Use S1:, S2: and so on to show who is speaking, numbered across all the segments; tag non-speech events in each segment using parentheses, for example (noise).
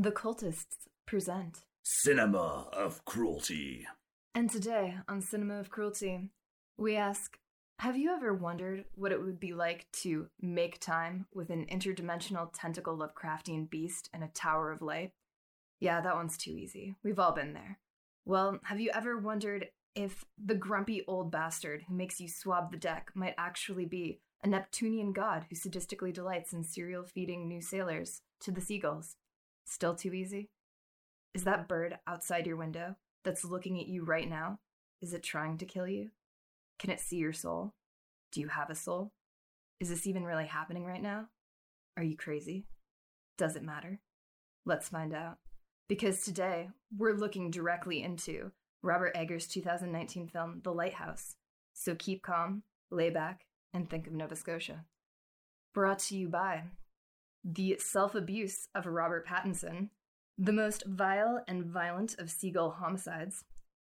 S1: The Cultists present.
S2: Cinema of Cruelty.
S1: And today on Cinema of Cruelty, we ask Have you ever wondered what it would be like to make time with an interdimensional tentacle Lovecraftian beast and a tower of light? Yeah, that one's too easy. We've all been there. Well, have you ever wondered if the grumpy old bastard who makes you swab the deck might actually be a Neptunian god who sadistically delights in serial feeding new sailors to the seagulls? Still too easy? Is that bird outside your window that's looking at you right now? Is it trying to kill you? Can it see your soul? Do you have a soul? Is this even really happening right now? Are you crazy? Does it matter? Let's find out. Because today, we're looking directly into Robert Eggers' 2019 film, The Lighthouse. So keep calm, lay back, and think of Nova Scotia. Brought to you by the self abuse of Robert Pattinson, the most vile and violent of seagull homicides,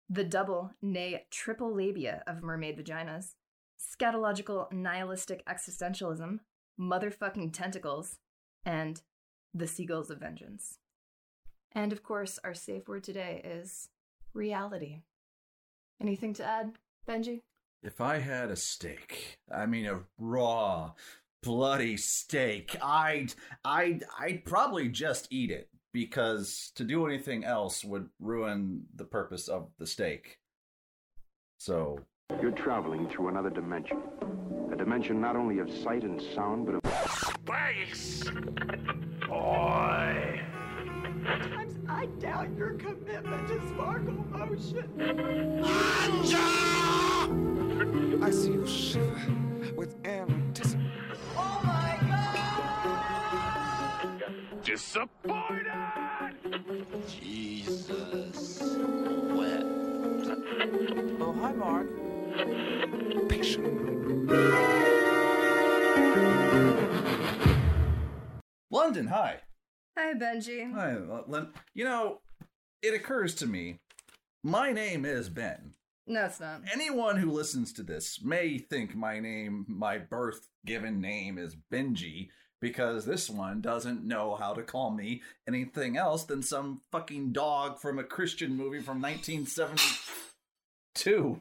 S1: the double, nay, triple labia of mermaid vaginas, scatological nihilistic existentialism, motherfucking tentacles, and the seagulls of vengeance. And of course, our safe word today is reality. Anything to add, Benji?
S2: If I had a steak, I mean a raw, bloody steak, I'd I'd I'd probably just eat it because to do anything else would ruin the purpose of the steak. So
S3: You're traveling through another dimension. A dimension not only of sight and sound, but of
S4: Space! (laughs) Boy!
S5: Sometimes I doubt your commitment to sparkle motion.
S6: I see you shiver with anticipation.
S4: Disappointed!
S7: Jesus wept.
S6: Oh, hi, Mark. Patient.
S2: London, hi.
S1: Hi, Benji.
S2: Hi, uh, Len. You know, it occurs to me, my name is Ben.
S1: No, it's not.
S2: Anyone who listens to this may think my name, my birth given name is Benji, because this one doesn't know how to call me anything else than some fucking dog from a Christian movie from 1972.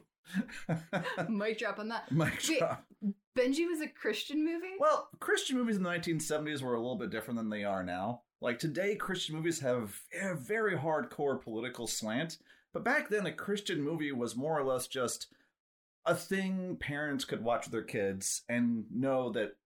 S2: (laughs)
S1: Mic drop on that.
S2: Mic
S1: Wait,
S2: drop.
S1: Benji was a Christian movie?
S2: Well, Christian movies in the 1970s were a little bit different than they are now. Like today, Christian movies have a very hardcore political slant, but back then, a Christian movie was more or less just a thing parents could watch with their kids and know that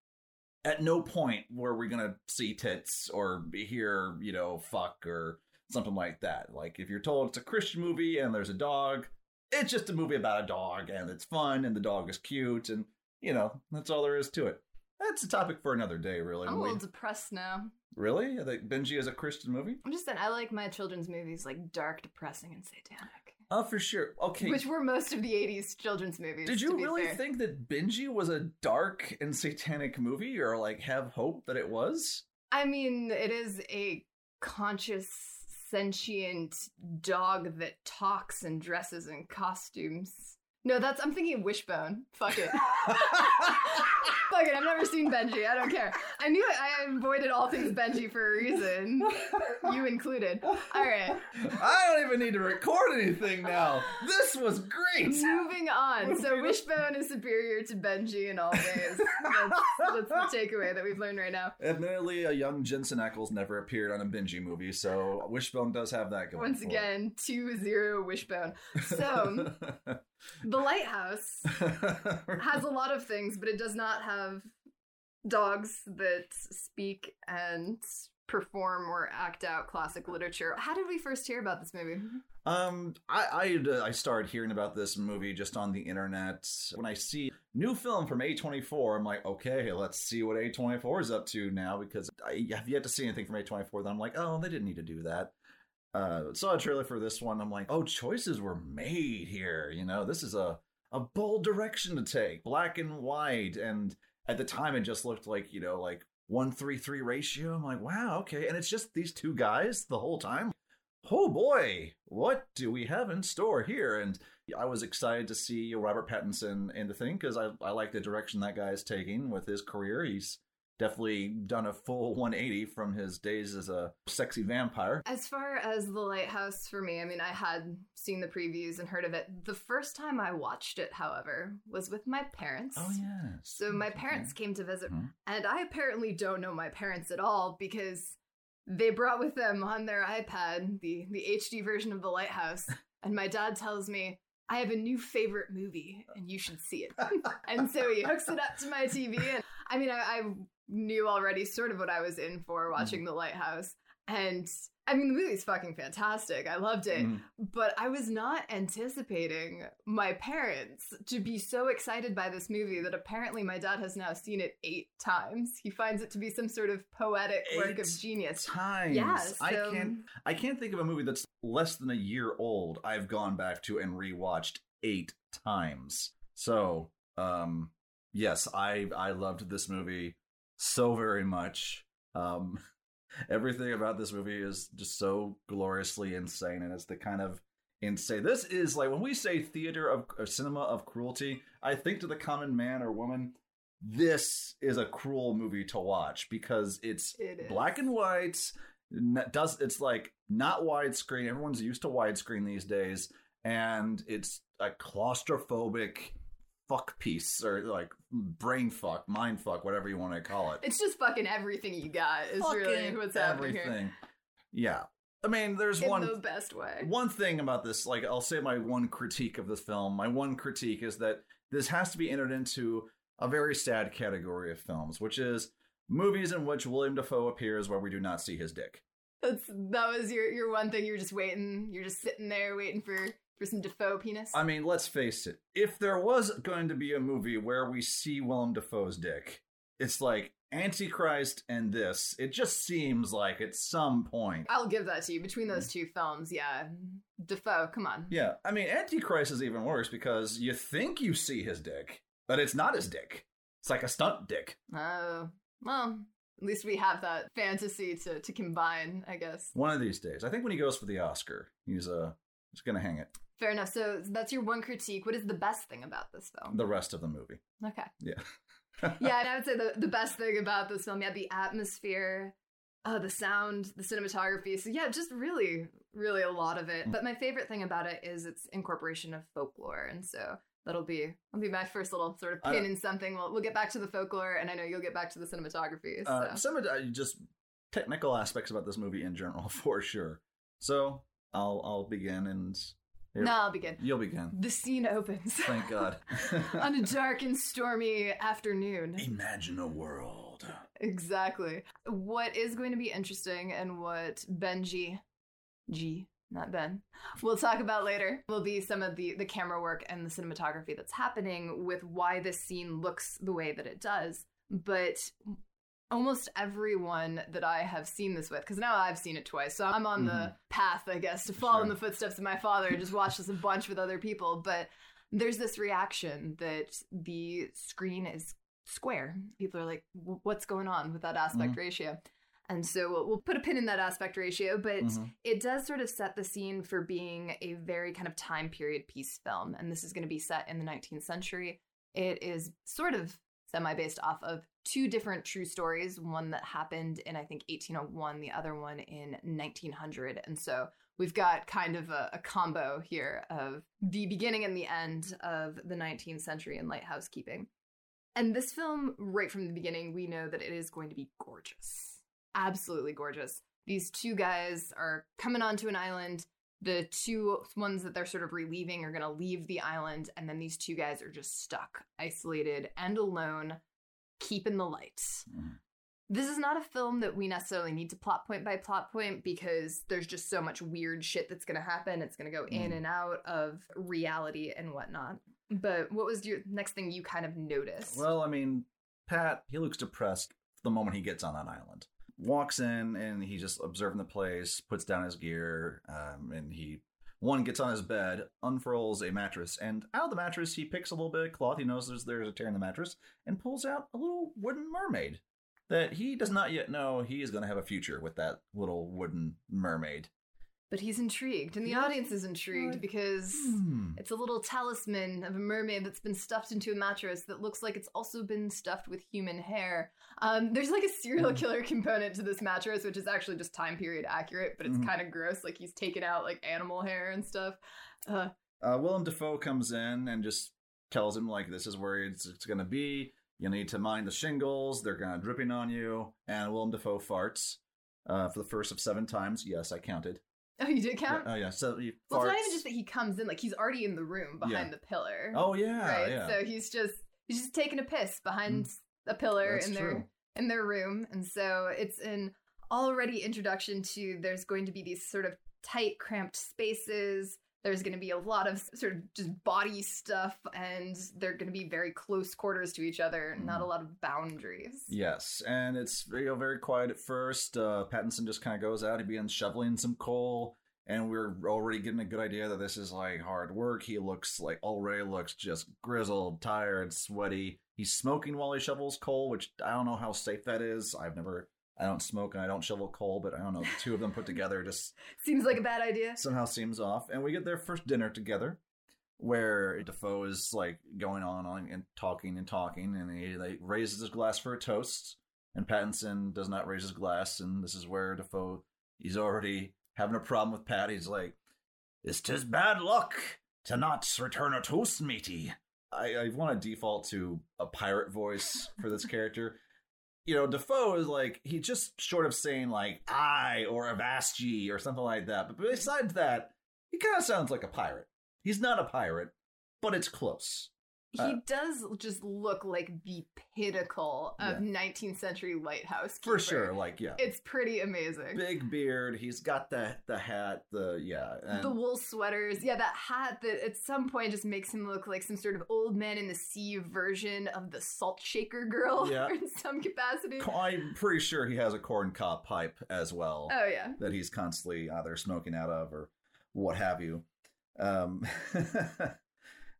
S2: at no point were we gonna see tits or hear, you know, fuck or something like that. Like if you're told it's a Christian movie and there's a dog, it's just a movie about a dog and it's fun and the dog is cute and you know that's all there is to it. That's a topic for another day, really.
S1: I'm a
S2: We-
S1: little depressed now.
S2: really? Benji is a Christian movie?
S1: I'm just saying, I like my children's movies like dark, depressing, and satanic.
S2: Oh, for sure. Okay.
S1: Which were most of the 80s children's movies.
S2: Did you really
S1: fair.
S2: think that Benji was a dark and satanic movie, or like have hope that it was?
S1: I mean, it is a conscious, sentient dog that talks and dresses in costumes. No, that's I'm thinking Wishbone. Fuck it. (laughs) Fuck it. I've never seen Benji. I don't care. I knew it. I avoided all things Benji for a reason. You included. All right.
S2: I don't even need to record anything now. This was great.
S1: Moving on. So Wishbone is superior to Benji in all ways. That's, that's the takeaway that we've learned right now.
S2: Admittedly, a young Jensen Ackles never appeared on a Benji movie, so Wishbone does have that going.
S1: Once
S2: for it.
S1: again, two zero Wishbone. So (laughs) the lighthouse (laughs) has a lot of things, but it does not have dogs that speak and perform or act out classic literature. How did we first hear about this movie?
S2: Um, I I, uh, I started hearing about this movie just on the internet. When I see new film from A24, I'm like, okay, let's see what A24 is up to now because I have yet to see anything from A24 that I'm like, oh, they didn't need to do that. Uh, saw a trailer for this one. I'm like, oh, choices were made here. You know, this is a a bold direction to take, black and white. And at the time, it just looked like you know, like one three three ratio. I'm like, wow, okay. And it's just these two guys the whole time oh boy, what do we have in store here? And I was excited to see Robert Pattinson in the thing because I, I like the direction that guy is taking with his career. He's definitely done a full (laughs) 180 from his days as a sexy vampire.
S1: As far as The Lighthouse for me, I mean, I had seen the previews and heard of it. The first time I watched it, however, was with my parents.
S2: Oh yes.
S1: So my parents came to visit,
S2: Mhm.
S1: and I apparently don't know my parents at all because they brought with them on their iPad the the HD version of The Lighthouse, (laughs) and my dad tells me. I have a new favorite movie and you should see it. (laughs) and so he hooks it up to my TV. And I mean, I, I knew already sort of what I was in for watching The Lighthouse. And I mean, the movie's fucking fantastic. I loved it.
S2: Mhm.
S1: But I was not anticipating my parents to be so excited by this movie that apparently my dad has now seen it eight times. He finds it to be some sort of poetic work of genius.
S2: Times.
S1: Yeah,
S2: I can't. I can't think of a movie that's less than a year old. I've gone back to and rewatched eight times. So, um, yes, I I loved this movie so very much. Um, (laughs) everything about this movie is just so gloriously insane, and it's the kind of insane. This is like when we say theater of or cinema of cruelty. I think to the common man or woman, this is a cruel movie to watch because it's
S1: It
S2: black and white. Does it's like not widescreen. Everyone's used to widescreen these days, and it's a claustrophobic fuck piece or like brain fuck, mind fuck, whatever you want to call it.
S1: It's just fucking everything you got is really
S2: Fucking
S1: what's happening here.
S2: everything. Yeah, I mean, there's
S1: In
S2: one
S1: the best way.
S2: one thing about this, like I'll say my one critique of the film, my one critique is that this has to be entered into a very sad category of films, which is movies in which William Dafoe appears where we do not see his dick.
S1: That's that was your your one thing. You're just waiting. You're just sitting there waiting for for some Dafoe penis.
S2: I mean, let's face it. If there was going to be a movie where we see Willem Dafoe's dick, it's like Antichrist and this. It just seems like at some point.
S1: I'll give that to you. Between those two films, yeah, Dafoe. Come on.
S2: Yeah, I mean, Antichrist is even worse because you think you see his dick, but it's not his dick. It's like a stunt dick.
S1: Oh well, at least we have that fantasy to to combine. I guess.
S2: One of these days, I think when he goes for the Oscar, he's uh he's gonna hang it.
S1: Fair enough. So that's your one critique. What is the best thing about this film?
S2: The rest of the movie,
S1: Okay.
S2: yeah. (laughs)
S1: yeah, and I would say the, the best thing about this film, yeah, the atmosphere, uh, the sound, the cinematography. So yeah, just really, really a lot of it. But my favorite thing about it is its incorporation of folklore, and so that'll be that'll be my first little sort of pin in something. We'll we'll get back to the folklore, and I know you'll get back to the cinematography. So.
S2: Uh, some of the just technical aspects about this movie in general, (laughs) for sure. So I'll I'll begin and here-
S1: no, I'll begin.
S2: you'll begin.
S1: The scene opens
S2: Thank God. (laughs)
S1: on a dark and stormy afternoon.
S2: Imagine a world.
S1: Exactly. What is going to be interesting and what Benji, G, not Ben, we'll talk about later will be some of the, the camera work and the cinematography that's happening with why this scene looks the way that it does. But almost everyone that I have seen this with, because now I've seen it twice, so I'm on the path, I guess, to follow in the footsteps of my father and just watch this a bunch with other people. But there's this reaction that the screen is square. People are like, what's going on with that aspect ratio? And so we'll, we'll put a pin in that aspect ratio, but
S2: Mhm.
S1: it does sort of set the scene for being a very kind of time period piece film. And this is going to be set in the 19th century. It is sort of semi based off of two different true stories one that happened in, I think, 1801, the other one in 1900. And so we've got kind of a, a combo here of the beginning and the end of the 19th century in lighthouse keeping. And this film, right from the beginning, we know that it is going to be gorgeous. Absolutely gorgeous. These two guys are coming onto an island. The two ones that they're sort of relieving are going to leave the island. And then these two guys are just stuck, isolated, and alone, keeping the lights.
S2: Mhm.
S1: This is not a film that we necessarily need to plot point by plot point because there's just so much weird shit that's going to happen. It's going to go in
S2: Mhm.
S1: and out of reality and whatnot. But what was your next thing you kind of noticed?
S2: Well, I mean, Pat, he looks depressed the moment he gets on that island. Walks in and he's just observing the place, puts down his gear, um, and he one gets on his bed, unfurls a mattress, and out of the mattress he picks a little bit of cloth. He knows there's there's a tear in the mattress, and pulls out a little wooden mermaid that he does not yet know he is going to have a future with that little wooden mermaid.
S1: But he's intrigued, and the audience is intrigued because
S2: Hmm.
S1: it's a little talisman of a mermaid that's been stuffed into a mattress that looks like it's also been stuffed with human hair. Um, there's like a serial
S2: Mhm.
S1: killer component to this mattress, which is actually just time period accurate, but it's
S2: Mhm.
S1: kind of gross. Like he's taken out like animal hair and stuff. Uh,
S2: Uh, Willem Dafoe comes in and just tells him like this is where it's, it's going to be. You need to mind the shingles; they're kind of dripping on you. And Willem Dafoe farts uh, for the first of seven times. Yes, I counted.
S1: Oh, you did count.
S2: Yeah, oh yeah, so he
S1: well, it's not even just that he comes in; like he's already in the room behind
S2: Yeah.
S1: the pillar.
S2: Oh yeah,
S1: right.
S2: yeah.
S1: So he's just he's just taking a piss behind mm. a pillar
S2: That's
S1: in their
S2: true.
S1: in their room, and so it's an already introduction to there's going to be these sort of tight, cramped spaces. There's going to be a lot of sort of just body stuff, and they're going to be very close quarters to each other. Not
S2: Mhm.
S1: a lot of boundaries.
S2: Yes, and it's you know very quiet at first. Uh, Pattinson just kind of goes out. He begins shoveling some coal, and we're already getting a good idea that this is like hard work. He looks like already looks just grizzled, tired, sweaty. He's smoking while he shovels coal, which I don't know how safe that is. I've never, I don't smoke and I don't shovel coal, but I don't know. The two of them put together just (laughs)
S1: Seems like a bad idea.
S2: somehow seems off. And we get their first dinner together, where Dafoe is like going on and talking and talking, and he like raises his glass for a toast, and Pattinson does not raise his glass, and this is where Dafoe he's already having a problem with Pat. He's like, "It's just bad luck to not return a toast, matey." I, I want to default to a pirate voice for this character. You know, Dafoe is like he just short of saying like I or Avast ye" or something like that. But besides that, he kind of sounds like a pirate. He's not a pirate, but it's close.
S1: He
S2: Uh,
S1: does just look like the pinnacle of 19th century lighthouse.
S2: For sure, like yeah.
S1: It's pretty amazing.
S2: Big beard, he's got the the hat, the yeah, and
S1: the wool sweaters. Yeah, that hat that at some point just makes him look like some sort of old man in the sea version of the salt shaker girl (laughs)
S2: Yeah.
S1: in some capacity.
S2: I'm pretty sure he has a corn cob pipe as well.
S1: Oh yeah.
S2: that he's constantly either smoking out of or what have you. Um, (laughs)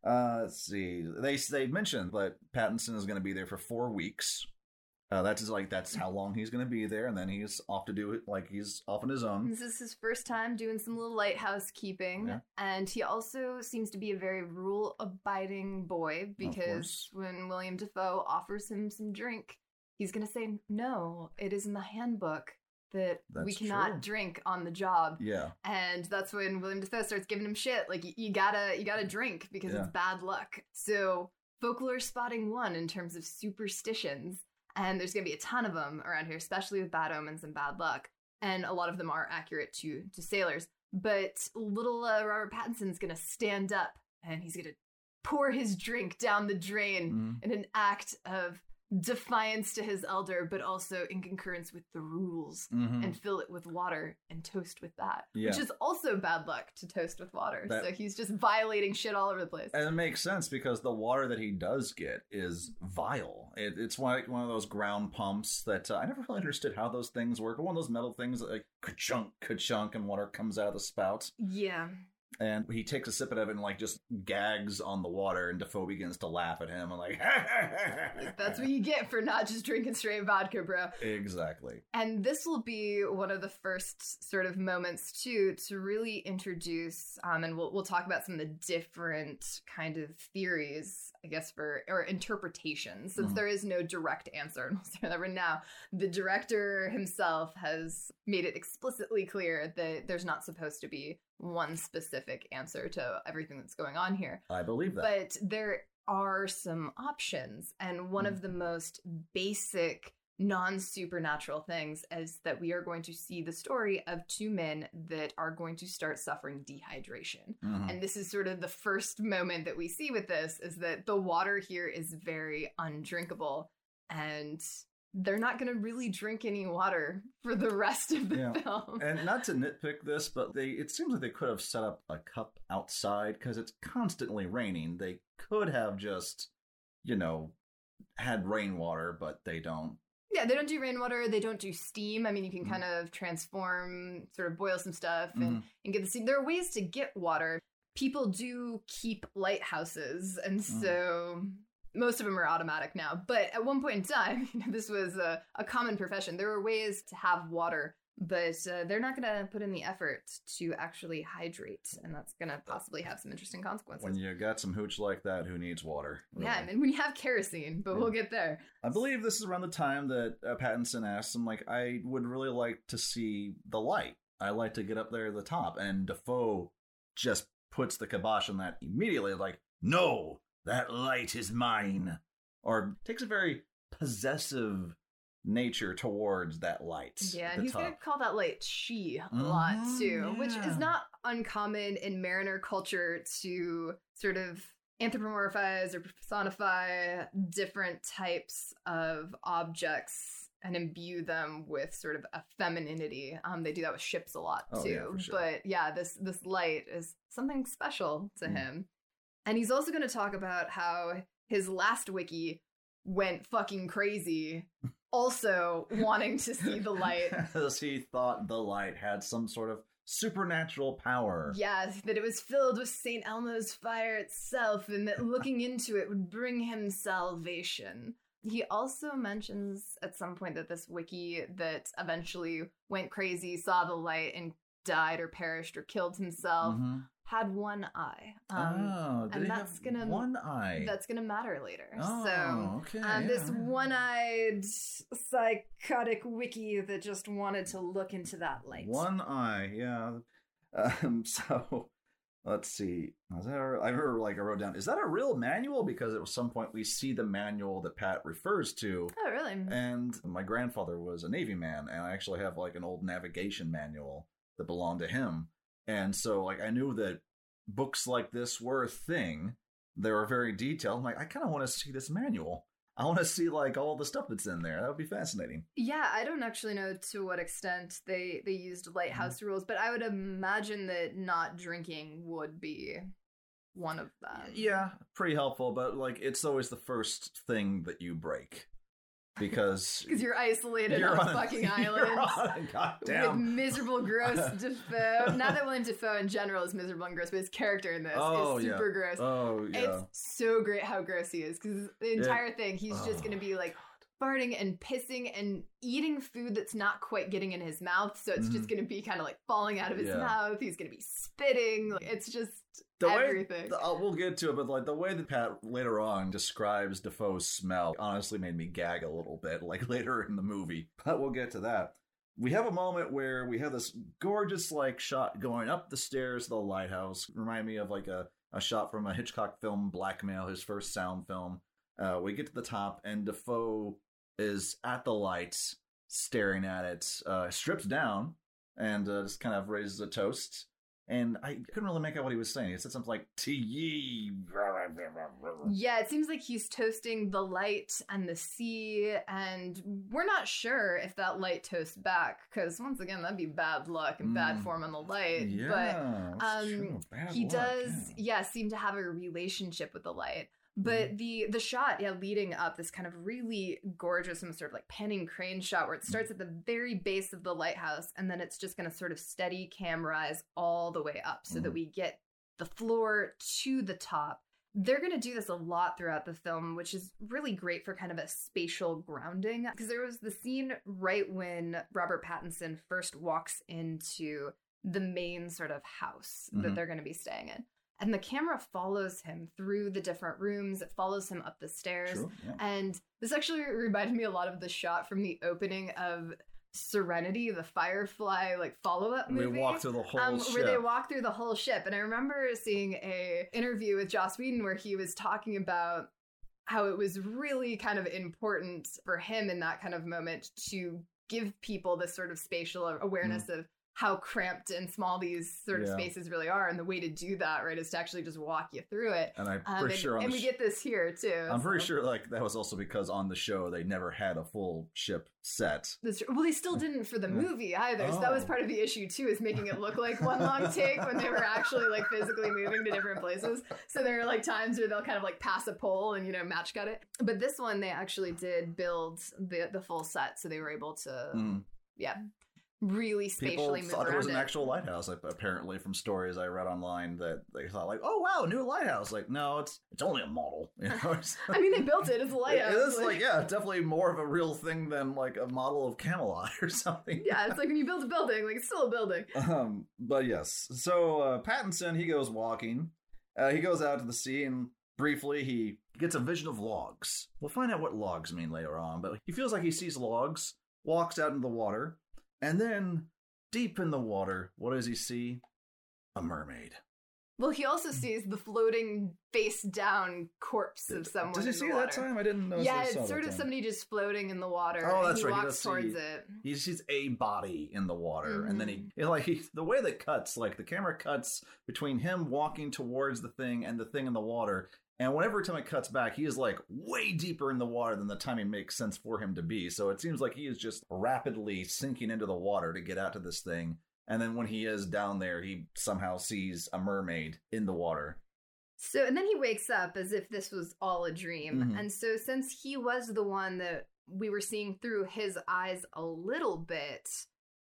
S2: uh, let's see. They they mentioned that Pattinson is going to be there for four weeks. Uh, that's like that's how long he's going to be there, and then he's off to do it. Like he's off on his own.
S1: This is his first time doing some little lighthouse keeping,
S2: Yeah.
S1: and he also seems to be a very rule abiding boy because when William Dafoe offers him some drink, he's going to say, No, it is in the handbook that we cannot
S2: true.
S1: drink on the job.
S2: Yeah,
S1: and that's when William Dafoe starts giving him shit. Like you, you gotta, you gotta drink because
S2: Yeah.
S1: it's bad luck. So folklore spotting one in terms of superstitions, and there's gonna be a ton of them around here, especially with bad omens and bad luck, and a lot of them are accurate to to sailors. But little uh, Robert Pattinson's gonna stand up and he's gonna pour his drink down the drain
S2: Mhm.
S1: in an act of defiance to his elder, but also in concurrence with the rules
S2: Mhm.
S1: and fill it with water and toast with that.
S2: Yeah.
S1: Which is also bad luck to toast with water.
S2: That-
S1: so he's just violating shit all over the place.
S2: and it makes sense because the water that he does get is vile. It, it's like one of those ground pumps that uh, I never really understood how those things work. One of those metal things that like ka-chunk, ka-chunk, and water comes out of the spout.
S1: yeah.
S2: And he takes a sip of it and like just gags on the water and Dafoe begins to laugh at him and like (laughs)
S1: That's what you get for not just drinking straight vodka, bro.
S2: exactly
S1: And this will be one of the first sort of moments too to really introduce, um, and we'll we'll talk about some of the different kind of theories, I guess, for or interpretations, since
S2: Mhm.
S1: there is no direct answer. And we'll say that right now. The director himself has made it explicitly clear that there's not supposed to be one specific answer to everything that's going on here.
S2: I believe that
S1: But there are some options. And one of the most basic non supernatural things is that we are going to see the story of two men that are going to start suffering dehydration.
S2: Mhm.
S1: And this is sort of the first moment that we see with this is that the water here is very undrinkable. And they're not going to really drink any water for the rest of the
S2: Yeah.
S1: film.
S2: and not to nitpick this but they it seems like they could have set up a cup outside because it's constantly raining they could have just you know had rainwater but they don't
S1: Yeah, they don't do rainwater. They don't do steam. I mean, you can
S2: Mhm.
S1: kind of transform, sort of boil some stuff and,
S2: Mhm.
S1: and get the steam. There are ways to get water. People do keep lighthouses, and
S2: Mhm.
S1: so most of them are automatic now. But at one point in time, (laughs) you know, this was a, a common profession. There were ways to have water but uh, they're not going to put in the effort to actually hydrate, and that's going to possibly have some interesting consequences.
S2: When you got some hooch like that, who needs water?
S1: Yeah, I
S2: really?
S1: mean, when you have kerosene, but we'll get there.
S2: I believe this is around the time that uh, Pattinson asked him, like, I would really like to see the light. I like to get up there at the top. And Dafoe just puts the kibosh on that immediately, like, no, that light is mine. Or takes a very possessive nature towards that light.
S1: Yeah, and he's
S2: top.
S1: to call that light she a lot
S2: Mhm,
S1: too, which is not uncommon in Mariner culture to sort of anthropomorphize or personify different types of objects and imbue them with sort of a femininity. Um, they do that with ships a lot
S2: Oh,
S1: too.
S2: yeah, for sure.
S1: But yeah, this this light is something special to
S2: Mm.
S1: him. And he's also going to talk about how his last wickie went fucking crazy, also wanting to see the light. (laughs)
S2: As he thought the light had some sort of supernatural power.
S1: Yeah, that it was filled with St. Elmo's fire itself, and that looking (laughs) into it would bring him salvation. He also mentions at some point that this wickie that eventually went crazy, saw the light, and died or perished or killed himself
S2: Mhm.
S1: Had one eye. Um,
S2: oh,
S1: and that's gonna
S2: one eye?
S1: That's gonna matter later.
S2: Oh,
S1: so
S2: okay,
S1: um, this
S2: yeah.
S1: one-eyed psychotic wickie that just wanted to look into that light.
S2: One eye, yeah. Um, (laughs) so let's see. Was that a- I remember, like I wrote down. Is that a real manual? Because at some point we see the manual that Pat refers to.
S1: Oh, really?
S2: And my grandfather was a Navy man, and I actually have like an old navigation manual that belonged to him. And so, like, I knew that books like this were a thing. They were very detailed. I'm like, I kind of want to see this manual. I want to see like all the stuff that's in there. That would be fascinating.
S1: Yeah, I don't actually know to what extent they they used lighthouse
S2: Mm-hmm.
S1: rules, but I would imagine that not drinking would be one of them.
S2: Yeah, pretty helpful, but like it's always the first thing that you break because (laughs)
S1: because you're isolated
S2: you're
S1: on a fucking (laughs) island. With miserable, gross (laughs) Dafoe. Not that William Dafoe in general is miserable and gross, but his character in this
S2: Oh,
S1: is
S2: yeah.
S1: super gross.
S2: Oh yeah.
S1: It's so great how gross he is because the entire thing, he's just
S2: Oh,
S1: going to be like farting and pissing and eating food that's not quite getting in his mouth. So it's just
S2: Mhm.
S1: going to be kind of like falling out of his
S2: Yeah.
S1: mouth. He's going to be spitting. Like, it's just
S2: the way
S1: everything.
S2: the- uh, we'll get to it, but like the way that Pat later on describes Dafoe's smell honestly made me gag a little bit. (laughs) Like later in the movie, but we'll get to that. We have a moment where we have this gorgeous like shot going up the stairs of the lighthouse. Remind me of like a, a shot from a Hitchcock film, Blackmail, his first sound film. Uh, we get to the top, and Dafoe is at the lights, staring at it, uh, strips down, and uh, just kind of raises a toast. And I couldn't really make out what he was saying. He said something like "to ye."
S1: Yeah, it seems like he's toasting the light and the sea, and we're not sure if that light toasts back because once again, that'd be bad luck and bad
S2: Mm.
S1: form on the light.
S2: Yeah,
S1: but um, he
S2: luck,
S1: does,
S2: yeah.
S1: yeah. seem to have a relationship with the light. But
S2: Mm-hmm.
S1: the the shot, yeah, leading up this kind of really gorgeous and sort of like panning crane shot where it starts
S2: Mm-hmm.
S1: at the very base of the lighthouse, and then it's just going to sort of steady camerize all the way up, so that
S2: Mhm.
S1: we get the floor to the top they're going to do this a lot throughout the film, which is really great for kind of a spatial grounding. Because there was the scene right when Robert Pattinson first walks into the main sort of house that
S2: Mhm.
S1: they're going to be staying in. And the camera follows him through the different rooms, it follows him up the stairs.
S2: True, yeah.
S1: And this actually reminded me a lot of the shot from the opening of Serenity, the Firefly like follow-up
S2: We
S1: movie
S2: walk through the whole
S1: um,
S2: ship.
S1: where they walk through the whole ship. And I remember seeing a interview with Joss Whedon where he was talking about how it was really kind of important for him in that kind of moment to give people this sort of spatial awareness of how cramped and small these sort of.
S2: Yeah.
S1: spaces really are. And the way to do that, right, is to actually just walk you through it.
S2: and I'm
S1: Um, and
S2: sure
S1: and we
S2: sh-
S1: get this here too.
S2: I'm pretty sure like that was also because on the show they never had a full ship set.
S1: That's. Well, they still (laughs) didn't for the movie either. So that was
S2: Oh.
S1: part of the issue too, is making it look like one long take when they were actually like physically moving to different places. So there are like times where they'll kind of like pass a pole and you know match cut it. But this one they actually did build the the full set, so they were able to
S2: Mm.
S1: yeah really
S2: People
S1: spatially move
S2: thought it was an actual lighthouse. Like, apparently, from stories I read online, that they thought like, "Oh wow, new lighthouse!" Like, no, it's it's only a model. You know, (laughs)
S1: I mean, they built it. It's a
S2: it
S1: lighthouse.
S2: is like yeah, definitely more of a real thing than like a model of Camelot (laughs) or something.
S1: yeah, it's like when you build a building, like it's still a building.
S2: Um, but yes, so uh, Pattinson he goes walking. Uh, he goes out to the sea and briefly he gets a vision of logs. We'll find out what logs mean later on, but he feels like he sees logs, walks out into the water, and then deep in the water, what does he see? A mermaid.
S1: Well, he also sees the floating face down corpse of someone.
S2: Did you
S1: in
S2: see that time? I didn't know.
S1: Yeah, it's sort of
S2: time.
S1: somebody just floating in the water.
S2: Oh, that's
S1: he
S2: right, he
S1: walks
S2: does
S1: towards
S2: see-
S1: it.
S2: He sees a body in the water, and then he
S1: Mm-hmm. (laughs)
S2: like he, the way that cuts, like the camera cuts between him walking towards the thing and the thing in the water, and whenever time it cuts back, he is like way deeper in the water than the timing makes sense for him to be. So it seems like he is just rapidly sinking into the water to get out to this thing. And then when he is down there, he somehow sees a mermaid in the water.
S1: So, and then he wakes up as if this was all a dream.
S2: Mhm.
S1: And so, since he was the one that we were seeing through his eyes a little bit,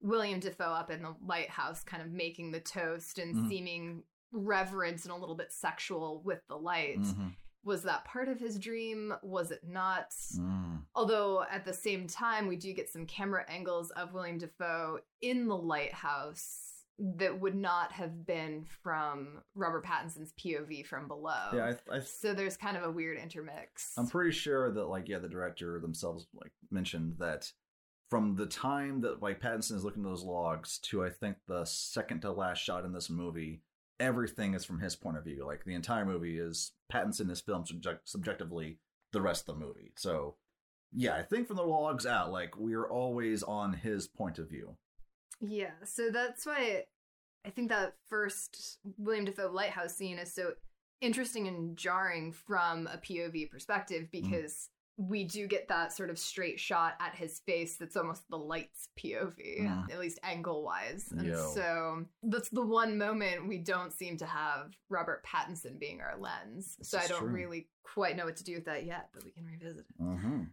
S1: William Dafoe up in the lighthouse, kind of making the toast and
S2: Mhm.
S1: seeming reverent and a little bit sexual with the light.
S2: Mhm.
S1: Was that part of his dream? Was it not?
S2: Mm.
S1: Although at the same time, we do get some camera angles of William Dafoe in the lighthouse that would not have been from Robert Pattinson's POV from below.
S2: Yeah, I, I
S1: so there's kind of a weird intermix.
S2: I'm pretty sure that like yeah, the director themselves like mentioned that from the time that like Pattinson is looking at those logs to I think the second to last shot in this movie, everything is from his point of view. Like the entire movie is Pattinson is filmed subject- subjectively the rest of the movie. So yeah, I think from the logs out, like we're always on his point of view.
S1: Yeah, so that's why I think that first William Dafoe lighthouse scene is so interesting and jarring from a POV perspective
S2: Mm-hmm.
S1: because we do get that sort of straight shot at his face that's almost the light's POV,
S2: Mm.
S1: at least angle wise. And
S2: Yo.
S1: so that's the one moment we don't seem to have Robert Pattinson being our lens.
S2: This
S1: so I don't
S2: true.
S1: really quite know what to do with that yet, but we can revisit it.
S2: Mm-hmm.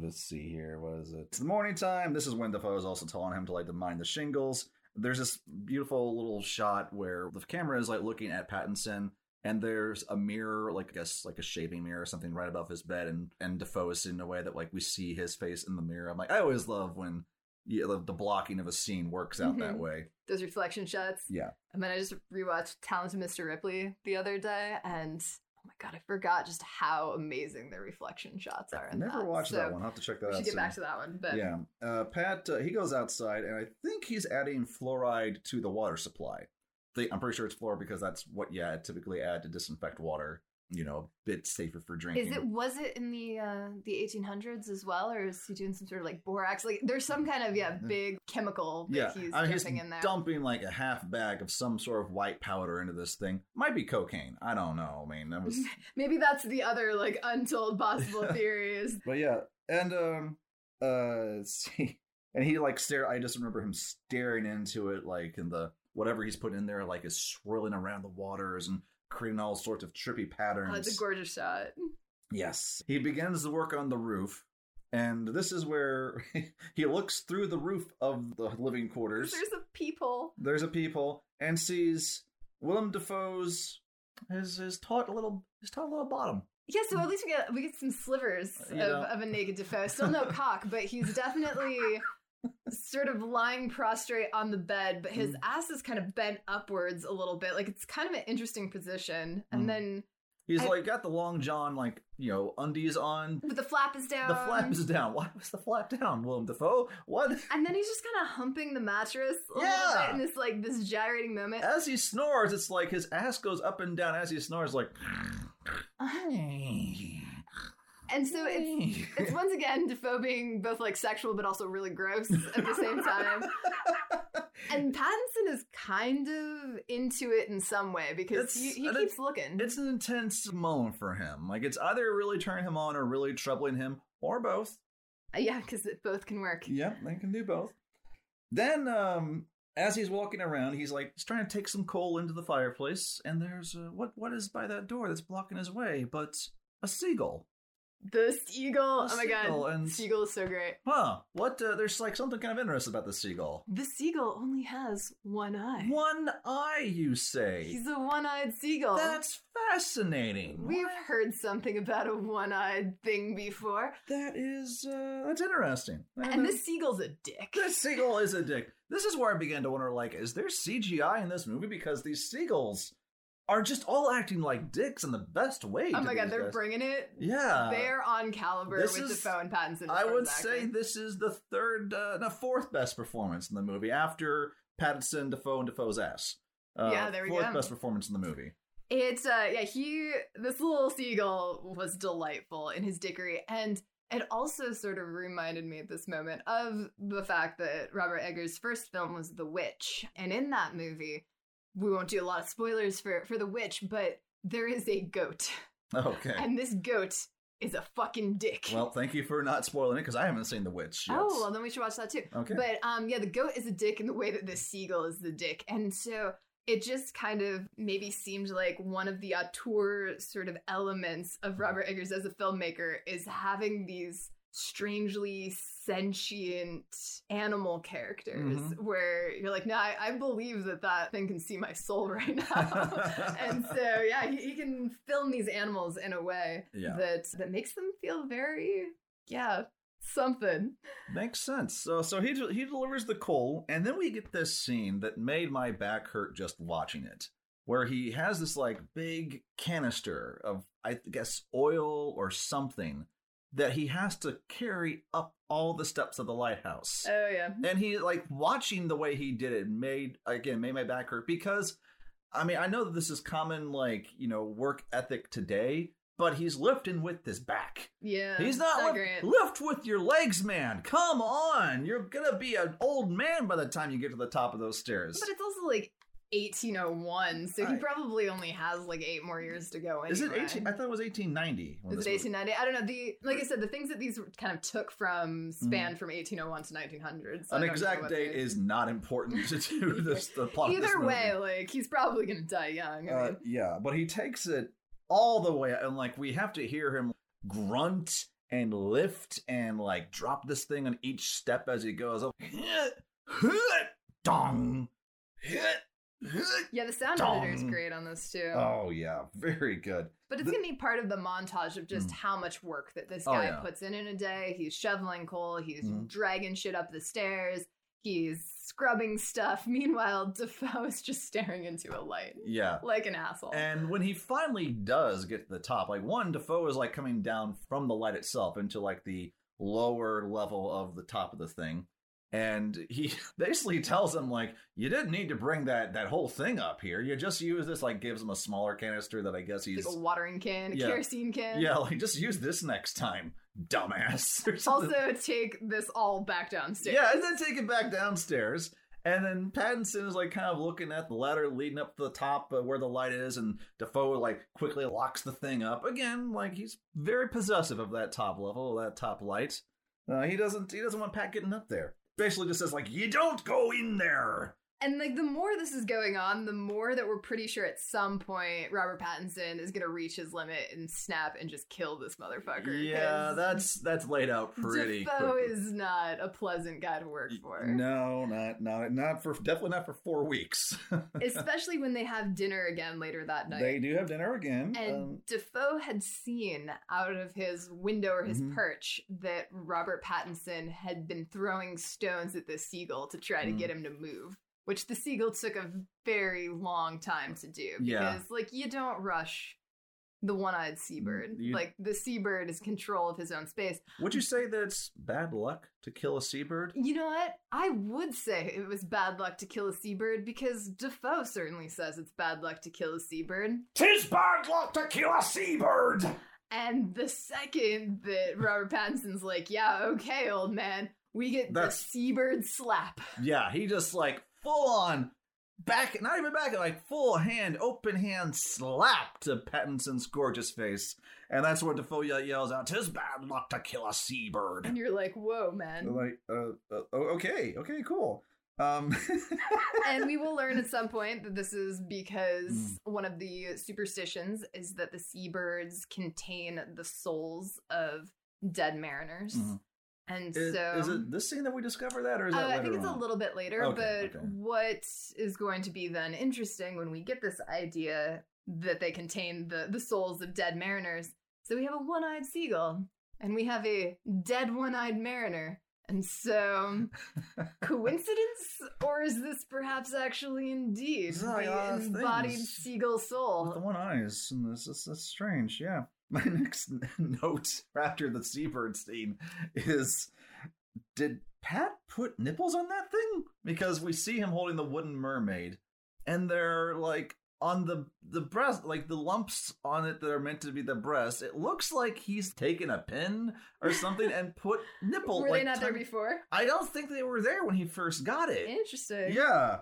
S2: Let's see here. What is it? It's the morning time. This is when Dafoe is also telling him to like to mind the shingles. There's this beautiful little shot where the camera is like looking at Pattinson, and there's a mirror, like I guess like a shaving mirror or something, right above his bed, and and Dafoe is in a way that like we see his face in the mirror. I'm like, I always love when yeah, the, the blocking of a scene works out that
S1: Mhm.
S2: way.
S1: Those reflection shots.
S2: Yeah.
S1: And then I just rewatched Talented Mr. Ripley the other day, and oh my god, I forgot just how amazing the reflection shots are.
S2: I never
S1: that.
S2: watched
S1: So
S2: that one. I'll have to check that
S1: We
S2: out.
S1: should get
S2: soon.
S1: back to that one, but
S2: Yeah. Uh, Pat, uh, he goes outside, and I think he's adding fluoride to the water supply. They, I'm pretty sure it's fluoride because that's what you add, typically add to disinfect water. You know, a bit safer for drinking.
S1: is it was it in the uh, the 1800s as well, or is he doing some sort of like borax? Like there's some kind of yeah big chemical that
S2: Yeah,
S1: he's
S2: I mean, he's
S1: dumping in there.
S2: dumping like a half bag of some sort of white powder into this thing. Might be cocaine. I don't know. I mean, that was. (laughs)
S1: Maybe that's the other like untold possible (laughs) theories.
S2: but yeah, and um, uh, (laughs) see, and he like stare. I just remember him staring into it, like in the whatever he's putting in there, like is swirling around the waters and creating all sorts of trippy patterns.
S1: oh, it's a gorgeous shot.
S2: Yes. He begins to work on the roof, and this is where (laughs) he looks through the roof of the living quarters.
S1: There's a people.
S2: There's a people, and sees Willem Dafoe's his his taut little his taut little bottom.
S1: Yeah, so at least we get we get some slivers of, of a naked Dafoe. Still no (laughs) cock, but he's definitely sort of lying prostrate on the bed, but his
S2: Mm.
S1: ass is kind of bent upwards a little bit. Like it's kind of an interesting position. And
S2: Mm.
S1: then
S2: He's
S1: I-
S2: like got the long john like you know undies on.
S1: but the flap is down.
S2: The flap is down. Why was the flap down, Willem Dafoe? What?
S1: and then he's just kind of humping the mattress a little
S2: Yeah.
S1: bit in this like this gyrating moment.
S2: As he snores, it's like his ass goes up and down as he snores, like.
S1: And so it's it's once again Dafoe being both like sexual but also really gross at the same time. (laughs) And Pattinson is kind of into it in some way because he, he keeps looking.
S2: It's an intense moment for him. Like it's either really turning him on or really troubling him, or both.
S1: Uh, yeah, because both can work.
S2: Yeah, they can do both. Then, um, as he's walking around, he's like he's trying to take some coal into the fireplace, and there's uh, what what is by that door that's blocking his way? But a seagull.
S1: The seagull.
S2: The
S1: oh my
S2: seagull
S1: god.
S2: and-
S1: Seagull is so great.
S2: Huh? What? Uh, there's like something kind of interesting about the seagull.
S1: The seagull only has one eye.
S2: One eye, you say?
S1: He's a one-eyed seagull.
S2: That's fascinating.
S1: We've
S2: What?
S1: heard something about a one-eyed thing before.
S2: That is uh, that's interesting.
S1: And this seagull's a dick.
S2: this seagull is a dick. This is where I began to wonder, like, is there CGI in this movie? Because these seagulls are just all acting like dicks in the best way.
S1: Oh my god, they're
S2: guys.
S1: bringing it.
S2: Yeah,
S1: They're on caliber
S2: this
S1: with
S2: is-
S1: Dafoe and Pattinson.
S2: I would say this is the third, uh, no, fourth best performance in the movie after Pattinson, Dafoe, and Dafoe's ass. Uh,
S1: Yeah, there we
S2: fourth
S1: go.
S2: best performance in the movie.
S1: It's uh yeah, he this little seagull was delightful in his dickery and it also sort of reminded me at this moment of the fact that Robert Eggers' first film was The Witch. And in that movie, we won't do a lot of spoilers for for The Witch, but there is a goat.
S2: Okay.
S1: And this goat is a fucking dick.
S2: well, thank you for not spoiling it because I haven't seen The Witch yet.
S1: Oh, well, then we should watch that too.
S2: Okay.
S1: But um, yeah, the goat is a dick in the way that the seagull is the dick, and so it just kind of maybe seemed like one of the auteur sort of elements of Robert Eggers as a filmmaker is having these strangely sentient animal characters
S2: Mhm.
S1: where you're like no I, I believe that that thing can see my soul (laughs) right now (laughs) and so yeah he, he can film these animals in a way
S2: Yeah.
S1: that that makes them feel very yeah something
S2: Makes sense. So so he he delivers the coal, and then we get this scene that made my back hurt just watching it, where he has this like big canister of I guess oil or something that he has to carry up all the steps of the lighthouse.
S1: oh yeah
S2: and he like watching the way he did it made again made my back hurt because I mean I know that this is common like you know work ethic today, but he's lifting with his back.
S1: Yeah,
S2: He's not lift,
S1: great.
S2: lift with your legs, man. Come on, you're gonna be an old man by the time you get to the top of those stairs.
S1: But it's also like 1801, so he
S2: Right.
S1: probably only has like eight more years to go. Anyway.
S2: Is it 18? I thought it was 1890. when
S1: Is it
S2: was-
S1: 1890? I don't know. The like I said, the things that these kind of took from span from 1801 to 1900. So
S2: Mm-hmm. An exact date is not important to (laughs) do this. The plot
S1: Either way, like he's probably gonna die young. I
S2: Uh, yeah, but he takes it all the way, and like we have to hear him grunt and lift and like drop this thing on each step as he goes. up. (laughs) Dong. (laughs)
S1: yeah, the sound editor is great on this too.
S2: Oh yeah, very good.
S1: But it's gonna be part of the montage of just
S2: Mm.
S1: how much work that this
S2: Oh,
S1: guy
S2: yeah.
S1: puts in in a day. He's shoveling coal, he's
S2: Mhm.
S1: dragging shit up the stairs, he's scrubbing stuff. (laughs) Meanwhile, Dafoe is just staring into a light
S2: Yeah.
S1: like an asshole.
S2: And when he finally does get to the top, like one, Dafoe is like coming down from the light itself into like the lower level of the top of the thing. And he (laughs) basically tells him like, you didn't need to bring that that whole thing up here. You just use this. Like gives him a smaller canister that I guess he's
S1: like a watering can, a
S2: Yeah.
S1: kerosene can.
S2: yeah, like just use this next time, dumbass. (laughs)
S1: Also, take this all back downstairs.
S2: Yeah, and then take it back downstairs. And then Pattinson is like kind of looking at the ladder leading up to the top uh, where the light is, and Dafoe like quickly locks the thing up again. Like he's very possessive of that top level, that top light. Uh, he doesn't. He doesn't want Pat getting up there. Basically, just says like, "You don't go in there."
S1: And like the more this is going on, the more that we're pretty sure at some point Robert Pattinson is gonna reach his limit and snap and just kill this motherfucker.
S2: Yeah, that's that's laid out pretty.
S1: Dafoe
S2: quickly.
S1: is not a pleasant guy to work for.
S2: No, not not not for definitely not for four weeks. (laughs)
S1: Especially when they have dinner again later that night.
S2: they do have dinner again.
S1: And
S2: um,
S1: Dafoe had seen out of his window or his
S2: Mhm.
S1: perch that Robert Pattinson had been throwing stones at the seagull to try to
S2: Mm.
S1: get him to move, which the seagull took a very long time to do. Because,
S2: Yeah.
S1: like, you don't rush the one eyed seabird.
S2: You-
S1: Like, the seabird is control of his own space.
S2: would you say that it's bad luck to kill a seabird?
S1: You know what? I would say it was bad luck to kill a seabird because Dafoe certainly says it's bad luck to kill a seabird.
S2: Tis bad luck to kill a seabird.
S1: And the second that Robert Pattinson's like, yeah, okay, old man, we get
S2: That's-
S1: the seabird slap.
S2: Yeah, he just like full on back, not even back, like full hand, open hand slap to Pattinson's gorgeous face, and that's where Dafoe yells out, "Tis bad luck to kill a seabird."
S1: And you're like, whoa, man.
S2: Like, uh, uh, oh, okay, okay, cool. Um, (laughs)
S1: and we will learn at some point that this is because
S2: Mm.
S1: one of the superstitions is that the seabirds contain the souls of dead mariners.
S2: Mhm.
S1: And
S2: is,
S1: so
S2: is it this scene that we discover that, or is
S1: Uh,
S2: that
S1: I think it's a little bit later,
S2: Okay,
S1: but
S2: okay.
S1: what is going to be then interesting when we get this idea that they contain the, the souls of dead mariners. So we have a one eyed seagull, and we have a dead one eyed mariner. And so, (laughs) coincidence, or is this perhaps actually indeed the embodied
S2: things
S1: seagull soul?
S2: With the one eyes, and this is that's strange. Yeah. My (laughs) next note after the seabird scene is: Did Pat put nipples on that thing? Because we see him holding the wooden mermaid, and they're like on the the breast, like the lumps on it that are meant to be the breast. It looks like he's taken a pin or something and put (laughs) nipple.
S1: Were
S2: like,
S1: they not there before?
S2: I don't think they were there when he first got it.
S1: Interesting.
S2: Yeah.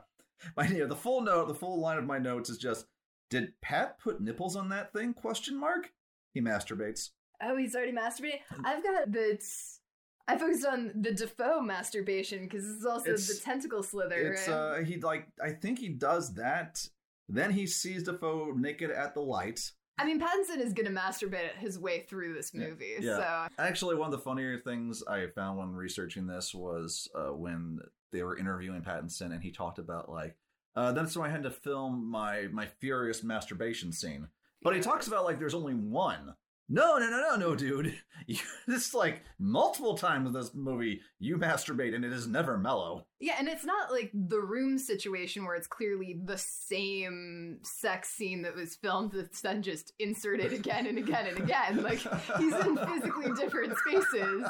S2: My yeah, the full note, the full line of my notes is just did Pat put nipples on that thing? Question mark. He masturbates.
S1: Oh, he's already masturbating. I've got the. I focused on the Dafoe masturbation because this is also
S2: It's-
S1: the tentacle slither.
S2: It's
S1: right?
S2: uh he like I think he does that. Then he sees Dafoe naked at the light.
S1: I mean, Pattinson is gonna masturbate his way through this
S2: Yeah,
S1: movie.
S2: yeah.
S1: So
S2: Actually, one of the funnier things I found when researching this was uh, when they were interviewing Pattinson and he talked about like uh, that's when I had to film my my furious masturbation scene. But he talks about like there's only one. No, no, no, no, no, dude. (laughs) You, this like multiple times in this movie you masturbate and it is never mellow.
S1: yeah, and it's not like the room situation where it's clearly the same sex scene that was filmed that's then just inserted again and again and again. Like he's in (laughs) physically different spaces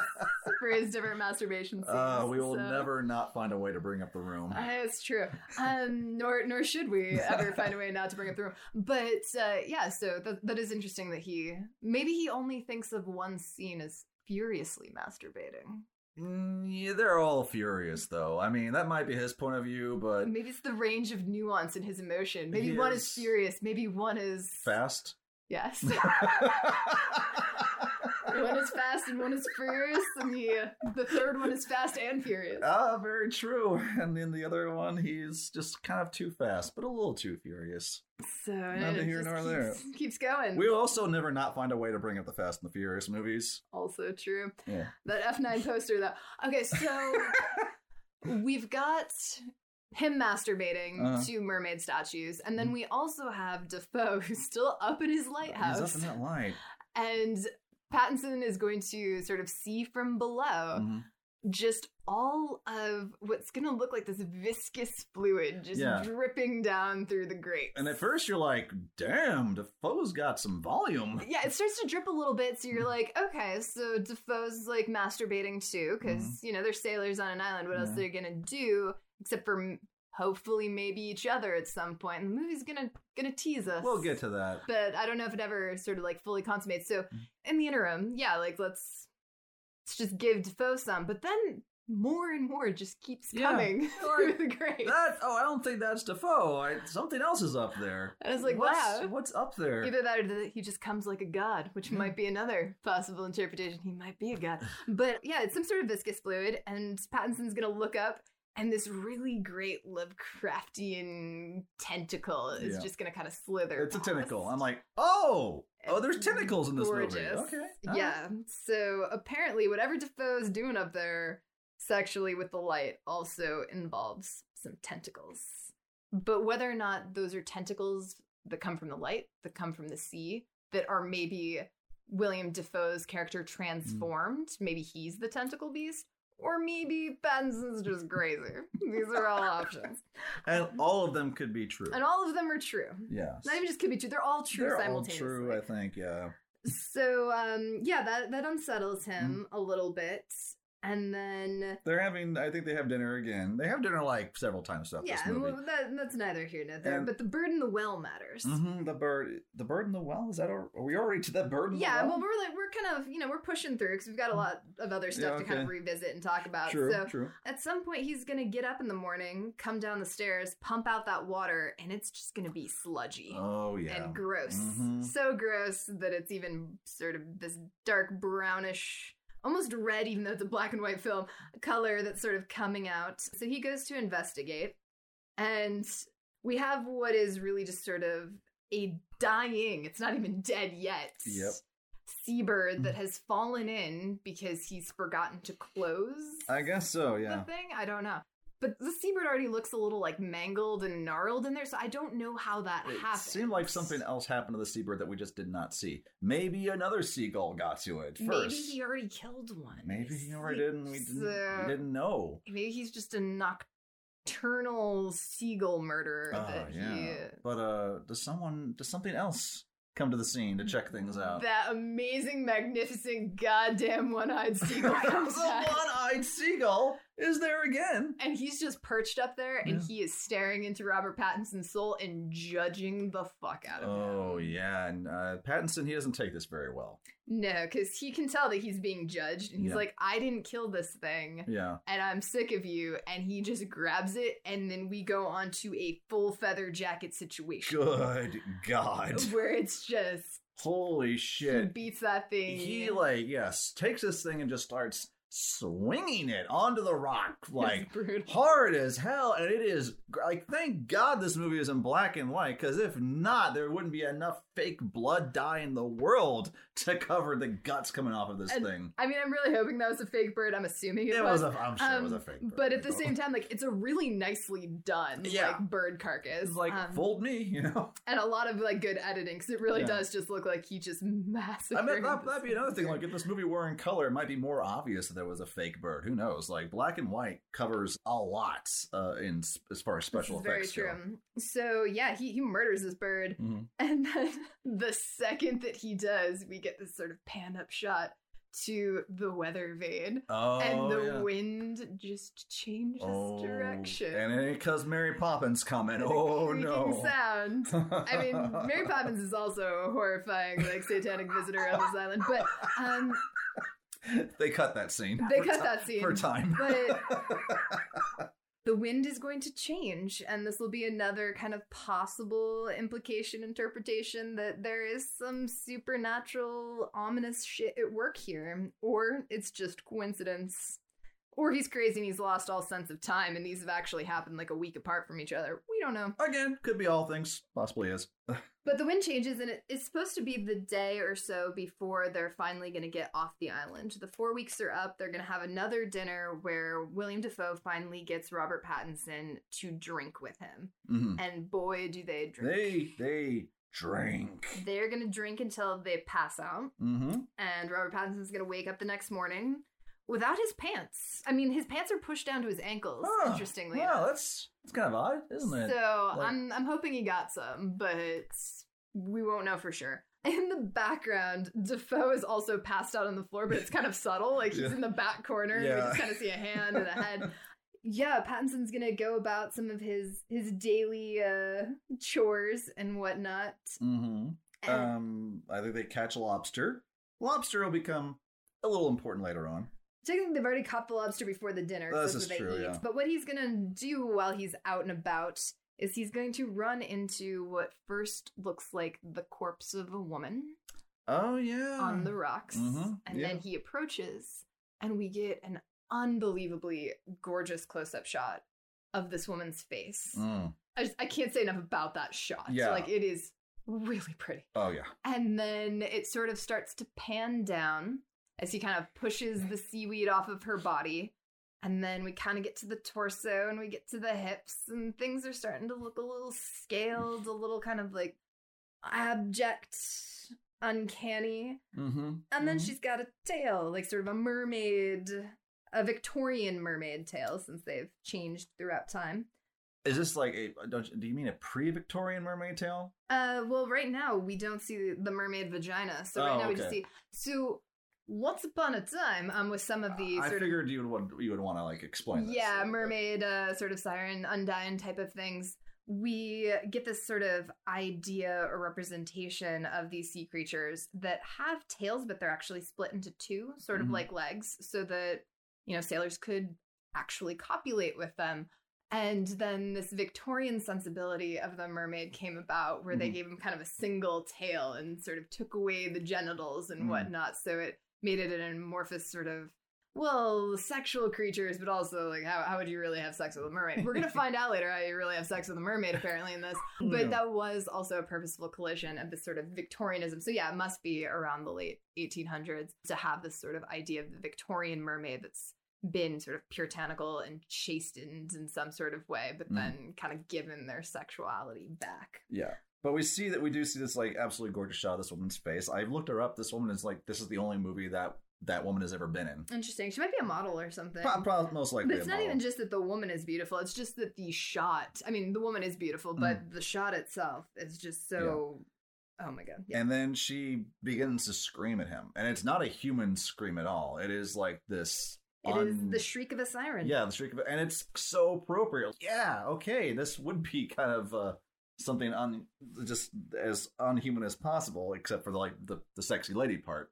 S1: for his different masturbation scenes.
S2: Uh, we will
S1: so-
S2: never not find a way to bring up the room.
S1: Uh, it's true. Um, nor nor should we ever find a way not to bring up the room. But uh, yeah, so that, that is interesting that he maybe he only thinks of one scene as furiously masturbating.
S2: Mm, yeah, they're all furious though. I mean, that might be his point of view, but
S1: Maybe it's the range of nuance in his emotion. Maybe one is
S2: is-
S1: furious. Maybe one is
S2: fast.
S1: yes. (laughs) (laughs) one is fast and one is furious, and the the third one is fast and furious.
S2: Ah, very true. (laughs) And then the other one, he's just kind of too fast, but a little too furious.
S1: So
S2: Neither
S1: it
S2: here nor there.
S1: keeps going.
S2: We'll also never not find a way to bring up the Fast and the Furious movies.
S1: also true.
S2: Yeah.
S1: That F9 (laughs) poster though. Okay, so (laughs) we've got him masturbating
S2: Uh-huh.
S1: to mermaid statues, and then we also have Dafoe who's still up in his lighthouse.
S2: He's up in that light.
S1: And Pattinson is going to sort of see from below
S2: Mhm.
S1: just all of what's gonna look like this viscous fluid just
S2: Yeah.
S1: dripping down through the grate.
S2: And at first you're like, damn, Dafoe's got some volume. (laughs)
S1: Yeah, it starts to drip a little bit, so you're like, okay, so Dafoe's like masturbating too, because you know they're sailors on an island. What else
S2: Mm-hmm. Yeah.
S1: are they gonna do except for hopefully maybe each other at some point? And the movie's gonna gonna tease us.
S2: We'll get to that.
S1: but I don't know if it ever sort of like fully consummates. So
S2: Mm.
S1: in the interim, yeah, like let's let's just give Dafoe some, but then more and more just keeps
S2: Yeah.
S1: coming (laughs) through the grate.
S2: That oh, I don't think that's Dafoe. I, something else is up there.
S1: I was like,
S2: what's,
S1: wow.
S2: what's up there?
S1: Either that or that he just comes like a god, which might be another possible interpretation. He might be a god. But yeah, it's some sort of viscous fluid, and Pattinson's gonna look up, and this really great Lovecraftian tentacle is
S2: Yeah.
S1: just gonna kind of slither.
S2: It's a tentacle. I'm like, oh, oh, there's tentacles in this
S1: gorgeous.
S2: movie. Okay, all
S1: yeah. So apparently, whatever Dafoe's doing up there sexually with the light also involves some tentacles. But whether or not those are tentacles that come from the light, that come from the sea, that are maybe William Dafoe's character hmm. transformed, maybe he's the tentacle beast, or maybe Pattinson's just crazy. These are all options. (laughs)
S2: and all of them could be true.
S1: And all of them are true.
S2: Yes,
S1: Not even just could be true, they're all true
S2: they're all true. I think. Yeah.
S1: So um yeah, that that unsettles him
S2: Mm-hmm.
S1: a little bit. And then
S2: They're having. I think they have dinner again. They have dinner like several times throughout
S1: yeah,
S2: this movie.
S1: well, that, that's neither here nor there.
S2: And-
S1: but the bird in the well matters.
S2: hmm the bird, the bird in the well. Is that? Are we already to that bird in
S1: Yeah,
S2: the
S1: well,
S2: well?
S1: we're like we're kind of you know we're pushing through because we've got a lot of other stuff
S2: Yeah,
S1: to kind of revisit and talk about.
S2: true,
S1: so
S2: true.
S1: at some point he's gonna get up in the morning, come down the stairs, pump out that water, and it's just gonna be sludgy.
S2: Oh yeah.
S1: and gross.
S2: Mhm.
S1: So gross that it's even sort of this dark brownish almost red, even though it's a black and white film, color that's sort of coming out. So he goes to investigate, and we have what is really just sort of a dying, it's not even dead yet.
S2: Yep.
S1: Seabird that hmm. has fallen in because he's forgotten to close
S2: I guess so.
S1: the
S2: Yeah.
S1: thing. I don't know. But the seabird already looks a little like mangled and gnarled in there, so I don't know how that
S2: It
S1: happened.
S2: It seemed like something else happened to the seabird that we just did not see. Maybe another seagull got to it first.
S1: Maybe he already killed one.
S2: Maybe he already did, and we didn't, we didn't know.
S1: Maybe he's just a nocturnal seagull murderer
S2: Oh yeah.
S1: he.
S2: But uh, does someone, does something else come to the scene to check things out?
S1: That amazing, magnificent, goddamn one-eyed seagull (laughs)
S2: the
S1: comes
S2: one-eyed seagull is there again.
S1: And he's just perched up there, and
S2: Yeah.
S1: he is staring into Robert Pattinson's soul and judging the fuck out of him.
S2: Oh yeah, and uh, Pattinson he doesn't take this very well.
S1: No, because he can tell that he's being judged, and he's
S2: Yeah.
S1: like, "I didn't kill this thing,
S2: Yeah.
S1: and I'm sick of you." And he just grabs it, and then we go on to a full feather jacket situation,
S2: Good God. (laughs)
S1: where it's just
S2: Holy
S1: he
S2: shit.
S1: beats that thing.
S2: He like yes takes this thing and just starts swinging it onto the rock (laughs) like hard as hell and it is like thank god this movie is in black and white because if not there wouldn't be enough fake blood dye in the world (laughs) to cover the guts coming off of this
S1: And
S2: thing
S1: I mean, I'm really hoping that was a fake bird. I'm assuming it,
S2: it was a i'm sure it was a
S1: Um,
S2: fake
S1: but at the same time, like it's a really nicely done,
S2: Yeah.
S1: like bird carcass.
S2: it's like
S1: Um,
S2: fold me (laughs) you know
S1: and a lot of like good editing because it really
S2: Yeah.
S1: does just look like he just massacred.
S2: I mean, that, that'd be another thing. Like, if this movie were in color, it might be more obvious that there was a fake bird. Who knows? Like, black and white covers a lot uh, in as far as special
S1: is very
S2: effects
S1: true. So yeah, he he murders this bird,
S2: go. Mhm. (laughs)
S1: and then the second that he does, we get this sort of pan up shot to the weather vane,
S2: Oh,
S1: and the
S2: yeah.
S1: wind just changes
S2: Oh,
S1: direction.
S2: and it ain't cause Mary Poppins coming. (laughs) Oh no!
S1: Sound. I mean, Mary (laughs) Poppins is also a horrifying, like satanic visitor on this island, but um, (laughs)
S2: they cut that scene.
S1: They cut
S2: ti-
S1: that scene,
S2: for time.
S1: but- (laughs) the wind is going to change, and this will be another kind of possible implication interpretation that there is some supernatural, ominous shit at work here, or it's just coincidence. Or he's crazy and he's lost all sense of time, and these have actually happened like a week apart from each other. We don't know.
S2: Again, could be all things. Possibly is. (laughs)
S1: But the wind changes, and it, it's supposed to be the day or so before they're finally going to get off the island. The four weeks are up. They're going to have another dinner where William Dafoe finally gets Robert Pattinson to drink with him.
S2: Mhm.
S1: And boy, do they drink.
S2: They they drink.
S1: They're going to drink until they pass out.
S2: Mm-hmm.
S1: And Robert Pattinson's going to wake up the next morning without his pants. I mean, his pants are pushed down to his ankles, interestingly
S2: yeah,
S1: enough.
S2: that's that's kind of odd, isn't it?
S1: So
S2: Like-
S1: I'm I'm hoping he got some, but we won't know for sure. In the background, Dafoe is also passed out on the floor, but it's kind of (laughs) subtle. Like he's
S2: Yeah.
S1: in the back corner. and We
S2: Yeah.
S1: just kind of see a hand and a head. Yeah, Pattinson's gonna go about some of his his daily uh chores and whatnot.
S2: Mm-hmm.
S1: And-
S2: Um, I think they catch a lobster. Lobster will become a little important later on.
S1: Technically, they've already caught the lobster before the dinner.
S2: This is true, yeah.
S1: But what he's gonna do while he's out and about is he's going to run into what first looks like the corpse of a woman
S2: Oh yeah.
S1: on the rocks,
S2: Mhm,
S1: and
S2: yeah.
S1: then he approaches, and we get an unbelievably gorgeous close-up shot of this woman's face.
S2: Mm.
S1: I, just, I can't say enough about that shot.
S2: Yeah.
S1: like it is really pretty.
S2: Oh yeah.
S1: And then it sort of starts to pan down as he kind of pushes the seaweed off of her body. And then we kind of get to the torso and we get to the hips, and things are starting to look a little scaled, a little kind of like abject, uncanny.
S2: Mm-hmm.
S1: And then she's got a tail, like sort of a mermaid, a Victorian mermaid tail, since they've changed throughout time.
S2: Is this like a? Don't you, do you mean a pre-Victorian mermaid tail?
S1: Uh, well, right now we don't see the mermaid vagina, so right
S2: Oh,
S1: now we just see. So, once upon a time, um, with some of the
S2: I figured you would want you would want to like explain. This.
S1: yeah mermaid, uh, sort of siren, undine type of things, we get this sort of idea or representation of these sea creatures that have tails, but they're actually split into two, sort of
S2: Mhm.
S1: like legs, so that you know sailors could actually copulate with them. And then this Victorian sensibility of the mermaid came about where they
S2: Mhm.
S1: gave him kind of a single tail and sort of took away the genitals and
S2: Mm.
S1: whatnot. So it made it an amorphous sort of well, sexual creatures, but also like how, how would you really have sex with a mermaid? We're gonna (laughs) find out later how you really have sex with a mermaid apparently in this. (laughs) But
S2: Yeah.
S1: that was also a purposeful collision of this sort of Victorianism. So yeah, it must be around the late 1800s to have this sort of idea of the Victorian mermaid that's been sort of puritanical and chastened in some sort of way, but
S2: Mm.
S1: then kind of given their sexuality back.
S2: Yeah. But we see that we do see this like absolutely gorgeous shot of this woman's face. I've looked her up. This woman is like this is the only movie that that woman has ever been in.
S1: Interesting. She might be a model or something.
S2: Pro- pro- most likely.
S1: But it's not
S2: model.
S1: even just that the woman is beautiful. It's just that the shot. I mean, the woman is beautiful, but the shot itself is just so. Oh my god! Yeah.
S2: And then she begins to scream at him, and it's not a human scream at all. It is like this.
S1: It is
S2: un-
S1: the shriek of a siren.
S2: Yeah, the shriek of and it's so appropriate. Yeah, okay, this would be kind of uh, something on just as unhuman as possible, except for the, like the the sexy lady part.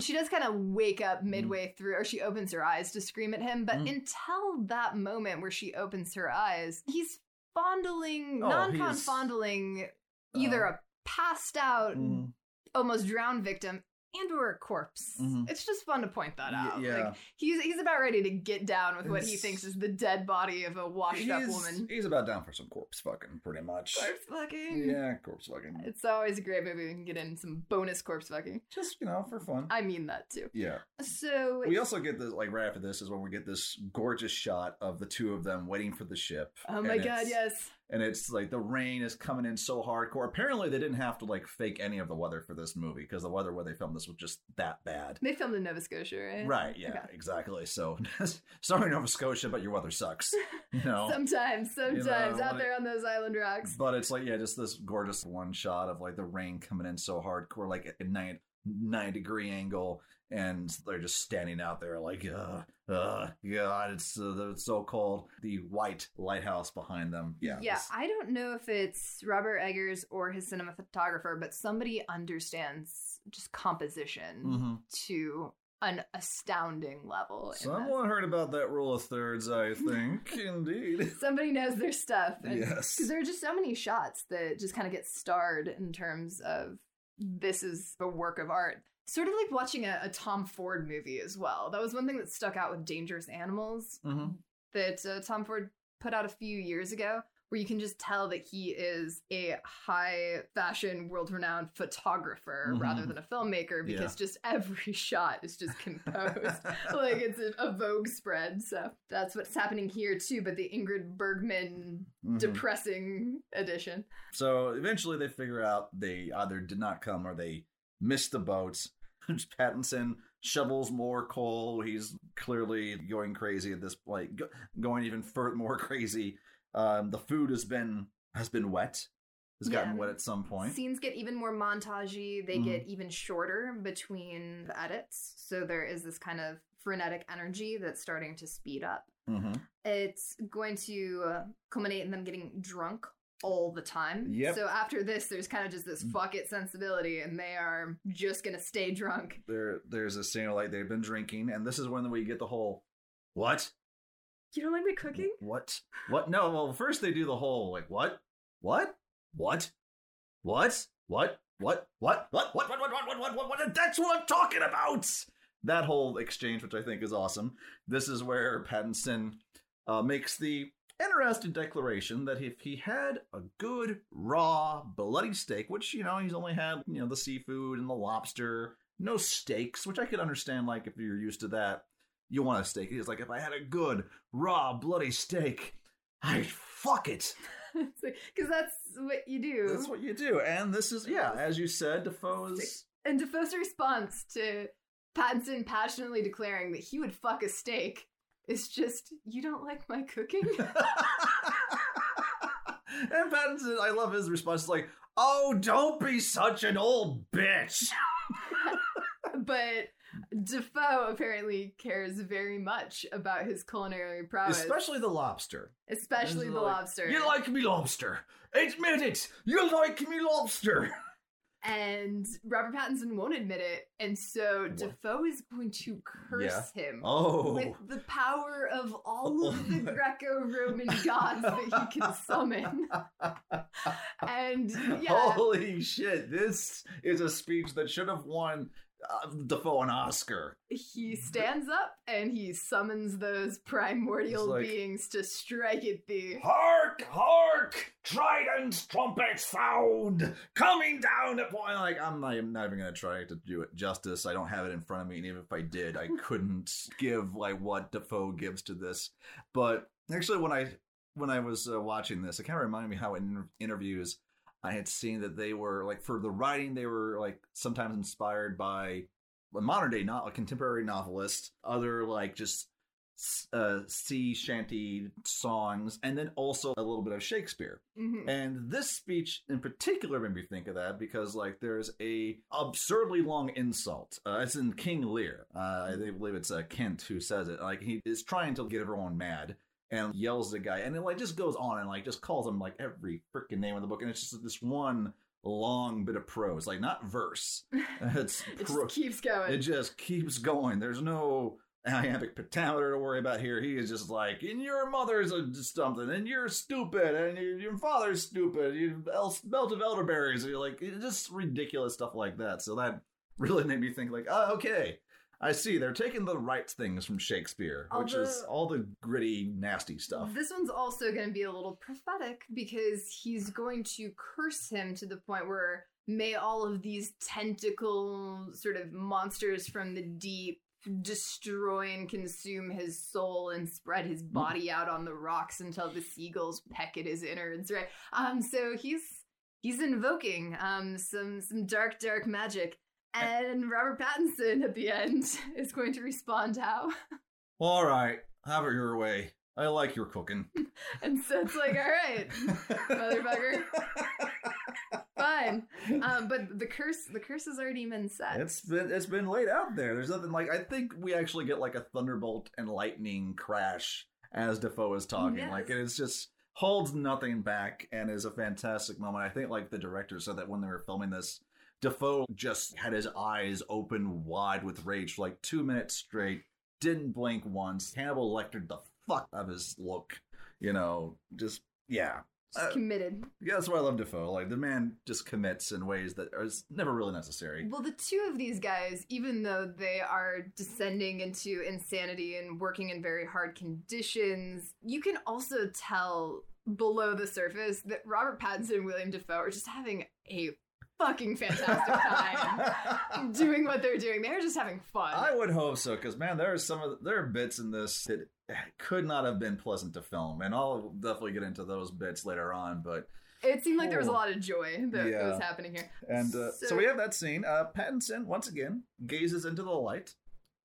S1: She does kind of wake up midway through, or she opens her eyes to scream at him. But
S2: Mm.
S1: until that moment where she opens her eyes, he's fondling,
S2: Oh,
S1: non-con fondling either
S2: Uh,
S1: a passed out,
S2: Mhm.
S1: almost drowned victim and or a corpse.
S2: Mhm.
S1: It's just fun to point that out.
S2: yeah.
S1: Like he's he's about ready to get down with what he thinks is the dead body of a washed up woman.
S2: he's about down for some corpse fucking, pretty much.
S1: Corpse fucking.
S2: Yeah, corpse fucking.
S1: It's always a great movie. We can get in some bonus corpse fucking.
S2: Just you know, for fun.
S1: I mean that too.
S2: yeah.
S1: So
S2: We also get this like right after this is when we get this gorgeous shot of the two of them waiting for the ship.
S1: Oh my god, yes.
S2: And it's like the rain is coming in so hardcore. Apparently, they didn't have to like fake any of the weather for this movie because the weather where they filmed this was just that bad.
S1: They filmed in Nova Scotia, right?
S2: Right? Yeah,
S1: Okay.
S2: exactly. So, (laughs) sorry, Nova Scotia, but your weather sucks. You know. (laughs)
S1: Sometimes, sometimes
S2: know,
S1: out
S2: like-
S1: there on those island rocks.
S2: But it's like, yeah, just this gorgeous one shot of like the rain coming in so hardcore, like at a nine nine degree angle, and they're just standing out there like, uh, uh, God, it's, uh, it's so cold. The white lighthouse behind them, yeah,
S1: Yeah, I don't know if it's Robert Eggers or his cinematographer, but somebody understands just composition
S2: Mhm.
S1: to an astounding level.
S2: Someone heard about that rule of thirds, I (laughs) think. Indeed.
S1: Somebody knows their stuff.
S2: Yes.
S1: Because there are just so many shots that just kind of get starred in terms of this is a work of art. Sort of like watching a, a Tom Ford movie as well. That was one thing that stuck out with Dangerous Animals
S2: Mhm.
S1: that uh, Tom Ford put out a few years ago, where you can just tell that he is a high fashion, world renowned photographer
S2: Mhm.
S1: rather than a filmmaker because
S2: Yeah.
S1: just every (laughs) shot is just composed (laughs) like it's a, a Vogue spread. So that's what's happening here too, but the Ingrid Bergman
S2: Mhm.
S1: depressing edition.
S2: So eventually they figure out they either did not come or they missed the boat. (laughs) Pattinson shovels more coal. He's clearly going crazy at this point, go- going even further more (laughs) crazy. Um, the food has been has been wet. Has gotten wet at some point.
S1: Scenes get even more montagey. They
S2: Mhm.
S1: get even shorter between the edits. So there is this kind of frenetic energy that's starting to speed up.
S2: hmm
S1: It's going to uh, culminate in them getting drunk all the time.
S2: Yep.
S1: So after this, there's kind of just this
S2: Mm.
S1: fuck it sensibility, and they are just gonna stay drunk.
S2: There, there's a scene like they've been drinking, and this is when we get the whole what
S1: You don't like my cooking?
S2: What? What? No. Well, first they do the whole like what? What? What? What? What? What? What? What? What? What? What? What? What? What? What? what? That's what I'm talking about. That whole exchange, which I think is awesome. This is where Pattinson uh, makes the interesting declaration that if he had a good raw bloody steak, which you know he's only had, you know, the seafood and the lobster, no steaks, which I could understand. Like if you're used to that, you want a steak. He's like, if I had a good raw bloody steak, I'd fuck it. (laughs)
S1: Because that's what you do.
S2: That's what you do. And this is, yeah, as you said, Dafoe's.
S1: And Dafoe's response to Pattinson passionately declaring that he would fuck a steak is just, you don't like my cooking? (laughs)
S2: and Pattinson, I love his response. It's like, oh, don't be such an old bitch. (laughs)
S1: but Dafoe apparently cares very much about his culinary prowess.
S2: Especially the lobster.
S1: Especially the
S2: like,
S1: lobster.
S2: You like me lobster. Admit it. You like me lobster. (laughs)
S1: and Robert Pattinson won't admit it. And so Dafoe is going to curse him.
S2: Oh.
S1: With the power of all of the (laughs) Greco Roman gods that he can summon. (laughs) And yeah.
S2: Holy shit. This is a speech that should have won Dafoe an Oscar.
S1: He stands up and he summons those primordial
S2: like-
S1: beings to strike at thee.
S2: Hark, hark! Trident's trumpets sound coming down point. Like I'm not, I'm not even gonna try to do it justice. I don't have it in front of me, and even if I did, I couldn't (laughs) give like what Dafoe gives to this. But actually, when I when I was uh, watching this, it kind of reminded me how in interviews I had seen that they were like for the writing, they were like sometimes inspired by a modern day not a contemporary novelist, other like just uh, sea shanty songs, and then also a little bit of Shakespeare.
S1: Mhm.
S2: And this speech in particular made me think of that because like there's a absurdly long insult. Uh, it's in King Lear. Uh, I believe it's uh, Kent who says it. Like he is trying to get everyone mad and yells at the guy, and it like just goes on and like just calls him like every freaking name in the book, and it's just this one long bit of prose, like not verse. (laughs) It's
S1: It
S2: pro-
S1: just keeps going.
S2: it just keeps going. There's no iambic pentameter to worry about here. He is just like, and your mother's a something, and you're stupid, and your, your father's stupid. You el- belt of elderberries. And you're like, it's just ridiculous stuff like that. So that (laughs) really made me think, like, oh, okay. I see. They're taking the right things from Shakespeare, which is all the gritty, nasty stuff.
S1: This one's also going to be a little prophetic because he's going to curse him to the point where may all of these tentacle sort of monsters from the deep destroy and consume his soul and spread his body out on the rocks until the seagulls peck at his innards right um so he's he's invoking um some some dark dark magic (laughs) and robert pattinson at the end (laughs) is going to respond how
S2: all right, have it your way. I like your cooking. (laughs)
S1: and so it's like all right Motherfucker. fine um but the curse the curse has already been set
S2: It's been it's been laid out there. There's nothing like I think we actually get like a thunderbolt and lightning crash as Dafoe is talking.
S1: Yes.
S2: Like it's just holds nothing back and is a fantastic moment. I think like the director said that when they were filming this, Dafoe just had his eyes open wide with rage for like two minutes straight, didn't blink once. Hannibal lectured the fuck out of his look. You know, just yeah.
S1: just
S2: Uh,
S1: committed
S2: yeah, that's why I love Dafoe. Like the man just commits in ways that are never really necessary.
S1: Well, the two of these guys, even though they are descending into insanity and working in very hard conditions, you can also tell below the surface that Robert Pattinson and William Dafoe are just having a fucking fantastic time (laughs) doing what they're doing. They're just having fun.
S2: I would hope so, because man, there are some of the, there are bits in this that could not have been pleasant to film, and I'll definitely get into those bits later on. But
S1: it seemed like there was a
S2: Oh.
S1: lot of joy that
S2: Yeah.
S1: was happening here.
S2: and uh, so,
S1: So-
S2: we have that scene. Uh, Pattinson once again gazes into the light,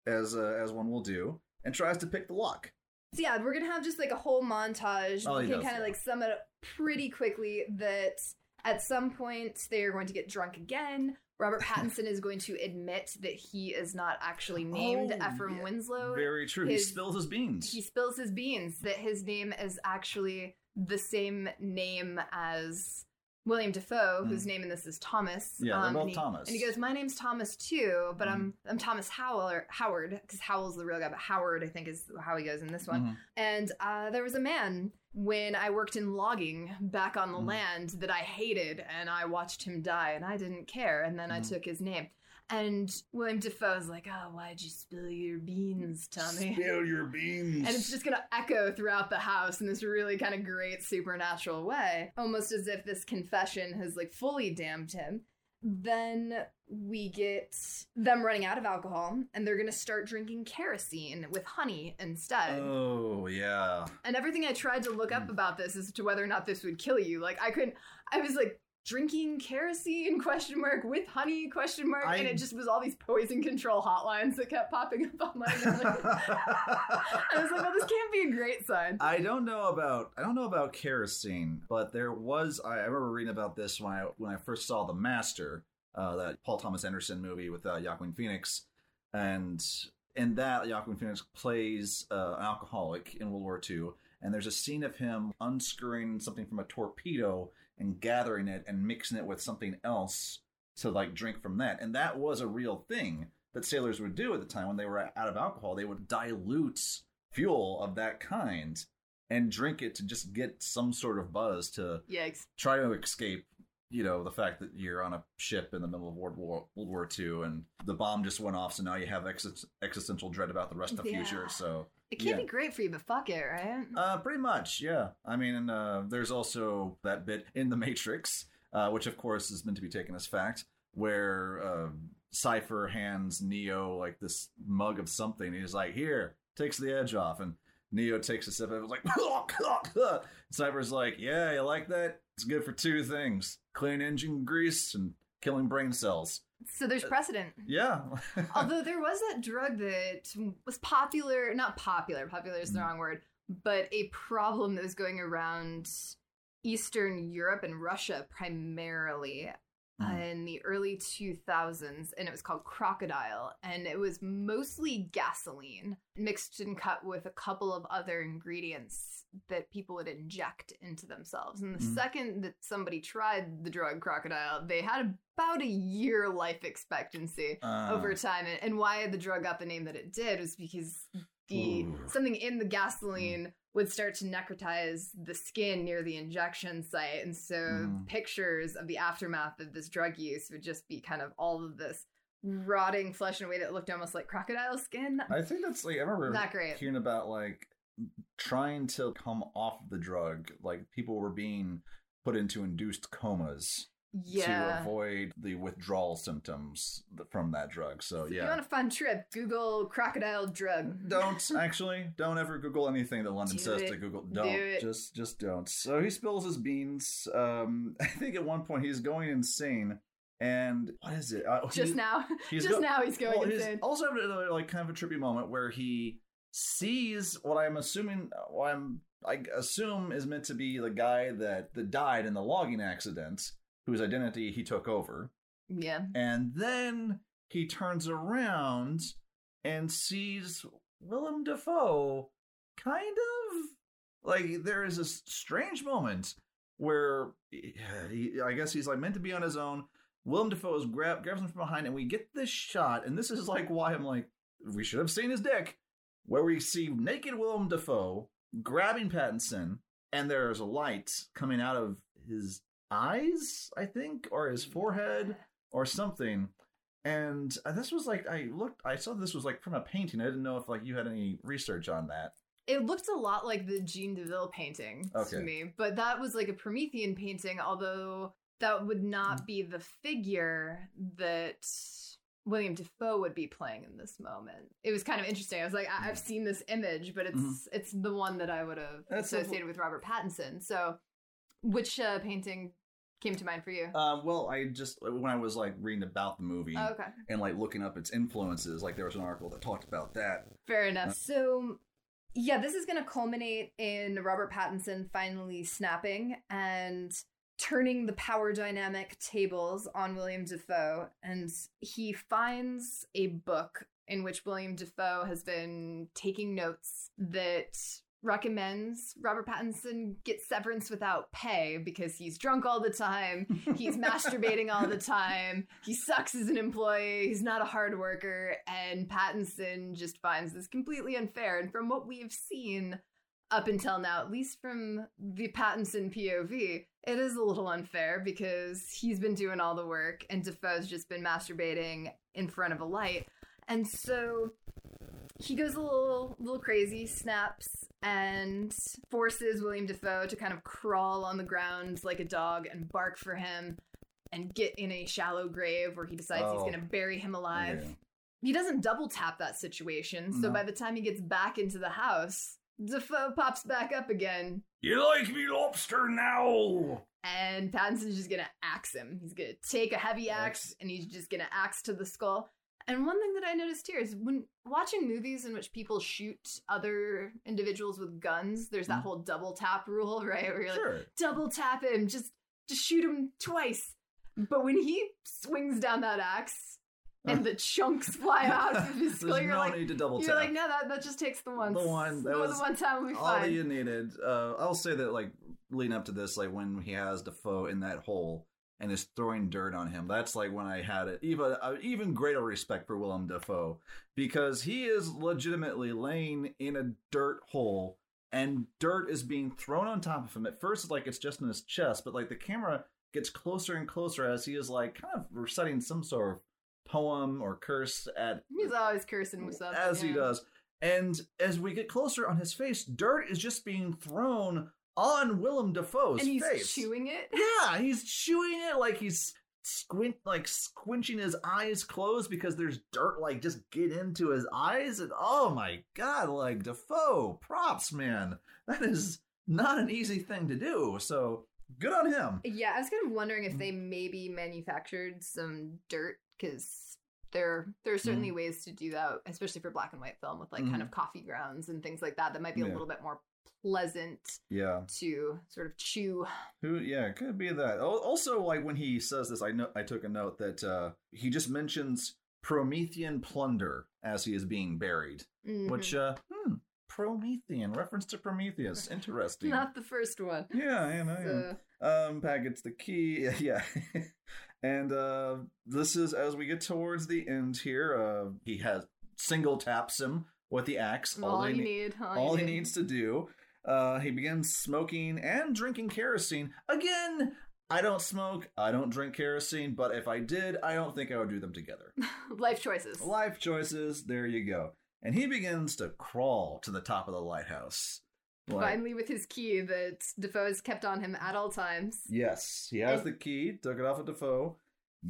S2: as uh, as one will do, and tries to pick the lock.
S1: So yeah, we're gonna have just like a whole montage.
S2: Oh,
S1: we can kind of
S2: yeah.
S1: like sum it up pretty quickly that at some point they are going to get drunk again. Robert (laughs) Pattinson is going to admit that he is not actually named
S2: Oh,
S1: Ephraim
S2: yeah.
S1: Winslow.
S2: Very true. he spills his beans.
S1: He spills his beans that his name is actually the same name as William Dafoe, whose name in this is Thomas.
S2: Hmm. Yeah, they're both
S1: and he,
S2: Thomas.
S1: And he goes, "My name's Thomas too, but I'm
S2: Mm-hmm.
S1: I'm Thomas Howell Howard because Howell's the real guy, but Howard I think is how he goes in this one."
S2: Mhm.
S1: And uh, there was a man when I worked in logging back on the
S2: Mhm.
S1: land that I hated, and I watched him die, and I didn't care. And then I
S2: Mhm.
S1: took his name. And William Dafoe's like, "Oh, why'd you spill your beans, Tommy?"
S2: Spill your (laughs) beans.
S1: And it's just gonna echo throughout the house in this really kind of great supernatural way, almost as if this confession has like fully damned him. Then we get them running out of alcohol and they're gonna start drinking kerosene with honey instead.
S2: Oh yeah.
S1: And everything I tried to look
S2: Hmm.
S1: up about this as to whether or not this would kill you. Like I couldn't I was like drinking kerosene question mark with honey question mark and it just was all these poison control hotlines that kept popping up on my (laughs) I was like, well, this can't be a great sign.
S2: I don't know about I don't know about kerosene, but there was I, I remember reading about this when I when I first saw The Master, uh, that Paul Thomas Anderson movie with uh, Joaquin Phoenix, and in that Joaquin Phoenix plays uh, an alcoholic in World War II, and there's a scene of him unscrewing something from a torpedo and gathering it and mixing it with something else to like drink from that, and that was a real thing that sailors would do at the time when they were out of alcohol. They would dilute fuel of that kind and drink it to just get some sort of buzz to
S1: Yikes.
S2: try to escape you know the fact that you're on a ship in the middle of World War World War II and the bomb just went off, so now you have ex- existential dread about the rest of the future. So
S1: It can't
S2: Yeah.
S1: be great for you, but fuck it, right?
S2: uh, pretty much, yeah. I mean, uh, there's also that bit in the Matrix, uh, which of course is meant to be taken as fact, where uh, Cypher hands Neo like this mug of something. He's like, "Here, takes the edge off," and Neo takes a sip of it. Like, Cypher's like, "Yeah, you like that? It's good for two things: clean engine grease and killing brain cells."
S1: So there's precedent.
S2: Yeah. (laughs)
S1: Although there was that drug that was popular, not popular, popular is the
S2: Mm.
S1: wrong word, but a problem that was going around Eastern Europe and Russia primarily uh,
S2: Mm.
S1: in the early 2000s, and it was called Crocodile, and it was mostly gasoline mixed and cut with a couple of other ingredients that people would inject into themselves. And the
S2: Mm.
S1: second that somebody tried the drug Crocodile, they had about a year life expectancy
S2: Uh,
S1: over time and, and why the drug got the name that it did was because the
S2: Ooh.
S1: something in the gasoline would start to necrotize the skin near the injection site and so
S2: Mm.
S1: pictures of the aftermath of this drug use would just be kind of all of this rotting flesh in a way that looked almost like crocodile skin
S2: I think that's like I remember
S1: Not great.
S2: hearing about like trying to come off the drug. Like people were being put into induced comas to avoid the withdrawal symptoms from that drug. So
S1: yeah. you
S2: yeah.
S1: want a fun trip google crocodile drug
S2: Don't (laughs) actually don't ever Google anything that London
S1: Do
S2: says
S1: it.
S2: to Google.
S1: Do
S2: Don't
S1: it.
S2: just just don't. So he spills his beans. Um, (laughs) I think at one point he's going insane. And what is it? Uh,
S1: just
S2: he-
S1: now (laughs)
S2: he's
S1: just
S2: go-
S1: now he's going
S2: well, he's
S1: insane
S2: also having another like kind of a trippy moment where he sees what I'm assuming, what I'm I assume is meant to be the guy that that died in the logging accident, whose identity he took over,
S1: yeah.
S2: And then he turns around and sees Willem Dafoe, kind of like there is this strange moment where he, I guess he's like meant to be on his own. Willem Dafoe is grab grabs him from behind, and we get this shot, and this is like why I'm like, we should have seen his dick, where we see naked Willem Dafoe grabbing Pattinson, and there's a light coming out of his eyes, I think, or his forehead, or something. And uh, this was like I looked, I saw this was like from a painting. I didn't know if like you had any research on that.
S1: It looked a lot like the Jean Delville painting
S2: Okay.
S1: to me, but that was like a Promethean painting, although that would
S2: Mm.
S1: not be the figure that William Dafoe would be playing in this moment. It was kind of interesting. I was like, I- I've seen this image, but it's
S2: Mhm.
S1: it's the one that I would have associated with Robert Pattinson. So, which uh, painting came to mind for you?
S2: Um, well, I just when I was like reading about the movie
S1: Oh, okay.
S2: and like looking up its influences, like there was an article that talked about that.
S1: Fair enough. So, yeah, this is going to culminate in Robert Pattinson finally snapping and turning the power dynamic tables on William Dafoe. And he finds a book in which William Dafoe has been taking notes that recommends Robert Pattinson get severance without pay because he's drunk all the time, he's (laughs) masturbating all the time, he sucks as an employee, he's not a hard worker, and Pattinson just finds this completely unfair. And from what we've seen up until now, at least from the Pattinson POV, it is a little unfair because he's been doing all the work and Dafoe's just been masturbating in front of a light. And so he goes a little little crazy, snaps, and forces William Dafoe to kind of crawl on the ground like a dog and bark for him and get in a shallow grave where he decides he's
S2: Oh.
S1: going to bury him alive.
S2: Yeah.
S1: He doesn't double tap that situation, so
S2: No.
S1: by the time he gets back into the house, Dafoe pops back up again,
S2: You like me, lobster now?
S1: and Pattinson's just gonna axe him. He's gonna take a heavy axe
S2: Axe.
S1: and he's just gonna axe to the skull. And one thing that I noticed here is when watching movies in which people shoot other individuals with guns, there's that
S2: Mhm.
S1: whole double tap rule, (laughs) right? Where you're like,
S2: Sure.
S1: double tap him, just just shoot him twice. But when he swings down that axe and the chunks fly out of his (laughs) skull,
S2: There's
S1: you're
S2: no
S1: like,
S2: need to double
S1: you're
S2: tap.
S1: like, no, that, that just takes the once.
S2: The one- that
S1: the,
S2: was
S1: the one time be
S2: all that
S1: fine.
S2: you needed. Uh, I'll say that like leading up to this, like when he has Dafoe in that hole and is throwing dirt on him, that's like when I had it even uh, even greater respect for Willem Dafoe because he is legitimately laying in a dirt hole and dirt is being thrown on top of him. At first, it's like it's just in his chest, but like the camera gets closer and closer as he is like kind of reciting some sort of poem or curse at
S1: He's always cursing something.
S2: as he does. And as we get closer on his face, dirt is just being thrown on Willem Dafoe's
S1: And he's
S2: face.
S1: chewing it. (laughs)
S2: Yeah, he's chewing it like he's squint like squinching his eyes closed because there's dirt like just get into his eyes and oh my god, like Dafoe, props, man. That is not an easy thing to do. So good on him.
S1: Yeah, I was kind of wondering
S2: Mm.
S1: if they maybe manufactured some dirt because there there are certainly
S2: Mm-hmm.
S1: ways to do that, especially for black and white film with like kind of coffee grounds and things like that. That might be a little bit more pleasant
S2: Yeah.
S1: to sort of chew.
S2: Who? Yeah, it could be that. Also, like when he says this, I know I took a note that uh, he just mentions Promethean plunder as he is being buried,
S1: Mhm.
S2: which uh, hmm, Promethean reference to Prometheus, (laughs) interesting.
S1: not the first one.
S2: yeah, know. yeah. Um, Pat gets the key. (laughs) Yeah. and uh, this is as we get towards the end here. Uh, he has single taps him with the axe.
S1: all,
S2: they
S1: you
S2: ne-
S1: need. All,
S2: all he
S1: need.
S2: needs to do. Uh, he begins smoking and drinking kerosene. Again, I don't smoke, I don't drink kerosene, but if I did, I don't think I would do them together. (laughs)
S1: Life choices.
S2: Life choices, there you go. And he begins to crawl to the top of the lighthouse. Like,
S1: Finally, with his key that Dafoe's kept on him at all times.
S2: Yes, he has
S1: And-
S2: the key, took it off of Dafoe,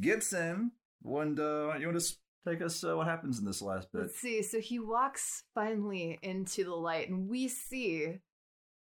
S2: gets in. When uh, you want to take us uh, what happens in this last bit?
S1: Let's see. So he walks finally into the light, and we see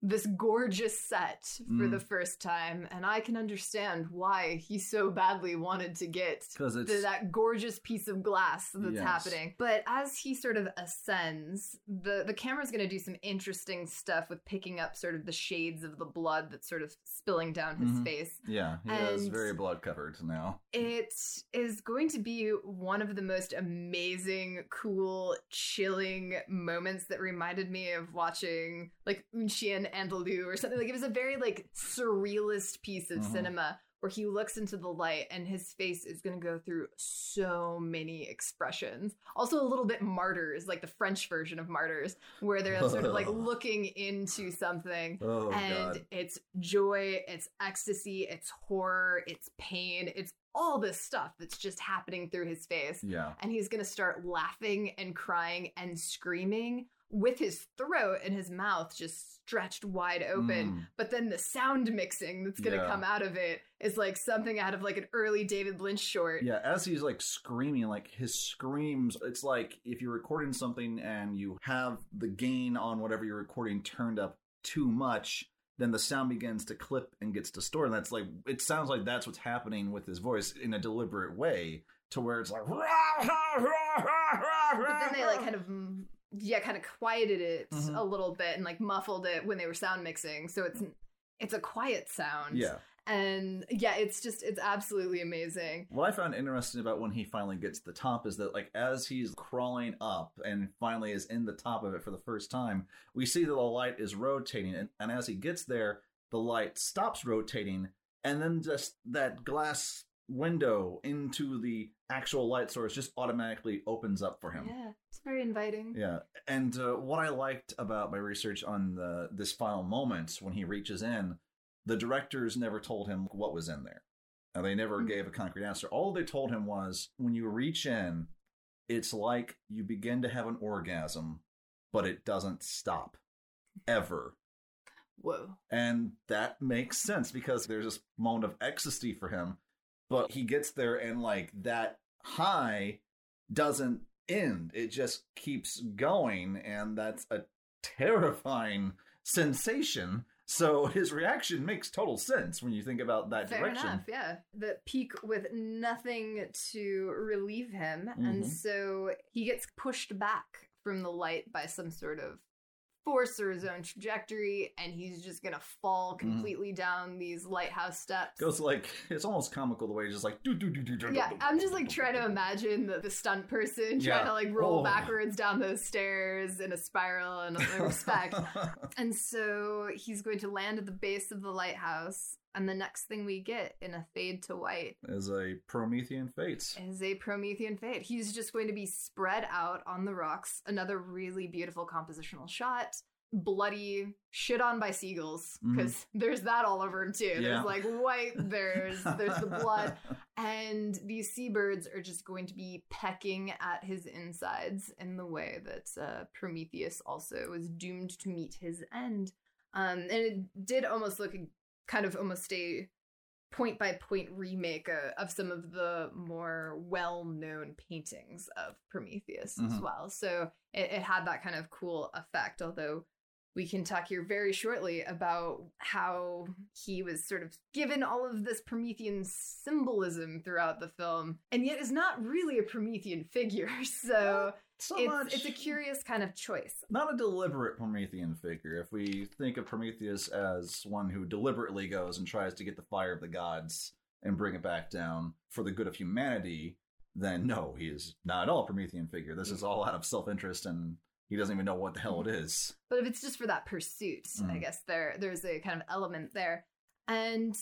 S1: this gorgeous set for
S2: Mm.
S1: the first time. And I can understand why he so badly wanted to get to that gorgeous piece of glass that's
S2: Yes.
S1: happening. But as he sort of ascends, the the camera's going to do some interesting stuff with picking up sort of the shades of the blood that's sort of spilling down his
S2: Mhm.
S1: face.
S2: yeah, he is very blood covered now.
S1: It is going to be one of the most amazing, cool, chilling moments that reminded me of watching like Un Chien Andalou or something. Like it was a very like surrealist piece of
S2: Mhm.
S1: cinema where he looks into the light and his face is going to go through so many expressions. Also a little bit martyrs, like the French version of martyrs, where they're sort of like (laughs) looking into something
S2: Oh
S1: and
S2: god.
S1: it's joy, it's ecstasy, it's horror, it's pain, it's all this stuff that's just happening through his face.
S2: Yeah.
S1: And he's gonna start laughing and crying and screaming with his throat and his mouth just stretched wide open.
S2: Mm.
S1: But then the sound mixing that's gonna
S2: Yeah.
S1: come out of it is like something out of like an early David Lynch short.
S2: Yeah, as he's like screaming, like his screams, it's like if you're recording something and you have the gain on whatever you're recording turned up too much, then the sound begins to clip and gets distorted. That's like, it sounds like that's what's happening with his voice in a deliberate way to where it's like,
S1: But then they like kind of yeah, kind of quieted it
S2: Mhm.
S1: a little bit and like muffled it when they were sound mixing. So it's it's a quiet sound.
S2: yeah.
S1: And yeah, it's just it's absolutely amazing.
S2: What I found interesting about when he finally gets to the top is that, like, as he's crawling up and finally is in the top of it for the first time, we see that the light is rotating. And, and as he gets there, the light stops rotating. And then just that glass window into the actual light source just automatically opens up for him.
S1: Yeah, it's very inviting.
S2: Yeah, and uh, what I liked about my research on the this final moment when he reaches in, the directors never told him what was in there. And they never
S1: Mm.
S2: gave a concrete answer. All they told him was when you reach in, it's like you begin to have an orgasm, but it doesn't stop ever.
S1: Whoa.
S2: And that makes sense because there's this moment of ecstasy for him, but he gets there and like that high doesn't end. It just keeps going, and that's a terrifying sensation. So (laughs) his reaction makes total sense when you think about that
S1: Fair
S2: direction.
S1: enough, yeah. The peak with nothing to relieve him, and
S2: Mhm.
S1: so he gets pushed back from the light by some sort of force or his own trajectory, and he's just gonna fall mm-hmm. completely down these lighthouse steps.
S2: Goes like it's almost comical the way he's just like do do do do do.
S1: yeah, I'm just like trying to imagine the, the stunt person
S2: Yeah.
S1: trying to like roll
S2: Oh.
S1: backwards down those stairs in a spiral and (laughs) respect. (laughs) And so he's going to land at the base of the lighthouse, and the next thing we get in a fade to white
S2: is a Promethean fate.
S1: is a Promethean Fate. He's just going to be spread out on the rocks. Another really beautiful compositional shot. bloody, shit on by seagulls because there's that all over him too.
S2: Yeah.
S1: There's like white, there's there's the blood, (laughs) and these seabirds are just going to be pecking at his insides in the way that uh, Prometheus also was doomed to meet his end. Um, and it did almost look kind of almost a point by point remake uh, of some of the more well known paintings of Prometheus as
S2: Mhm.
S1: well. So it, it had that kind of cool effect, although we can talk here very shortly about how he was sort of given all of this Promethean symbolism throughout the film, and yet is not really a Promethean figure. (laughs) So
S2: so
S1: it's,
S2: much.
S1: it's a curious kind of choice.
S2: not a deliberate Promethean figure. If we think of Prometheus as one who deliberately goes and tries to get the fire of the gods and bring it back down for the good of humanity, then no, he is not at all a Promethean figure. This is all out of self interest and he doesn't even know what the hell it is.
S1: But if it's just for that pursuit, I
S2: Mm.
S1: guess there there's a kind of element there. And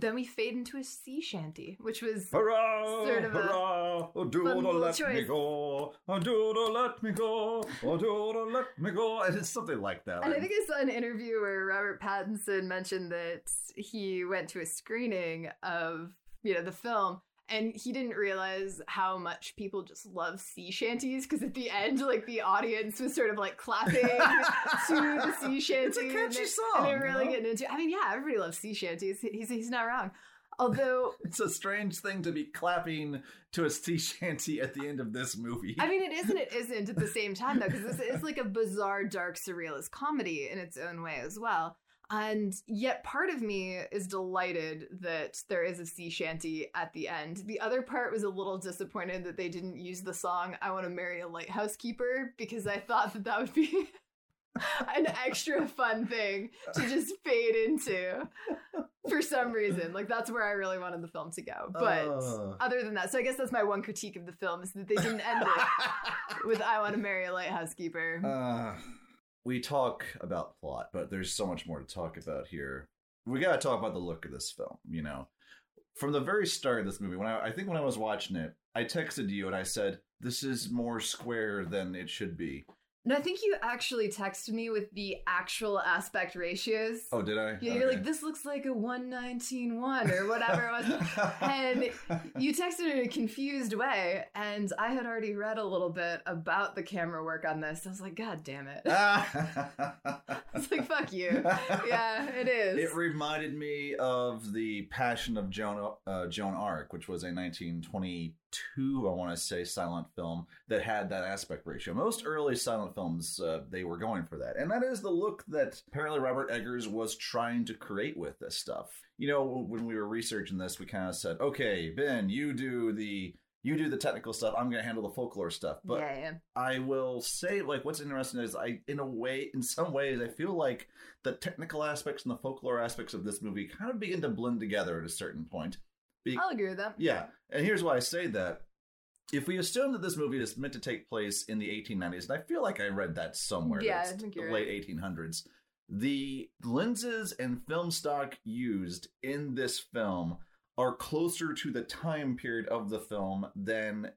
S1: then we fade into a sea shanty, which was
S2: Hurrah!
S1: Sort of a
S2: hurrah! Oh, doodle, let me
S1: choice.
S2: go. Oh, doodle, let me go. Oh, doodle, let me go. And It's something like that.
S1: And I think I saw an interview where Robert Pattinson mentioned that he went to a screening of you know the film and he didn't realize how much people just love sea shanties because at the end like the audience was sort of like clapping (laughs) to the sea shanty
S2: It's a
S1: and
S2: catchy
S1: they-
S2: song,
S1: and they're really
S2: you know?
S1: getting into I mean yeah everybody loves sea shanties he's, he's not wrong although (laughs)
S2: It's a strange thing to be clapping to a sea shanty at the end of this movie.
S1: I mean, it isn't. It (laughs) isn't at the same time, though, because this is like a bizarre, dark, surrealist comedy in its own way as well. And yet, part of me is delighted that there is a sea shanty at the end. The other part was a little disappointed that they didn't use the song I Want to Marry a Lighthouse Keeper because I thought that that would be (laughs) an extra fun thing to just fade into for some reason. Like, that's where I really wanted the film to go. But
S2: Oh.
S1: other than that, so I guess that's my one critique of the film is that they didn't end it (laughs) with I want to marry a lighthouse keeper.
S2: Uh, we talk about plot, but there's so much more to talk about here. We got to talk about the look of this film, you know. From the very start of this movie, when I, I think when I was watching it, I texted you and I said, "This is more square than it should be."
S1: No, I think you actually texted me with the actual aspect ratios.
S2: Oh, did I?
S1: yeah, you're like, this looks like a 119.1 or whatever it was. (laughs) And you texted in a confused way, and I had already read a little bit about the camera work on this. I was like, God damn it. (laughs) It's like, fuck you. Yeah, it is.
S2: It reminded me of the Passion of Joan uh, Joan Arc, which was a 1922, I want to say, silent film that had that aspect ratio. Most early silent films, uh, they were going for that, and that is the look that apparently Robert Eggers was trying to create with this stuff. You know, when we were researching this, we kind of said, "Okay, Ben, you do the." You do the technical stuff. I'm going to handle the folklore stuff. But
S1: yeah, yeah.
S2: I will say, like, what's interesting is I, in a way, in some ways, I feel like the technical aspects and the folklore aspects of this movie kind of begin to blend together at a certain point. Be-
S1: I'll agree with that.
S2: yeah, and here's why I say that. If we assume that this movie is meant to take place in the 1890s, and I feel like I read that somewhere,
S1: Yeah, I think you're
S2: late 1800s, the lenses and film stock used in this film are closer to the time period of the film than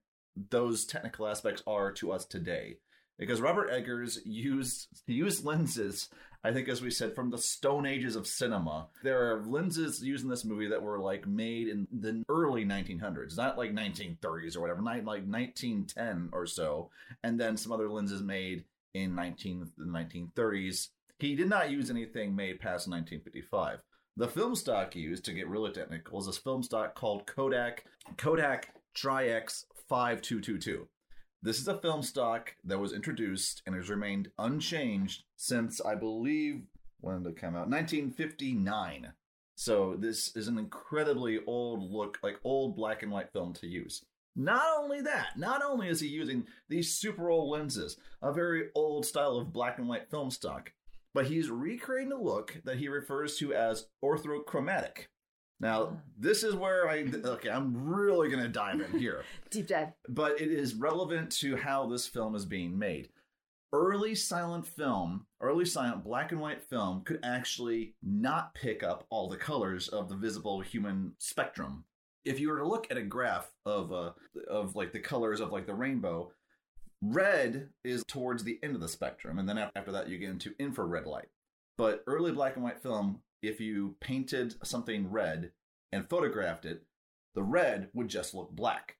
S2: those technical aspects are to us today. Because Robert Eggers used used lenses, I think as we said, from the stone ages of cinema. There are lenses used in this movie that were like made in the early 1900s, not like 1930s or whatever, not like 1910 or so, and then some other lenses made in 19 the 1930s. He did not use anything made past 1955. The film stock used to get really technical is this film stock called Kodak Kodak Tri-X 5222. This is a film stock that was introduced and has remained unchanged since I believe when did it come out? 1959. So this is an incredibly old look, like old black and white film to use. Not only that, not only is he using these super old lenses, a very old style of black and white film stock, but he's recreating a look that he refers to as orthochromatic. Now, this is where I (laughs) okay, I'm really going to dive in here
S1: Deep dive.
S2: but it is relevant to how this film is being made. Early silent film, early silent black and white film could actually not pick up all the colors of the visible human spectrum. If you were to look at a graph of uh of like the colors of like the rainbow, Red is towards the end of the spectrum, and then after that, you get into infrared light. But early black and white film, if you painted something red and photographed it, the red would just look black.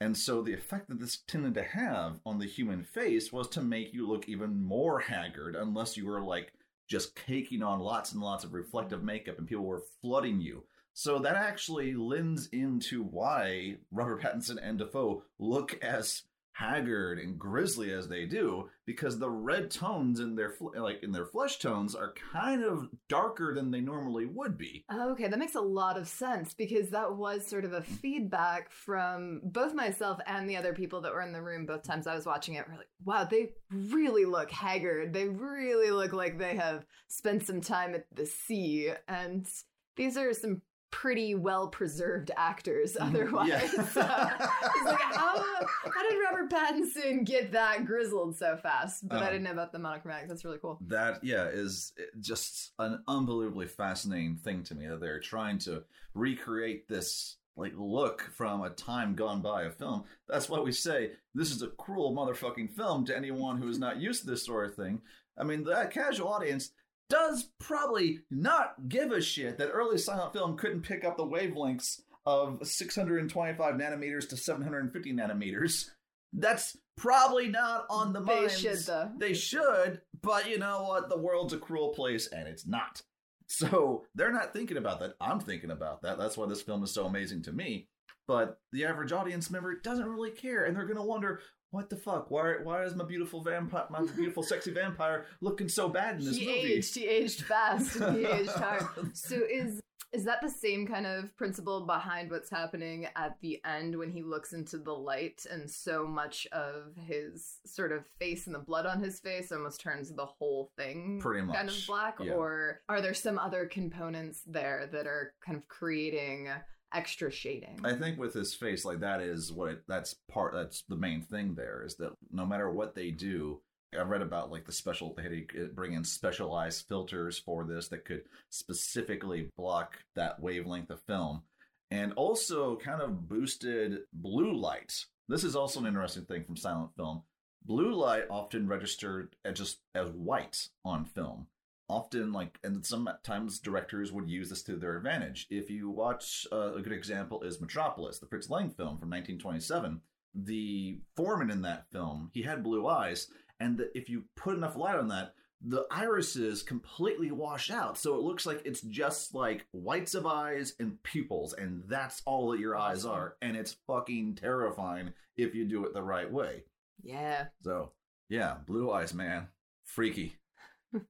S2: And so the effect that this tended to have on the human face was to make you look even more haggard, unless you were like just caking on lots and lots of reflective makeup and people were flooding you. So that actually lends into why Robert Pattinson and Dafoe look as haggard and grisly as they do because the red tones in their fl- like in their flesh tones are kind of darker than they normally would be.
S1: Okay, that makes a lot of sense because that was sort of a feedback from both myself and the other people that were in the room both times I was watching it. We're like, wow, they really look haggard. They really look like they have spent some time at the sea. And these are some pretty well preserved actors otherwise. (laughs)
S2: Yeah.
S1: He's like, (laughs) how, how did Robert Pattinson get that grizzled so fast? But I
S2: Um,
S1: didn't know about the monochromatic. That's really cool.
S2: That yeah is just an unbelievably fascinating thing to me that they're trying to recreate this like look from a time gone by of film. That's why we say this is a cruel motherfucking film to anyone who is not used to this sort of thing. I mean, the casual audience does probably not give a shit that early silent film couldn't pick up the wavelengths of 625 nanometers to 750 nanometers. That's probably not on the
S1: They
S2: minds.
S1: should, though.
S2: They should, but you know what? The world's a cruel place, and it's not. So they're not thinking about that. I'm thinking about that. That's why this film is so amazing to me. But the average audience member doesn't really care, and they're gonna wonder, what the fuck? Why? Why is my beautiful vampire, my beautiful sexy vampire, looking so bad in this
S1: he
S2: movie?
S1: aged. He aged fast. and he aged hard. So is is that the same kind of principle behind what's happening at the end when he looks into the light and so much of his sort of face and the blood on his face almost turns the whole thing
S2: Pretty much
S1: kind of black?
S2: yeah.
S1: Or are there some other components there that are kind of creating extra shading?
S2: I think with his face, like that is what it, that's part. That's the main thing. There is that no matter what they do, I've read about like the special they bring in specialized filters for this that could specifically block that wavelength of film, and also kind of boosted blue light. This is also an interesting thing from silent film. Blue light often registered as just as white on film often like and sometimes directors would use this to their advantage. If you watch uh, a good example is metropolis the fritz lang film from 1927 the foreman in that film he had blue eyes and the, if you put enough light on that the irises completely wash out. So it looks like it's just like whites of eyes and pupils and that's all that your eyes are. And it's fucking terrifying if you do it the right way.
S1: Yeah.
S2: so yeah blue eyes man. Freaky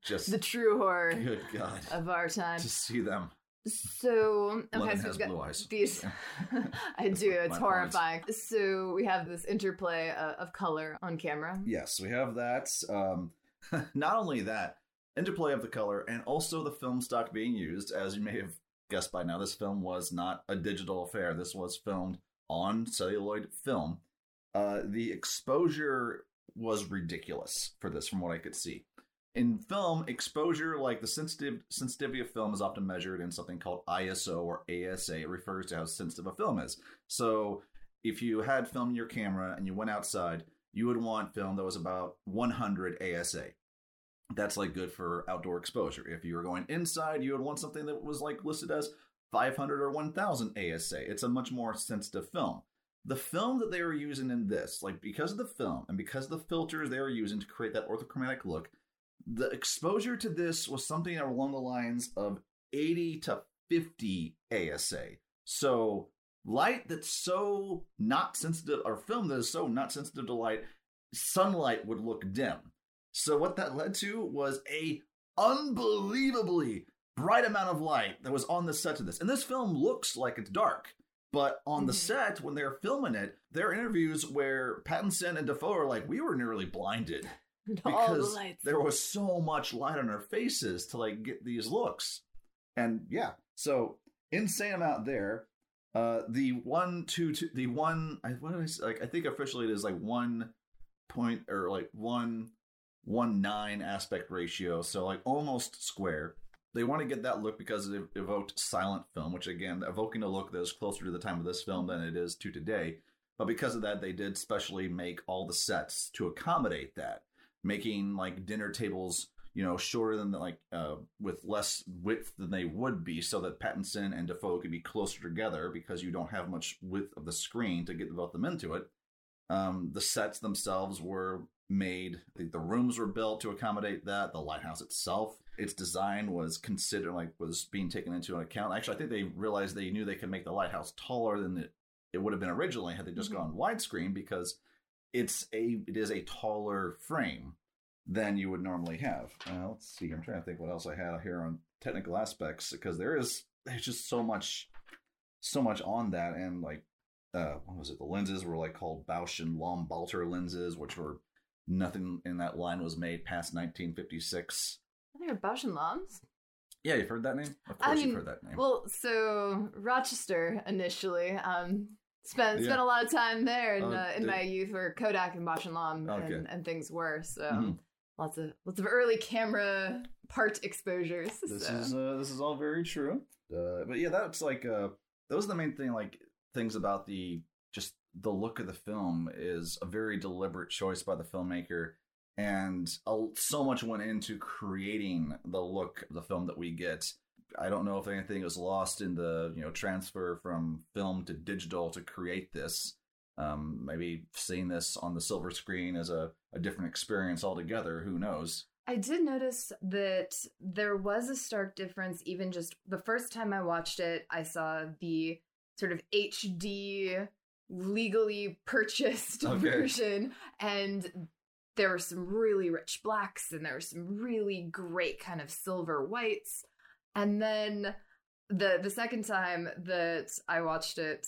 S2: just
S1: The true horror
S2: Good God.
S1: of our time.
S2: To see them.
S1: So okay, so we've got. These, (laughs) I do. It's
S2: My
S1: horrifying. So we have this interplay uh, of color on camera.
S2: Yes, we have that. Um, (laughs) not only that, interplay of the color and also the film stock being used. As you may have guessed by now, this film was not a digital affair. This was filmed on celluloid film. Uh, the exposure was ridiculous for this, from what I could see. In film, exposure, like the sensitive sensitivity of film, is often measured in something called ISO or ASA. It refers to how sensitive a film is. So, if you had film in your camera and you went outside, you would want film that was about 100 ASA. That's like good for outdoor exposure. If you were going inside, you would want something that was like listed as 500 or 1000 ASA. It's a much more sensitive film. The film that they were using in this, like because of the film and because of the filters they were using to create that orthochromatic look, the exposure to this was something along the lines of 80 to 50 ASA. So light that's so not sensitive, or film that is so not sensitive to light, sunlight would look dim. So what that led to was a unbelievably bright amount of light that was on the set of this. And this film looks like it's dark. But on the
S1: Mhm.
S2: set, when they're filming it, there are interviews where Pattinson and Dafoe are like, "We were nearly blinded
S1: All the
S2: because there was so much light on our faces to like get these looks." And yeah, so insane amount there. Uh, the one two two the one I what did I say? like I think officially it is like one point or like one one nine aspect ratio, so like almost square. They want to get that look because it evoked silent film, which again, evoking a look that is closer to the time of this film than it is to today. But because of that, they did specially make all the sets to accommodate that, making like dinner tables, you know, shorter than the, like uh, with less width than they would be, so that Pattinson and Dafoe could be closer together because you don't have much width of the screen to get both of them into it. Um, the sets themselves were made. The, rooms were built to accommodate that. The lighthouse itself, its design was considered like was being taken into account. Actually, I think they realized they knew they could make the lighthouse taller than it, it would have been originally had they just
S1: Mhm.
S2: gone widescreen because it's a it is a taller frame than you would normally have. Uh, let's see. I'm trying to think what else I had here on technical aspects because there is there's just so much so much on that and like uh what was it the lenses were like called Bausch and Lomb Baltar lenses which were nothing in that line was made past 1956
S1: I think Bausch and Lombs.
S2: yeah you've heard that name of
S1: I mean,
S2: you've heard that name
S1: Well, so Rochester initially. Um, spent
S2: Yeah.
S1: spent a lot of time there in,
S2: Oh,
S1: uh, in my youth, where Kodak and Bausch and Lomb
S2: Okay.
S1: and, and things were. So
S2: Mhm.
S1: lots of lots of early camera part exposures.
S2: this
S1: so.
S2: is uh, this is all very true uh, but yeah that's like uh those are the main thing like things about the just the look of the film is a very deliberate choice by the filmmaker and so much went into creating the look of the film that we get i don't know if anything was lost in the you know transfer from film to digital to create this um, maybe seeing this on the silver screen is a, a different experience altogether who knows
S1: I did notice that there was a stark difference, even just the first time I watched it, I saw the sort of HD, legally purchased
S2: Okay.
S1: version, and there were some really rich blacks and there were some really great kind of silver whites. And then the the second time that I watched it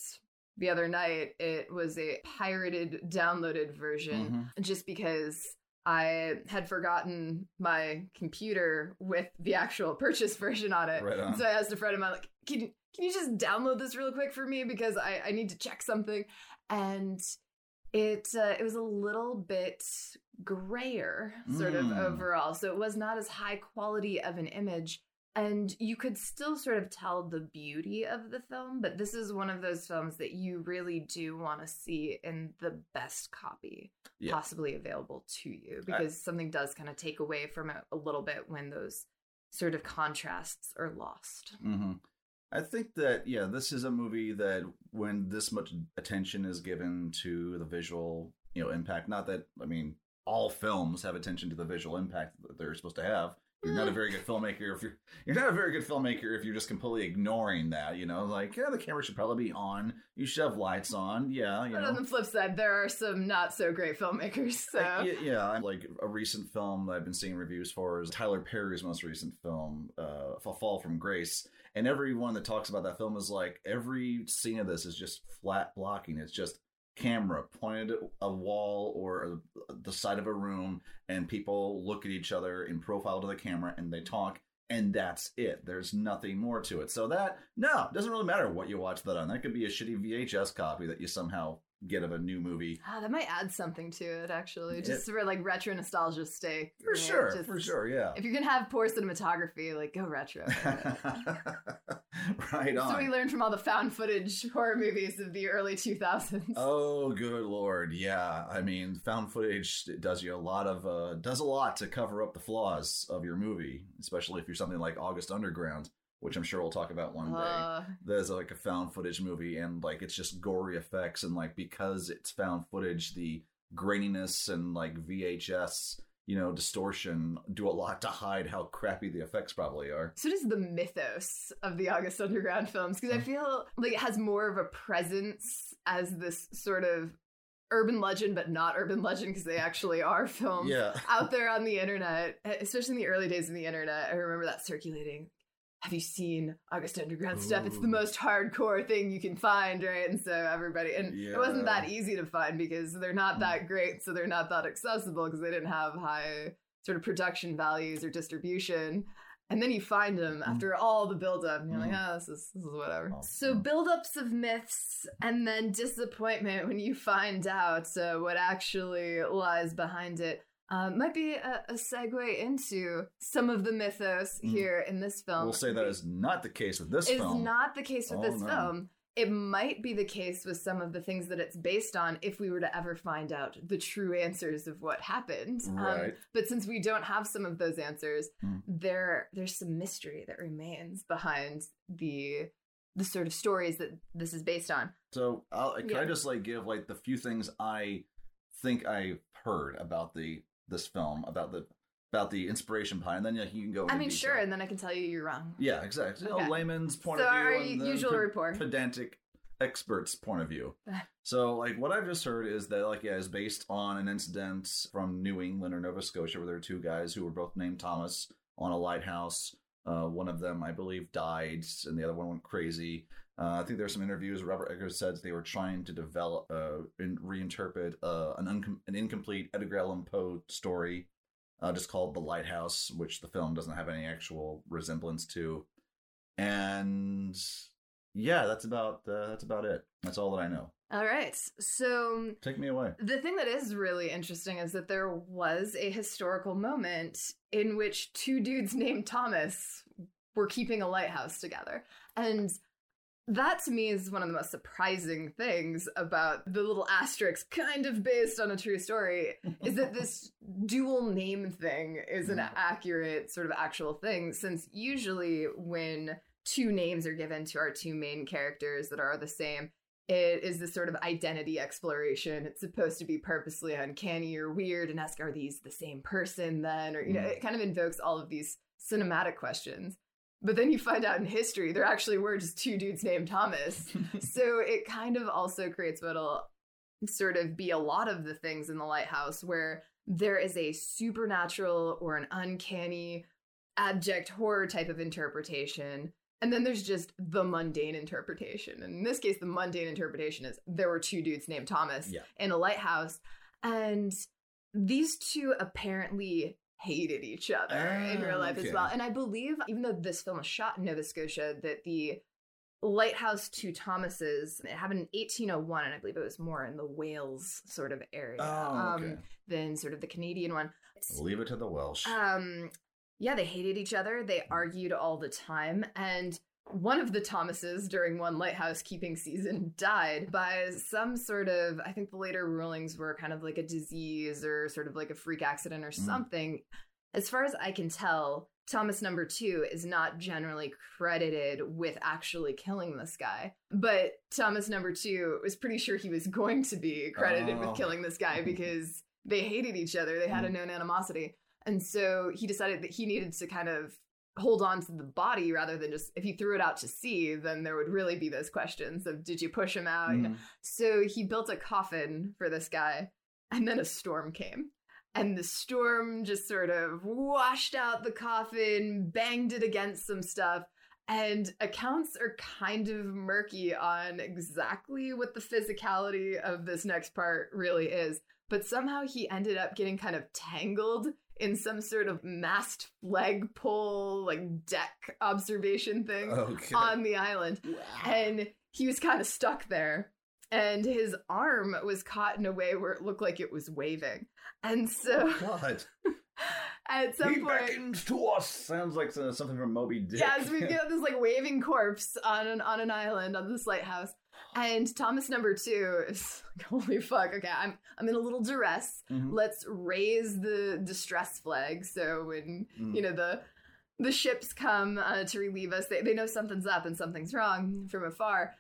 S1: the other night, it was a pirated downloaded version
S2: Mhm.
S1: just because I had forgotten my computer with the actual purchase (laughs) version on it.
S2: Right on.
S1: So I asked a friend of mine, like, can you can you just download this real quick for me because I, I need to check something? And it uh, it was a little bit grayer, sort of
S2: Mm.
S1: overall. So it was not as high quality of an image. And you could still sort of tell the beauty of the film, but this is one of those films that you really do want to see in the best copy
S2: Yeah.
S1: possibly available to you because something does kind of take away from it a little bit when those sort of contrasts are lost.
S2: hmm I think that yeah, this is a movie that when this much attention is given to the visual, you know, impact. Not that I mean, all films have attention to the visual impact that they're supposed to have. You're not a very good filmmaker if you're you're not a very good filmmaker if you're just completely ignoring that. You know, like yeah, the camera should probably be on. You should have lights on. Yeah, you
S1: But
S2: know.
S1: on the flip side, there are some not so great filmmakers. So
S2: yeah, yeah, like a recent film that I've been seeing reviews for is Tyler Perry's most recent film, uh, Fall from Grace. And everyone that talks about that film is like every scene of this is just flat blocking. It's just camera pointed at a wall or the side of a room, and people look at each other in profile to the camera and they talk. And that's it. There's nothing more to it. So that no, it doesn't really matter what you watch that on. That could be a shitty VHS copy that you somehow get of a new movie.
S1: Ah, that might add something to it, actually, just for like retro nostalgia sake.
S2: For sure,
S1: just-
S2: for sure, yeah.
S1: If you're gonna have poor cinematography, like go retro. (laughs)
S2: right
S1: That's what we learned from all the found footage horror movies of the early 2000s. (laughs)
S2: Oh, good lord, yeah. I mean, found footage does you a lot of uh, does a lot to cover up the flaws of your movie, especially if you're something like August Underground, which I'm sure we'll talk about one day.
S1: Uh,
S2: There's like a found footage movie, and like it's just gory effects, and like because it's found footage, the graininess and like VHS, you know, distortion do a lot to hide how crappy the effects probably are.
S1: so does the mythos of the August Underground films because I feel like it has more of a presence as this sort of urban legend, but not urban legend because they actually are films
S2: Yeah.
S1: out there on the internet, especially in the early days of the internet. I remember that circulating. Have you seen August Underground stuff? It's the most hardcore thing you can find, right? And so everybody, and it wasn't that easy to find because they're not
S2: Mm.
S1: that great, so they're not that accessible because they didn't have high sort of production values or distribution. And then you find them after all the buildup, and you're like,
S2: Mm.
S1: oh, this is this is whatever. So
S2: mm.
S1: buildups of myths, and then disappointment when you find out uh, what actually lies behind it. Uh, might be a, a segue into some of the mythos
S2: Mm.
S1: here in this film.
S2: We'll say that is not the case with this
S1: is
S2: film.
S1: not the case with
S2: Oh,
S1: this
S2: no.
S1: film. it might be the case with some of the things that it's based on if we were to ever find out the true answers of what happened. Um, but since we don't have some of those answers,
S2: Hmm.
S1: there there's some mystery that remains behind the the sort of stories that this is based on.
S2: So, I'll, can
S1: Yeah.
S2: I just like give like the few things I think I heard about the this film about the about the inspiration behind, and then yeah, you can go.
S1: I mean,
S2: detail.
S1: sure, and then I can tell you you're wrong.
S2: Yeah, exactly. You know, layman's point
S1: So
S2: of view
S1: our
S2: and
S1: usual report.
S2: pedantic expert's point of view. (laughs) so, like, what I've just heard is that, like, yeah, is based on an incident from New England or Nova Scotia where there were two guys who were both named Thomas on a lighthouse. Uh, one of them, I believe, died, and the other one went crazy. Uh, I think there there's some interviews. Robert Eggers said they were trying to develop, uh, and reinterpret uh, an, uncom- an incomplete Edgar Allan Poe story, uh, just called The Lighthouse, which the film doesn't have any actual resemblance to. And yeah, that's about uh, that's about it. That's all that I know.
S1: All right. So
S2: Take me away.
S1: the thing that is really interesting is that there was a historical moment in which two dudes (laughs) named Thomas were keeping a lighthouse together. And that to me is one of the most surprising things about the little asterisk, kind of based on a true story, is that this (laughs) dual name thing is an accurate, sort of actual thing. Since usually when two names are given to our two main characters that are the same, it is this sort of identity exploration. It's supposed to be purposely uncanny or weird and ask, are these the same person then? Or, you know,
S2: Mm.
S1: it kind of invokes all of these cinematic questions. But then you find out in history, there actually were just two dudes named Thomas. (laughs) so it kind of also creates what'll sort of be a lot of the things in the lighthouse where there is a supernatural or an uncanny abject horror type of interpretation and then there's just the mundane interpretation and in this case the mundane interpretation is there were two dudes named thomas
S2: Yeah.
S1: in a lighthouse and these two apparently hated each other in real
S2: Ah,
S1: life as well and i believe even though this film was shot in nova scotia that the lighthouse two thomases it happened in 1801 and i believe it was more in the wales sort of area
S2: Oh, okay.
S1: um, than sort of the canadian one
S2: Leave it to the Welsh.
S1: um, yeah, they hated each other. They argued all the time. And one of the Thomases during one lighthouse keeping season died by some sort of, I think the later rulings were kind of like a disease or sort of like a freak accident or
S2: Mm.
S1: something. As far as I can tell, Thomas number two is not generally credited with actually killing this guy. But Thomas number two was pretty sure he was going to be credited
S2: Oh.
S1: with killing this guy (laughs) because they hated each other. They had a
S2: Mm.
S1: known animosity. And so he decided that he needed to kind of hold on to the body rather than just if he threw it out to sea, then there would really be those questions of did you push him out? You?
S2: Mhm.
S1: So he built a coffin for this guy, and then a storm came. And the storm just sort of washed out the coffin, banged it against some stuff. And accounts are kind of murky on exactly what the physicality of this next part really is. But somehow he ended up getting kind of tangled in some sort of mast flagpole like deck observation thing
S2: Okay.
S1: on the island. And he was kind of stuck there. And his arm was caught in a way where it looked like it was waving. And so oh, (laughs)
S2: God.
S1: at some
S2: he
S1: point.
S2: beckons to us. Sounds like something from Moby Dick.
S1: Yeah, so we've (laughs) got this like waving corpse on an on an island on this lighthouse. And Thomas number two is like, (laughs) holy fuck, okay, I'm I'm in a little duress.
S2: Mhm.
S1: Let's raise the distress flag. So when
S2: Mm.
S1: you know the the ships come uh, to relieve us, they, they know something's up and something's wrong from afar.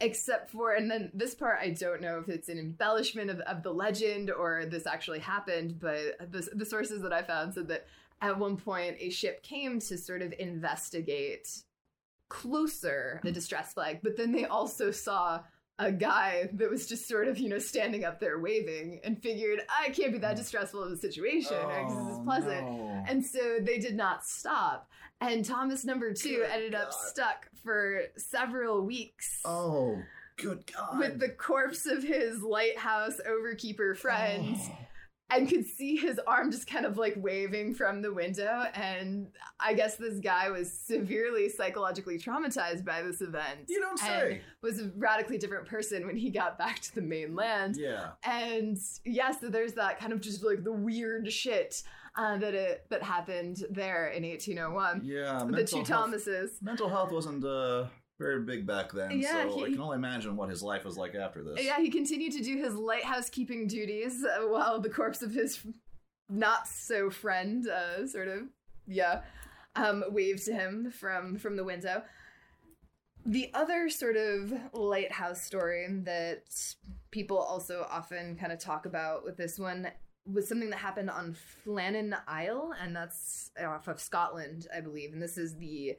S1: Except for, and then this part, I don't know if it's an embellishment of, of the legend or this actually happened, but the, the sources that I found said that at one point a ship came to sort of investigate closer the distress flag, but then they also saw a guy that was just sort of, you know, standing up there waving and figured, I can't be that mm. distressful of a situation because this is
S2: Oh,
S1: pleasant.
S2: no.
S1: And so they did not stop. And Thomas number two
S2: Good
S1: ended up stuck for several weeks
S2: Oh, good God.
S1: with the corpse of his lighthouse overkeeper friend
S2: Oh.
S1: And could see his arm just kind of like waving from the window. And I guess this guy was severely psychologically traumatized by this event.
S2: You don't
S1: and
S2: say.
S1: was a radically different person when he got back to the mainland.
S2: Yeah.
S1: And yeah, so there's that kind of just like the weird shit uh, that it that happened there in 1801.
S2: Yeah.
S1: the two
S2: health-
S1: Thomases.
S2: Mental health wasn't uh very big back then.
S1: Yeah,
S2: so
S1: he-
S2: I can only imagine what his life was like after this.
S1: Yeah, he continued to do his lighthouse keeping duties uh, while the corpse of his not so friend, uh, sort of, yeah, um, waved to him from from the window. The other sort of lighthouse story that people also often kind of talk about with this one was something that happened on Flannan Isle, and that's off of Scotland, I believe. And this is the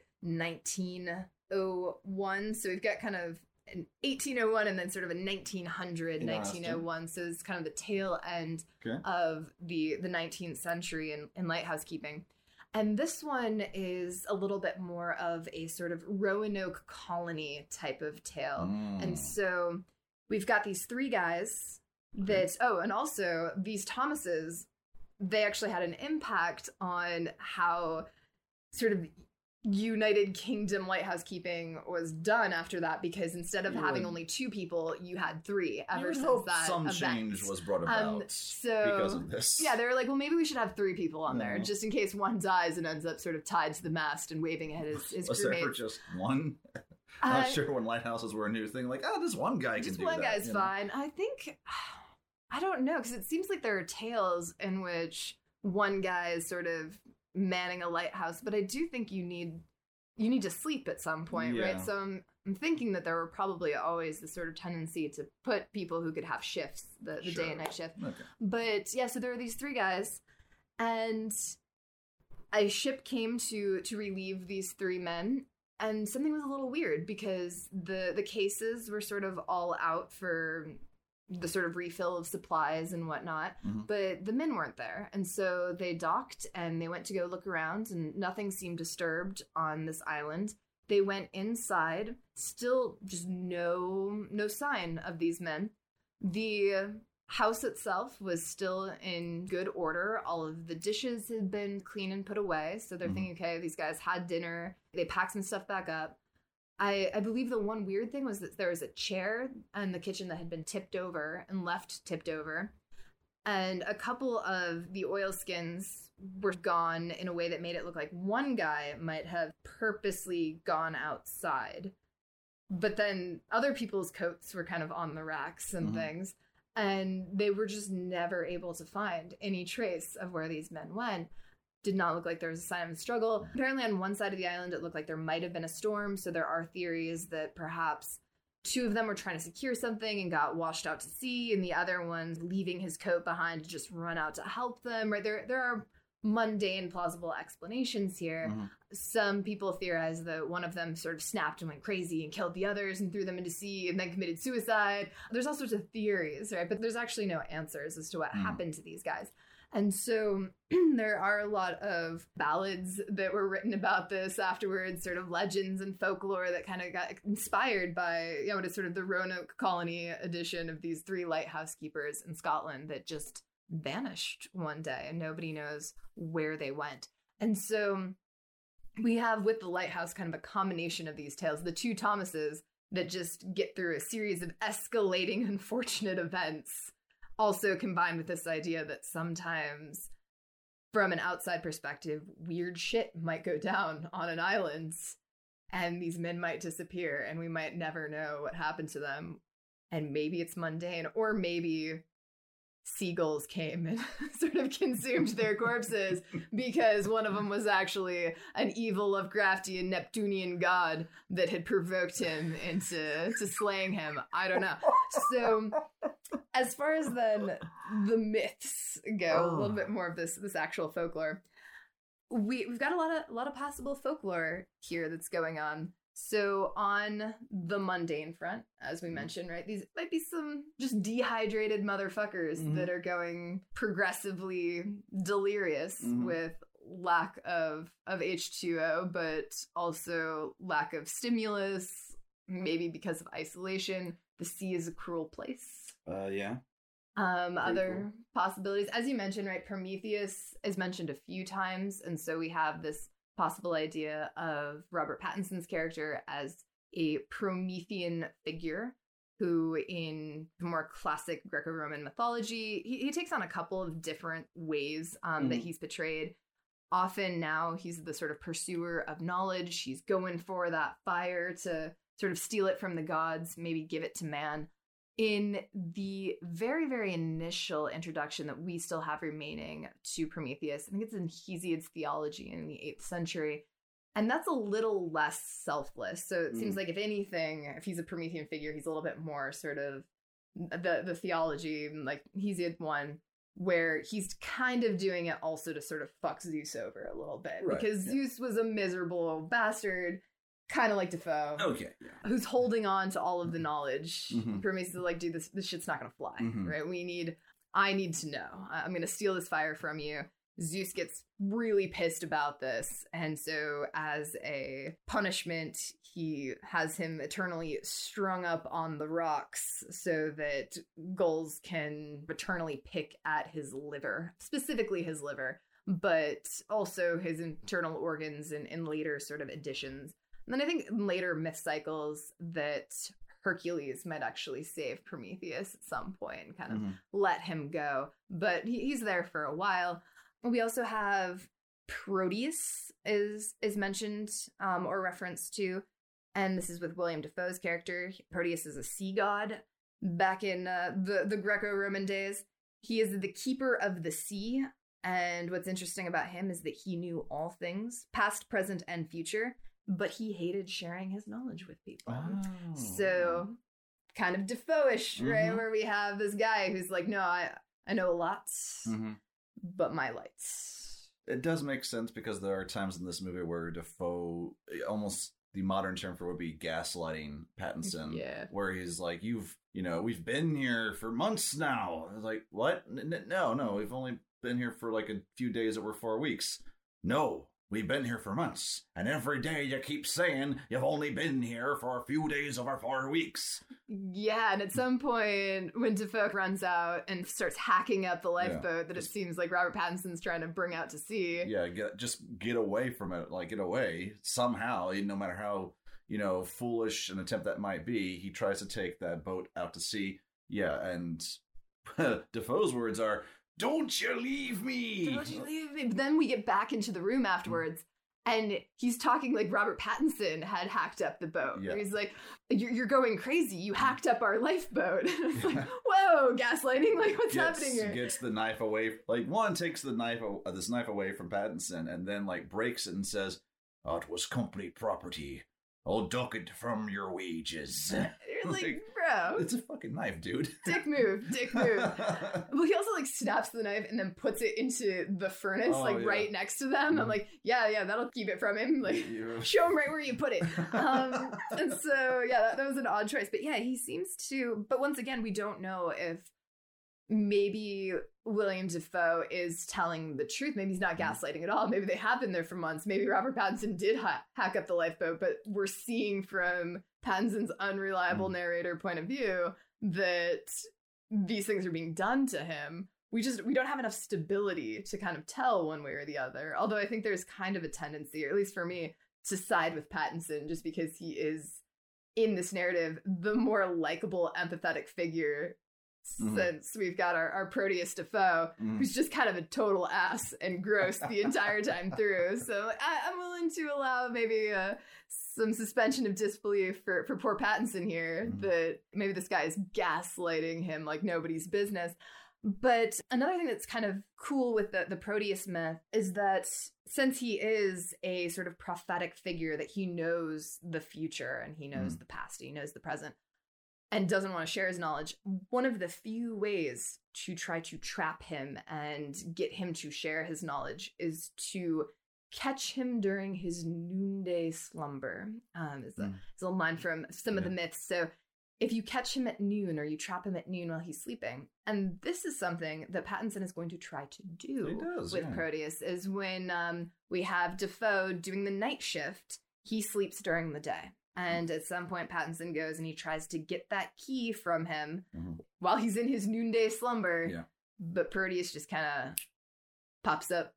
S1: 1901. So we've got kind of an 1801 and then sort of a 1900, 1901. So it's kind of the tail end
S2: Okay.
S1: of the the 19th century in, in lighthouse keeping. And this one is a little bit more of a sort of Roanoke colony type of tale.
S2: Mm.
S1: And so we've got these three guys that, oh, and also these Thomases, they actually had an impact on how sort of United Kingdom lighthouse keeping was done after that because instead of
S2: You
S1: having
S2: would-
S1: only two people, you had three ever since that
S2: some
S1: event.
S2: change was brought about
S1: Um, so
S2: because of this.
S1: yeah, they were like, well, maybe we should have three people on there
S2: Mhm.
S1: just in case one dies and ends up sort of tied to the mast and waving at his, his (laughs)
S2: was there
S1: crewmates.
S2: just one? (laughs)
S1: Uh,
S2: Not sure when lighthouses were a new thing. Like, oh, this one guy can
S1: just
S2: do
S1: one
S2: that.
S1: guy's
S2: you know?
S1: fine. I think (sighs) I don't know because it seems like there are tales in which one guy is sort of manning a lighthouse, but I do think you need you need to sleep at some point,
S2: Yeah.
S1: right? So I'm I'm thinking that there were probably always this sort of tendency to put people who could have shifts, the, the day and night shift.
S2: Okay.
S1: But yeah, so there are these three guys, and a ship came to to relieve these three men, and something was a little weird because the the cases were sort of all out for the sort of refill of supplies and whatnot,
S2: Mhm.
S1: but the men weren't there, and so they docked and they went to go look around, and nothing seemed disturbed on this island. They went inside, still just no no sign of these men. The house itself was still in good order. All of the dishes had been clean and put away. So they're
S2: Mhm.
S1: thinking, okay, these guys had dinner. They packed some stuff back up. I, I believe the one weird thing was that there was a chair in the kitchen that had been tipped over and left tipped over. And a couple of the oilskins were gone in a way that made it look like one guy might have purposely gone outside. But then other people's coats were kind of on the racks and
S2: Mhm.
S1: things. And they were just never able to find any trace of where these men went. Did not look like there was a sign of a struggle. Apparently, on one side of the island, it looked like there might have been a storm. So there are theories that perhaps two of them were trying to secure something and got washed out to sea, and the other one's leaving his coat behind to just run out to help them. Right there, there are mundane, plausible explanations here.
S2: Mhm.
S1: Some people theorize that one of them sort of snapped and went crazy and killed the others and threw them into sea and then committed suicide. There's all sorts of theories, right? But there's actually no answers as to what
S2: Hmm.
S1: happened to these guys. And so (clears throat) there are a lot of ballads that were written about this afterwards, sort of legends and folklore that kind of got inspired by, you know, sort of the Roanoke colony edition of these three lighthouse keepers in Scotland that just vanished one day and nobody knows where they went. And so we have with the lighthouse kind of a combination of these tales, the two Thomases that just get through a series of escalating (laughs) unfortunate events also combined with this idea that sometimes from an outside perspective weird shit might go down on an island and these men might disappear and we might never know what happened to them and maybe it's mundane or maybe seagulls came and (laughs) sort of consumed their corpses (laughs) because one of them was actually an evil Lovecraftian Neptunian god that had provoked him into to slaying him. I don't know. So (laughs) as far as then the myths go, a little
S2: Oh.
S1: bit more of this this actual folklore. We we've got a lot of a lot of possible folklore here that's going on. So on the mundane front, as we mentioned, right, these might be some just dehydrated motherfuckers
S2: Mhm.
S1: that are going progressively delirious
S2: Mhm.
S1: with lack of of H2O, but also lack of stimulus, maybe because of isolation. The sea is a cruel place.
S2: Uh, yeah.
S1: Um, other possibilities, as you mentioned, right? Prometheus is mentioned a few times, and so we have this possible idea of Robert Pattinson's character as a Promethean figure who, in more classic Greco-Roman mythology, he, he takes on a couple of different ways um, that
S2: Mhm.
S1: he's portrayed. Often now he's the sort of pursuer of knowledge. He's going for that fire to sort of steal it from the gods, maybe give it to man. In the very, very initial introduction that we still have remaining to Prometheus, I think it's in Hesiod's Theogony in the 8th century. And that's a little less selfless. So it seems
S2: Mm.
S1: like, if anything, if he's a Promethean figure, he's a little bit more sort of the the Theogony, like Hesiod one, where he's kind of doing it also to sort of fuck Zeus over a little bit
S2: Right,
S1: because
S2: yeah.
S1: Zeus was a miserable bastard, kind of like Dafoe,
S2: Okay. Yeah.
S1: who's holding on to all of the knowledge.
S2: Mhm.
S1: Prometheus is like, dude, this this shit's not gonna fly,
S2: Mhm.
S1: right? We need, I need to know. I'm gonna steal this fire from you. Zeus gets really pissed about this, and so as a punishment, he has him eternally strung up on the rocks so that gulls can eternally pick at his liver, specifically his liver, but also his internal organs and, in later sort of editions. And then I think in later myth cycles that Hercules might actually save Prometheus at some point and kind of
S2: Mhm.
S1: let him go. But he, he's there for a while. We also have Proteus is is mentioned um, or referenced to, and this is with William Dafoe's character. Proteus is a sea god back in uh, the the Greco-Roman days. He is the keeper of the sea, and what's interesting about him is that he knew all things, past, present, and future, but he hated sharing his knowledge with people.
S2: Oh.
S1: So kind of Dafoe-ish, right?
S2: Mhm.
S1: Where we have this guy who's like, no, I I know lots,
S2: Mhm.
S1: but my lights.
S2: It does make sense because there are times in this movie where Dafoe, almost the modern term for would be gaslighting Pattinson.
S1: Yeah.
S2: Where he's like, "You've, you know, we've been here for months now." I was like, "What? N- no, no, we've only been here for like a few days were four weeks." No, we've been here for months, and every day you keep saying you've only been here for a few days over four weeks.
S1: Yeah, and at some point when Dafoe runs out and starts hacking up the lifeboat that it seems like Robert Pattinson's trying to bring out to sea.
S2: yeah get just get away from it like get away somehow no matter how you know foolish an attempt that might be he tries to take that boat out to sea yeah and (laughs) dafoe's words are don't you leave me
S1: Don't you leave me. But then we get back into the room afterwards. And he's talking like Robert Pattinson had hacked up the boat.
S2: Yeah.
S1: He's like, you're, you're going crazy. You hacked up our lifeboat. (laughs) it's like, (laughs) whoa, gaslighting. Like, what's
S2: gets,
S1: happening here?
S2: gets the knife away like one takes the knife uh, this knife away from pattinson and then like breaks it and says oh, it was company property i'll duck it from your wages
S1: You're (laughs) like,
S2: Like,
S1: bro,
S2: it's a fucking knife dude
S1: dick move, dick (laughs) move. Well, he also like snaps the knife and then puts it into the furnace,
S2: Oh,
S1: like
S2: yeah.
S1: right next to them. I'm
S2: Mhm.
S1: like, yeah, yeah, that'll keep it from him. Like,
S2: You- (laughs)
S1: show him right where you put it. Um, (laughs) and so, yeah, that, that was an odd choice. But yeah, he seems to. But once again, we don't know if maybe William Dafoe is telling the truth. Maybe he's not gaslighting at all. Maybe they have been there for months. Maybe Robert Pattinson did ha- hack up the lifeboat, but we're seeing from Pattinson's unreliable
S2: Mm.
S1: narrator point of view that these things are being done to him. We just we don't have enough stability to kind of tell one way or the other. Although I think there's kind of a tendency, or at least for me, to side with Pattinson just because he is in this narrative the more likable, empathetic figure.
S2: Mhm.
S1: Since we've got our, our Proteus Dafoe,
S2: Mm.
S1: who's just kind of a total ass and gross the entire time through. (laughs) So like, I, I'm willing to allow maybe uh, some suspension of disbelief for, for poor Pattinson here
S2: Mhm.
S1: that maybe this guy is gaslighting him like nobody's business. But another thing that's kind of cool with the, the Proteus myth is that since he is a sort of prophetic figure, that he knows the future and he knows the past, he knows the present, and doesn't want to share his knowledge, one of the few ways to try to trap him and get him to share his knowledge is to catch him during his noonday slumber. Um, is a,
S2: Mm.
S1: is a little line from some of the myths. So if you catch him at noon or you trap him at noon while he's sleeping, and this is something that Pattinson is going to try to do
S2: does,
S1: with
S2: yeah.
S1: Proteus, is when um, we have Dafoe doing the night shift, he sleeps during the day. And at some point, Pattinson goes and he tries to get that key from him
S2: Mhm.
S1: while he's in his noonday slumber.
S2: Yeah.
S1: But Proteus just kind of pops up,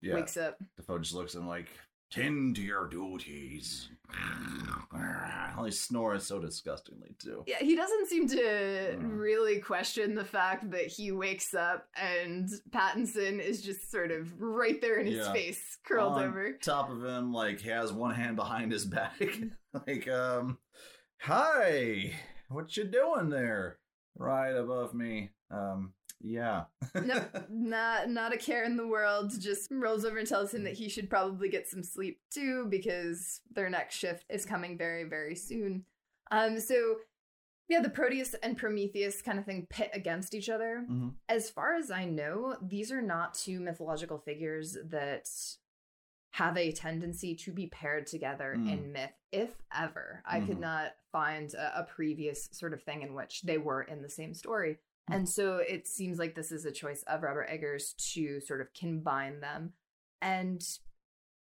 S2: yeah
S1: wakes up.
S2: Dafoe just looks at him like, tend to your duties. (sighs) he snores so disgustingly, too.
S1: Yeah, he doesn't seem to
S2: Mm.
S1: really question the fact that he wakes up and Pattinson is just sort of right there in his
S2: Yeah.
S1: face, curled
S2: On
S1: over.
S2: top of him, like, he has one hand behind his back. (laughs) like, um, Hi, what you doing there? Right above me. Um, yeah.
S1: nope, (laughs) not not a care in the world. Just rolls over and tells him that he should probably get some sleep too because their next shift is coming very very soon. Um, so yeah, the Proteus and Prometheus kind of thing pit against each other.
S2: Mhm.
S1: As far as I know, these are not two mythological figures that have a tendency to be paired together
S2: Mm.
S1: in myth, if ever. I could
S2: Mhm.
S1: not find a, a previous sort of thing in which they were in the same story. And so it seems like this is a choice of Robert Eggers to sort of combine them. And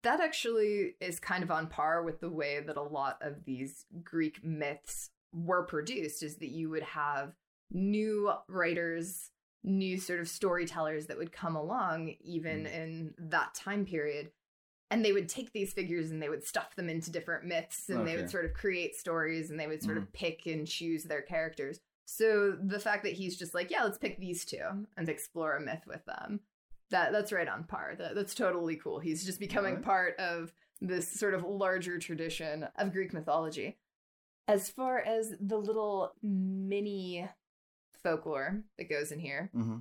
S1: that actually is kind of on par with the way that a lot of these Greek myths were produced, is that you would have new writers, new sort of storytellers that would come along, even
S2: Mm.
S1: in that time period. And they would take these figures and they would stuff them into different myths and they would sort of create stories and they would sort of pick and choose their characters. So the fact that he's just like, yeah, let's pick these two and explore a myth with them, that that's right on par. That that's totally cool. He's just becoming
S2: Alright.
S1: part of this sort of larger tradition of Greek mythology. As far as the little mini folklore that goes in here,
S2: hmm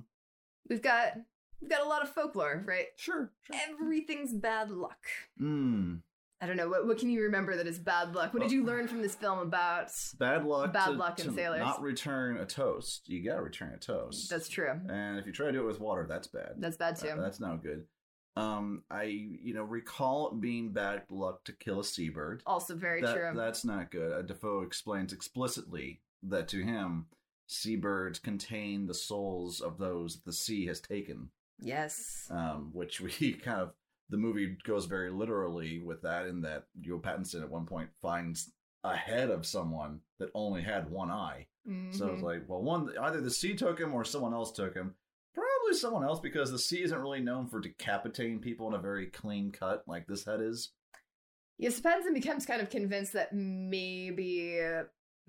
S1: we've got we've got a lot of folklore, right?
S2: Sure. sure.
S1: Everything's bad luck.
S2: Mm.
S1: I don't know what what can you remember that is bad luck. What did you learn from this film about?
S2: Bad luck.
S1: Bad
S2: to,
S1: luck in
S2: to
S1: sailors.
S2: Not return a toast. You gotta return a toast.
S1: That's true.
S2: And if you try to do it with water, that's bad.
S1: That's bad too.
S2: Uh, that's not good. Um, I you know recall being bad luck to kill a seabird.
S1: also very
S2: That-
S1: true.
S2: That's not good. Uh, Dafoe explains explicitly that to him, seabirds contain the souls of those the sea has taken.
S1: Yes.
S2: Um, which we (laughs) kind of the movie goes very literally with that in that Joe Pattinson at one point finds a head of someone that only had one eye. So it's
S1: Mhm.
S2: like, well, one either the sea took him or someone else took him. Probably someone else because the sea isn't really known for decapitating people in a very clean cut like this head is.
S1: Yes, Pattinson becomes kind of convinced that maybe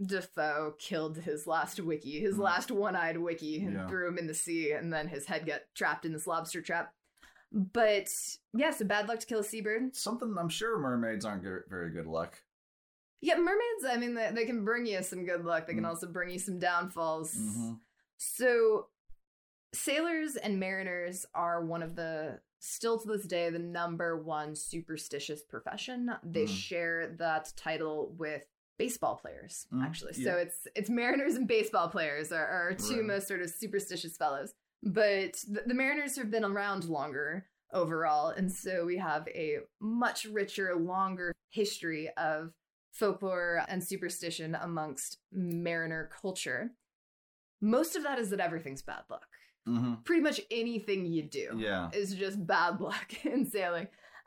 S1: Dafoe killed his last wickie, his
S2: Mhm.
S1: last one-eyed wickie, and
S2: Yeah.
S1: threw him in the sea, and then his head got trapped in this lobster trap. But yeah, so bad luck to kill a seabird.
S2: Something I'm sure mermaids aren't good, very good luck.
S1: Yeah, mermaids. I mean, they, they can bring you some good luck. They can
S2: Mm.
S1: also bring you some downfalls.
S2: Mhm.
S1: So, sailors and mariners are one of the still to this day the number one superstitious profession. They
S2: Mhm.
S1: share that title with baseball players,
S2: Mm,
S1: actually.
S2: yeah.
S1: So it's it's mariners and baseball players are, are two
S2: Right.
S1: most sort of superstitious fellows. But the, the mariners have been around longer overall, and so we have a much richer, longer history of folklore and superstition amongst mariner culture. Most of that is that everything's bad luck.
S2: Mhm.
S1: Pretty much anything you do
S2: Yeah.
S1: is just bad luck (laughs) in sailing.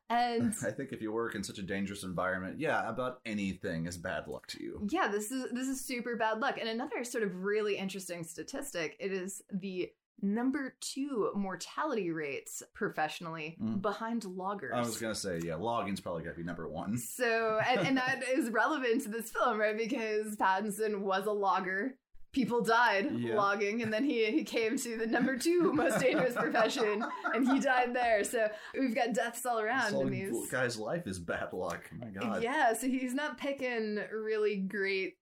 S1: And (laughs)
S2: I think if you work in such a dangerous environment, yeah, about anything is bad luck to you.
S1: yeah, this is this is super bad luck. And another sort of really interesting statistic, it is the number 2 mortality rates professionally
S2: Mm.
S1: behind loggers.
S2: I was gonna say, yeah, logging's probably gotta be number one.
S1: So, and, and that (laughs) is relevant to this film, right? Because Pattinson was a logger. People died
S2: Yeah.
S1: logging, and then he, he came to the number two most dangerous profession, and he died there. So we've got deaths all around in these.
S2: guy's life is bad luck. My God.
S1: Yeah, so he's not picking really great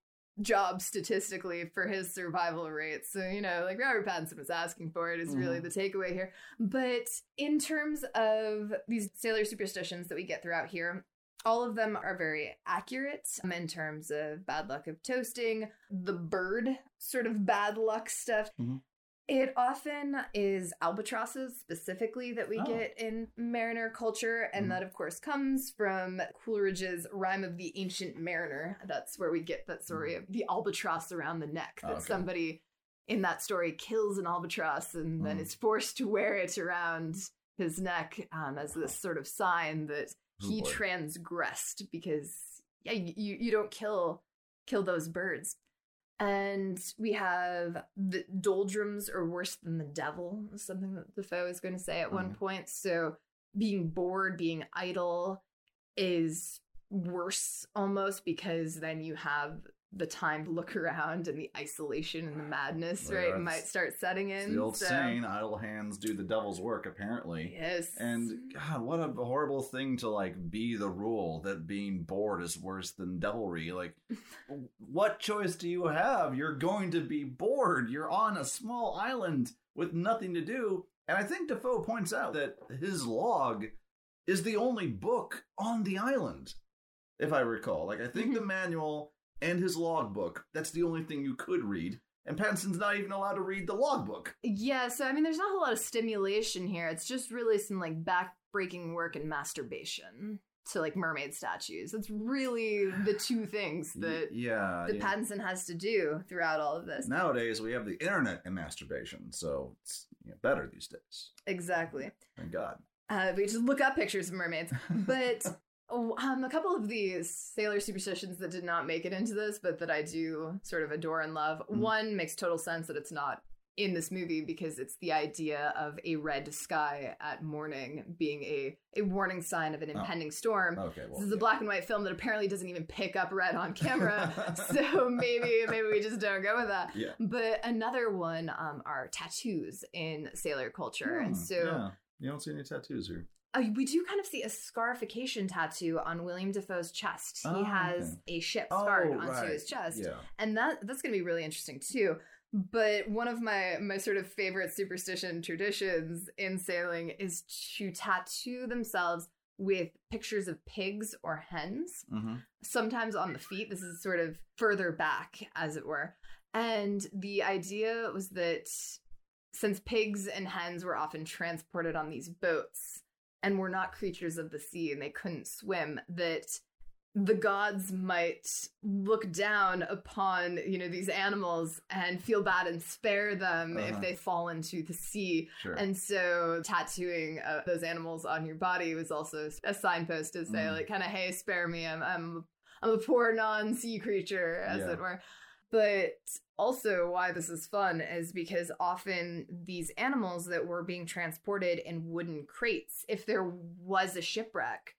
S1: jobs statistically for his survival rates. So, you know, like Robert Pattinson was asking for it is really
S2: Mhm.
S1: the takeaway here. But in terms of these sailor superstitions that we get throughout here, all of them are very accurate um, in terms of bad luck of toasting, the bird sort of bad luck stuff.
S2: Mhm.
S1: It often is albatrosses specifically that we
S2: Oh.
S1: get in mariner culture, and
S2: Mhm.
S1: that, of course, comes from Coleridge's Rime of the Ancient Mariner. That's where we get that story of the albatross around the neck, that
S2: Mm. Okay.
S1: somebody in that story kills an albatross and then
S2: Mhm.
S1: is forced to wear it around his neck um, as this sort of sign that
S2: Oh,
S1: he
S2: boy.
S1: transgressed because yeah you, you don't kill kill those birds and we have the doldrums are worse than the devil something that Dafoe is going to say at one
S2: Mhm.
S1: point so being bored being idle is worse almost because then you have the time to look (laughs) around and the isolation and the madness, right, might start setting in.
S2: the old
S1: so-
S2: saying, idle hands do the devil's work, apparently.
S1: Yes.
S2: And God, what a horrible thing to like be the rule that being bored is worse than devilry. Like, (laughs) what choice do you have? You're going to be bored. You're on a small island with nothing to do. And I think Dafoe points out that his log is the only book on the island, if I recall. Like, I think mm-hmm. the manual and his logbook, that's the only thing you could read. And Pattinson's not even allowed to read the logbook.
S1: Yeah, so I mean, there's not a whole lot of stimulation here. It's just really some like back-breaking work and masturbation to like mermaid statues. That's really the two (sighs) things that
S2: yeah.
S1: that
S2: yeah.
S1: Pattinson has to do throughout all of this.
S2: Nowadays, we have the internet and masturbation, so it's you know, better these days.
S1: Exactly.
S2: Thank God.
S1: Uh, we just look up pictures of mermaids, (laughs) but. Oh, Um, a couple of these sailor superstitions that did not make it into this, but that I do sort of adore and love.
S2: Mhm.
S1: One makes total sense that it's not in this movie because it's the idea of a red sky at morning being a, a warning sign of an
S2: Oh.
S1: impending storm.
S2: Okay, well,
S1: this is a black and white film that apparently doesn't even pick up red on camera, (laughs) so maybe maybe we just don't go with that.
S2: Yeah.
S1: But another one um, are tattoos in sailor culture, and
S2: Hmm,
S1: so
S2: yeah. you don't see any tattoos here.
S1: Uh, we do kind of see a scarification tattoo on William Dafoe's chest. He
S2: Oh,
S1: has
S2: okay.
S1: a ship
S2: Oh,
S1: scarred onto
S2: right.
S1: his chest,
S2: Yeah.
S1: and that that's going to be really interesting too. But one of my my sort of favorite superstition traditions in sailing is to tattoo themselves with pictures of pigs or hens
S2: Mm-hmm.
S1: sometimes on the feet. This is sort of further back, as it were. And the idea was that since pigs and hens were often transported on these boats and were not creatures of the sea and they couldn't swim, that the gods might look down upon you know these animals and feel bad and spare them if
S2: Uh-huh.
S1: they fall into the sea
S2: Sure.
S1: and so tattooing uh, those animals on your body was also a signpost to say,
S2: Mhm.
S1: like, kind of, hey, spare me. I'm, I'm, I'm a poor non-sea creature, as
S2: Yeah.
S1: it were. But also, why this is fun is because often these animals that were being transported in wooden crates, if there was a shipwreck,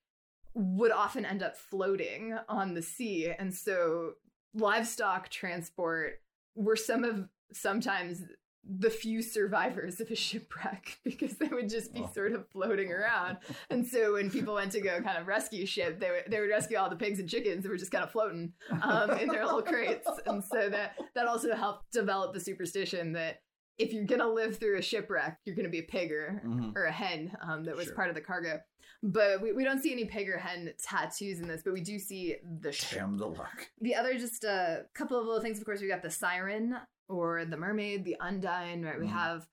S1: would often end up floating on the sea. And so, livestock transport were some of sometimes the few survivors of a shipwreck (laughs) because they would just be
S2: Oh.
S1: sort of floating around. And so when people went to go kind of rescue ship, they would they would rescue all the pigs and chickens that were just kind of floating um, in their little crates. And so that that also helped develop the superstition that if you're gonna live through a shipwreck, you're gonna be a pig or,
S2: Mhm.
S1: or a hen um, that was
S2: Sure.
S1: part of the cargo. But we, we don't see any pig or hen tattoos in this, but we do see the ship
S2: Damn the luck.
S1: the other just a couple of little things of course we got the siren or the mermaid the undine right we
S2: Mhm.
S1: have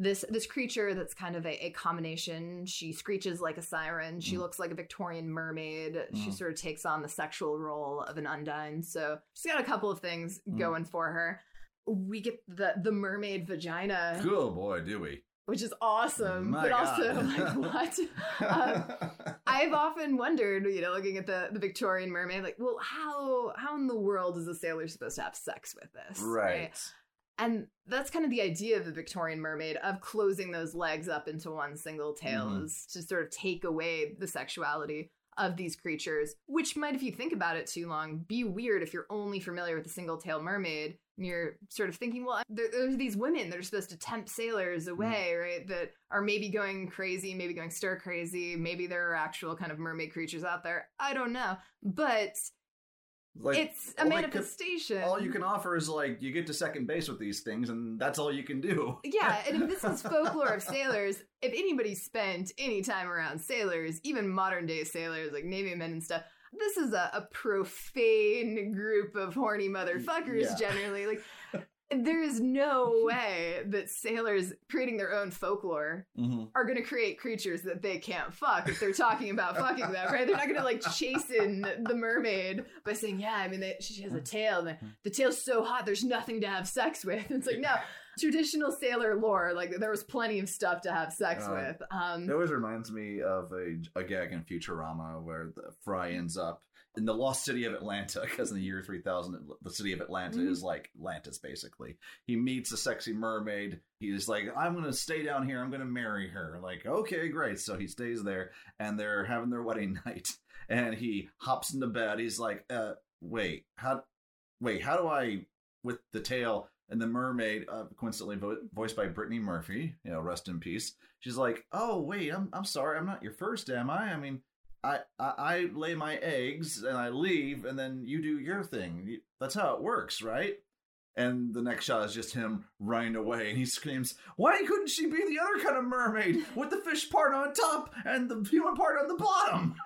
S1: this this creature that's kind of a, a combination she screeches like a siren she
S2: Mhm.
S1: looks like a victorian mermaid she
S2: Mhm.
S1: sort of takes on the sexual role of an undine so she's got a couple of things
S2: Mhm.
S1: going for her we get the the mermaid vagina
S2: Good boy, do we?
S1: Which is awesome
S2: My
S1: but also like (laughs) what um, I've often wondered, you know, looking at the, the Victorian mermaid, like, well, how how in the world is a sailor supposed to have sex with this?
S2: right.
S1: And that's kind of the idea of the Victorian mermaid of closing those legs up into one single tail
S2: Mhm.
S1: is to sort of take away the sexuality of these creatures, which might, if you think about it too long, be weird if you're only familiar with the single tail mermaid and you're sort of thinking, well, there, there's these women that are supposed to tempt sailors mm. away, right? That are maybe going crazy, maybe going stir crazy, maybe there are actual kind of mermaid creatures out there. I don't know. But
S2: Like,
S1: it's a
S2: all they could-
S1: manifestation.
S2: all you can offer is like you get to second base with these things, and that's all you can do. (laughs)
S1: Yeah, and if this is folklore of sailors, if anybody spent any time around sailors, even modern day sailors like Navy men and stuff, this is a, a profane group of horny motherfuckers
S2: Yeah.
S1: generally. Like, (laughs) there is no (laughs) way that sailors creating their own folklore
S2: Mm-hmm.
S1: are going to create creatures that they can't fuck if they're talking about fucking them, right? They're not going to like chasten the mermaid by saying, "Yeah, I mean, they, she has a tail. The, the tail's so hot, there's nothing to have sex with." (laughs) It's like no. Traditional sailor lore, like there was plenty of stuff to have sex
S2: Uh,
S1: with. Um,
S2: It always reminds me of a, a gag in Futurama where the Fry ends up in the lost city of Atlanta (laughs) because in the year 3000, the city of Atlanta
S1: Mhm.
S2: is like Atlantis, basically. He meets a sexy mermaid. He's like, I'm going to stay down here. I'm going to marry her. Like, okay, great. So he stays there and they're having their (laughs) wedding night. And he hops into bed. He's like, uh, wait, how. wait, how do I with the tail and the mermaid, uh, coincidentally vo- voiced by Brittany Murphy, you know, rest in peace. She's like, "Oh wait, I'm I'm sorry, I'm not your first, am I? I mean, I I, I lay my eggs and I leave, and then you do your thing. That's how it works, right?" And the next shot is just him running away, and he screams, "Why couldn't she be the other kind of mermaid with the fish part on top and the human part on the bottom?" (laughs)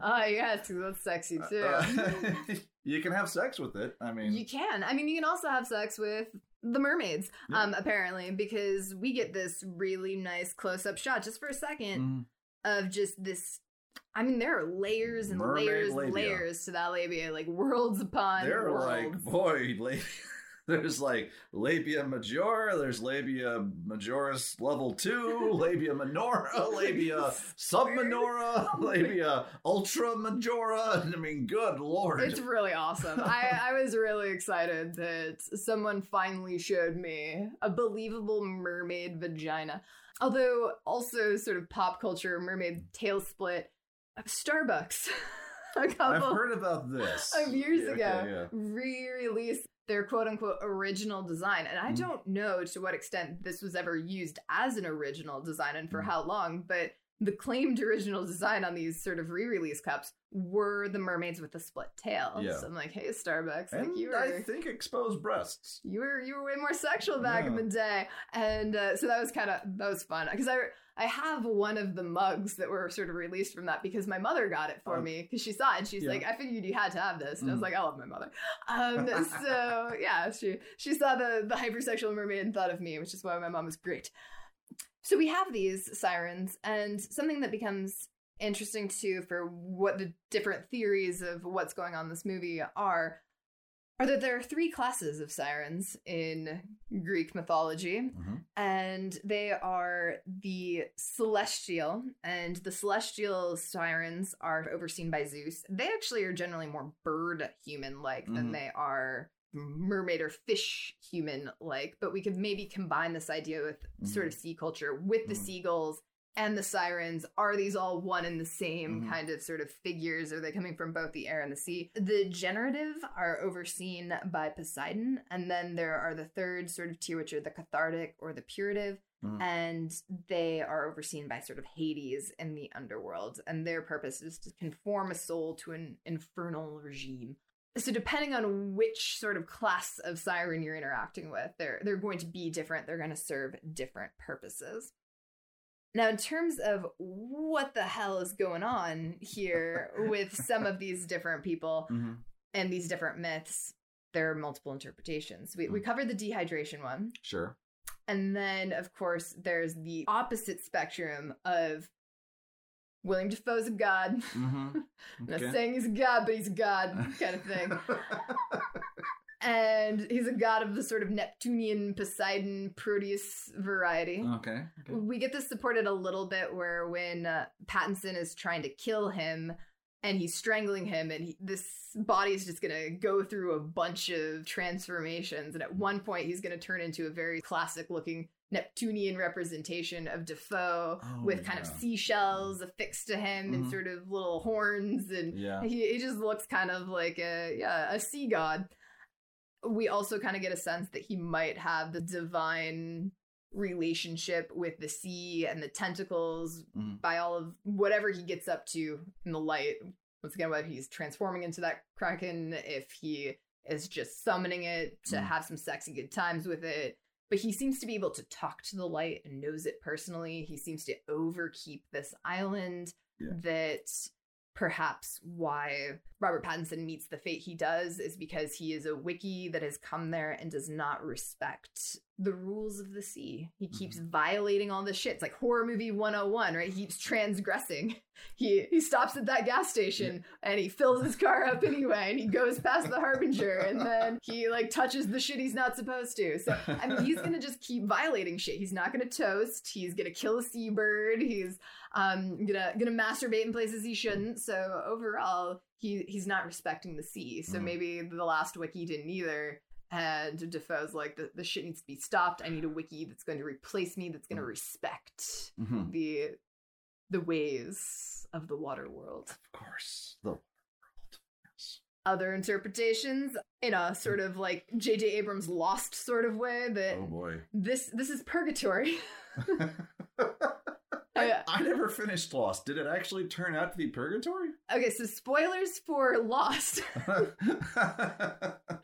S1: Ah, yes, that's sexy too.
S2: Uh, (laughs) you can have sex with it. I mean,
S1: You can. I mean, you can also have sex with the mermaids,
S2: Yeah.
S1: um, apparently, because we get this really nice close up shot just for a second
S2: Mhm.
S1: of just this. I mean, there are layers and
S2: Mermaid
S1: layers and layers to that labia, like worlds upon worlds.
S2: they're
S1: worlds.
S2: like boy la- there's like labia majora there's labia majoris level 2 labia minora (laughs) labia subminora (laughs) labia ultra majora i mean good lord
S1: It's really awesome. I, I was really excited that someone finally showed me a believable mermaid vagina. Although, also sort of pop culture, mermaid tail split. Starbucks, (laughs) a couple I've
S2: heard about this
S1: of years
S2: Yeah,
S1: ago,
S2: okay, yeah.
S1: re-released their quote-unquote original design, and I
S2: Mhm.
S1: don't know to what extent this was ever used as an original design and for
S2: Mhm.
S1: how long, but the claimed original design on these sort of re-release cups were the mermaids with the split tail.
S2: Yeah.
S1: So I'm like, hey, Starbucks, like
S2: and
S1: you were.
S2: i think exposed breasts
S1: you were you were way more sexual back in the day, and uh, so that was kind of that was fun because I I have one of the mugs that were sort of released from that because my mother got it for
S2: Oh.
S1: me because she saw it and she's
S2: Yeah.
S1: like I figured you had to have this and I was
S2: Mm.
S1: like I love my mother, um (laughs) so yeah she she saw the the hypersexual mermaid and thought of me which is why my mom was great. So we have these sirens and something that becomes interesting too for what the different theories of what's going on in this movie are are that there are three classes of sirens in Greek mythology,
S2: Mhm.
S1: and they are the celestial, and the celestial sirens are overseen by Zeus. They actually are generally more bird human like than
S2: Mhm.
S1: they are mermaid or fish human like, but we could maybe combine this idea with sort of sea culture with the
S2: Mhm.
S1: seagulls and the sirens are these all one and the same
S2: Mhm.
S1: kind of sort of figures? Are they coming from both the air and the sea? The generative are overseen by poseidon and then there are the third sort of tier which are the cathartic or the purative
S2: Mhm.
S1: and they are overseen by sort of hades in the underworld and their purpose is to conform a soul to an infernal regime. So depending on which sort of class of siren you're interacting with they're they're going to be different. They're going to serve different purposes now in terms of what the hell is going on here with some of these different people (laughs)
S2: Mhm.
S1: and these different myths there are multiple interpretations we, we
S2: Mm.
S1: covered the dehydration one
S2: sure
S1: and then of course there's the opposite spectrum of william dafoe's a god
S2: mm-hmm. (laughs)
S1: I'm not saying he's a god, but he's a god kind of thing. (laughs) and he's a god of the sort of Neptunian, Poseidon, Proteus variety.
S2: okay, okay.
S1: We get this supported a little bit where when uh, Pattinson is trying to kill him and he's strangling him, and he, this body is just gonna go through a bunch of transformations. And at one point, he's gonna turn into a very classic looking Neptunian representation of Dafoe
S2: Oh,
S1: with kind of seashells affixed to him and
S2: Mhm.
S1: sort of little horns and
S2: yeah
S1: he, he just looks kind of like a yeah a sea god we also kind of get a sense that he might have the divine relationship with the sea and the tentacles
S2: Mhm.
S1: by all of whatever he gets up to in the light once again whether he's transforming into that kraken if he is just summoning it to
S2: Mm.
S1: have some sexy good times with it but he seems to be able to talk to the light and knows it personally he seems to overkeep this island
S2: Yeah.
S1: that perhaps why Robert Pattinson meets the fate he does is because he is a wickie that has come there and does not respect the rules of the sea. He keeps mm-hmm. violating all this shit. It's like horror movie 101, right? He keeps transgressing. He he stops at that gas station and he fills his car up anyway and he goes past the harbinger and then he like touches the shit he's not supposed to. So I mean he's gonna just keep violating shit. He's not gonna toast, he's gonna kill a seabird, he's um gonna gonna masturbate in places he shouldn't. So overall, he he's not respecting the sea. So
S2: Mhm.
S1: maybe the last wickie didn't either. And Dafoe's like, the, the shit needs to be stopped. I need a wickie that's going to replace me, that's going to
S2: Mm.
S1: respect
S2: Mhm.
S1: the the ways of the water world.
S2: of course the world yes
S1: other interpretations in a sort of like J.J. Abrams lost sort of way that
S2: Oh boy.
S1: this this is purgatory. (laughs) (laughs)
S2: I, I never finished Lost. Did it actually turn out to be purgatory?
S1: okay, so spoilers for Lost. (laughs) (laughs)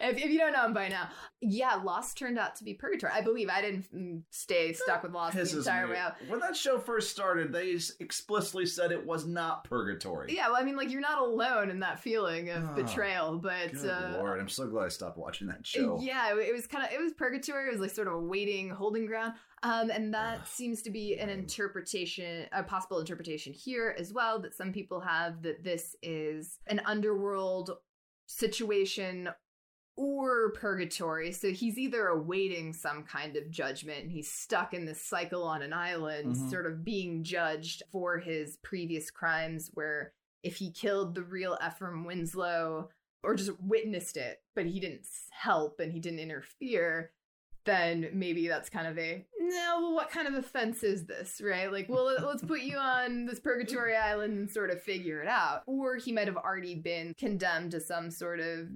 S1: if, if you don't know them by now, yeah, Lost turned out to be purgatory. I believe I didn't mm, stay stuck with Lost the entire way out.
S2: When that show first started, they explicitly said it was not purgatory.
S1: Yeah, well, I mean, like you're not alone in that feeling of
S2: Oh,
S1: betrayal, but
S2: Good
S1: uh,
S2: lord, I'm so glad I stopped watching that show.
S1: Yeah, it it was kind of it was purgatory. It was like sort of a waiting, holding ground. Um, and that seems to be an interpretation, a possible interpretation here as well. That some people have that this is an underworld situation or purgatory. So he's either awaiting some kind of judgment and he's stuck in this cycle on an island,
S2: Mhm.
S1: sort of being judged for his previous crimes, where if he killed the real Ephraim Winslow or just witnessed it, but he didn't help and he didn't interfere, then maybe that's kind of a no, well, what kind of offense is this, right? Like, well, let- let's put you on this purgatory island and sort of figure it out. Or he might have already been condemned to some sort of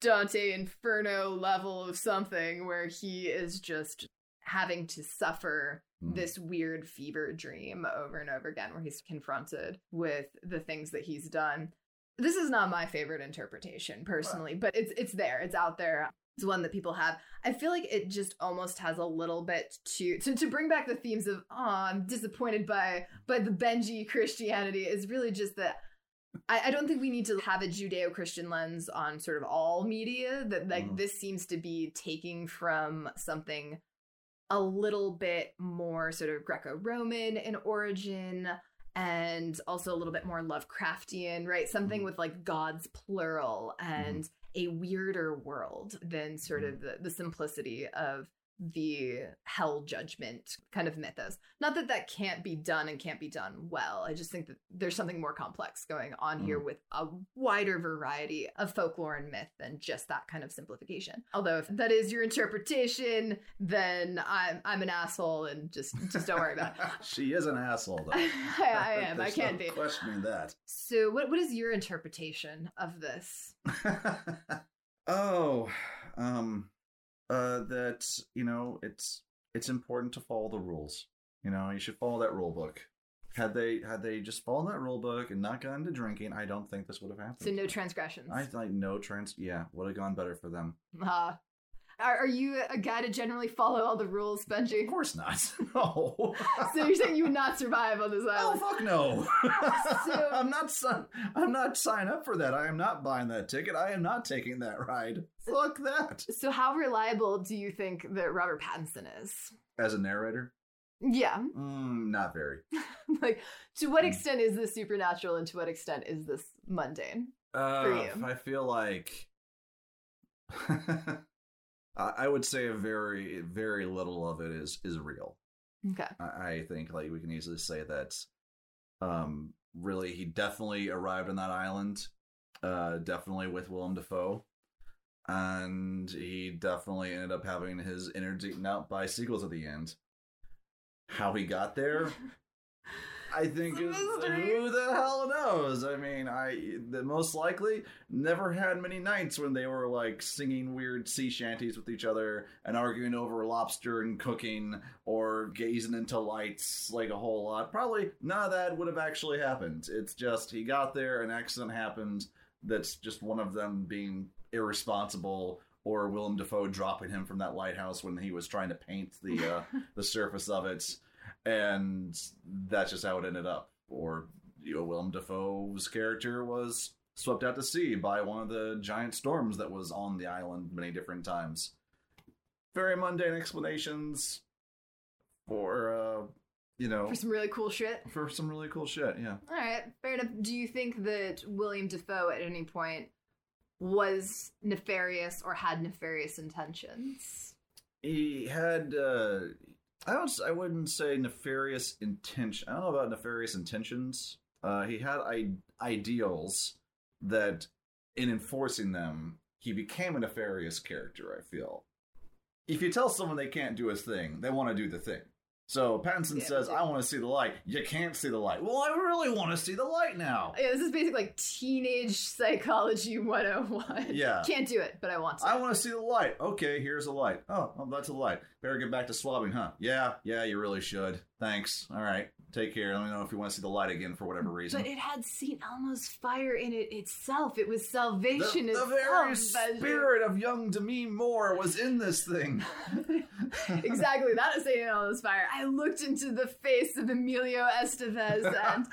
S1: Dante Inferno level of something where he is just having to suffer
S2: Hmm.
S1: this weird fever dream over and over again where he's confronted with the things that he's done. This is not my favorite interpretation personally, but it's it's there. It's out there. It's one that people have. I feel like it just almost has a little bit to to, to bring back the themes of oh, I'm disappointed by by the Benji Christianity is really just that I, I don't think we need to have a Judeo Christian lens on sort of all media. That like
S2: Mhm.
S1: this seems to be taking from something a little bit more sort of Greco-Roman in origin and also a little bit more Lovecraftian, right? Something
S2: Mhm.
S1: with like gods plural and a weirder world than sort hmm. of the, the simplicity of the hell judgment kind of mythos. Not that that can't be done and can't be done well. I just think that there's something more complex going on here with a wider variety of folklore and myth than just that kind of simplification. Although if that is your interpretation, then I'm I'm an asshole and just just don't worry about it. (laughs)
S2: she is an asshole, though. (laughs)
S1: I, I (laughs) am. I
S2: There's
S1: can
S2: no
S1: be.
S2: questioning that.
S1: So what what is your interpretation of this?
S2: oh, um, uh, that you know, it's it's important to follow the rules. You know, you should follow that rule book. Had they had they just followed that rule book and not gotten to drinking, I don't think this would have happened.
S1: So no transgressions.
S2: I like no trans. Yeah, would have gone better for them.
S1: Uh, (laughs) are, are you a guy to generally follow all the rules, Benji?
S2: Of course not. (laughs) No.
S1: So you're saying you would not survive on this (laughs) island?
S2: Oh fuck no! (laughs)
S1: So-
S2: I'm not I'm not signing up for that. I am not buying that ticket. I am not taking that ride. Fuck that.
S1: So how reliable do you think that Robert Pattinson is?
S2: As a narrator,
S1: Yeah,
S2: mm, not very.
S1: like to what
S2: Hmm.
S1: extent is this supernatural and to what extent is this mundane?
S2: Uh,
S1: you.
S2: I feel like I would say a very, very little of it is is real.
S1: Okay.
S2: I, I think like we can easily say that. Um, really, he definitely arrived on that island. Uh, definitely with Willem Dafoe, and he definitely ended up having his eaten out by seagulls at the end. How he got there, (laughs) I think who the hell knows. I mean, I the most likely never had many nights when they were like singing weird sea shanties with each other and arguing over lobster and cooking or gazing into lights like a whole lot. Probably none of that would have actually happened. It's just he got there, an accident happened. That's just one of them being irresponsible. Or Willem Dafoe dropping him from that lighthouse when he was trying to paint the uh, (laughs) the surface of it, and that's just how it ended up. Or you know, Willem Dafoe's character was swept out to sea by one of the giant storms that was on the island many different times. Very mundane explanations for uh, you know
S1: For some really cool shit.
S2: for some really cool shit. Yeah.
S1: All right, fair enough. Do you think that William Dafoe at any point was nefarious or had nefarious intentions?
S2: he had uh i don't i wouldn't say nefarious intention i don't know about nefarious intentions. Uh he had I- ideals that in enforcing them he became a nefarious character i feel. If you tell someone they can't do a thing they want to do the thing So Pattinson
S1: Yeah,
S2: says, "I want to see the light." You can't see the light. Well, I really want to see the light now.
S1: Yeah, this is basically like teenage psychology 101.
S2: Yeah. (laughs)
S1: Can't do it, but I want to.
S2: I want to see the light. Okay, here's a light. Oh, well, that's a light. Better get back to swabbing, huh? Yeah, yeah, you really should. Thanks. All right, take care. Let me know if you want to see the light again for whatever reason.
S1: But it had St. Elmo's fire in it itself. It was
S2: the,
S1: salvation
S2: the
S1: itself.
S2: very (laughs) spirit of young Demi Moore was in this thing. (laughs)
S1: exactly. That is St. Elmo's fire. I looked into the face of Emilio Estevez (laughs) and.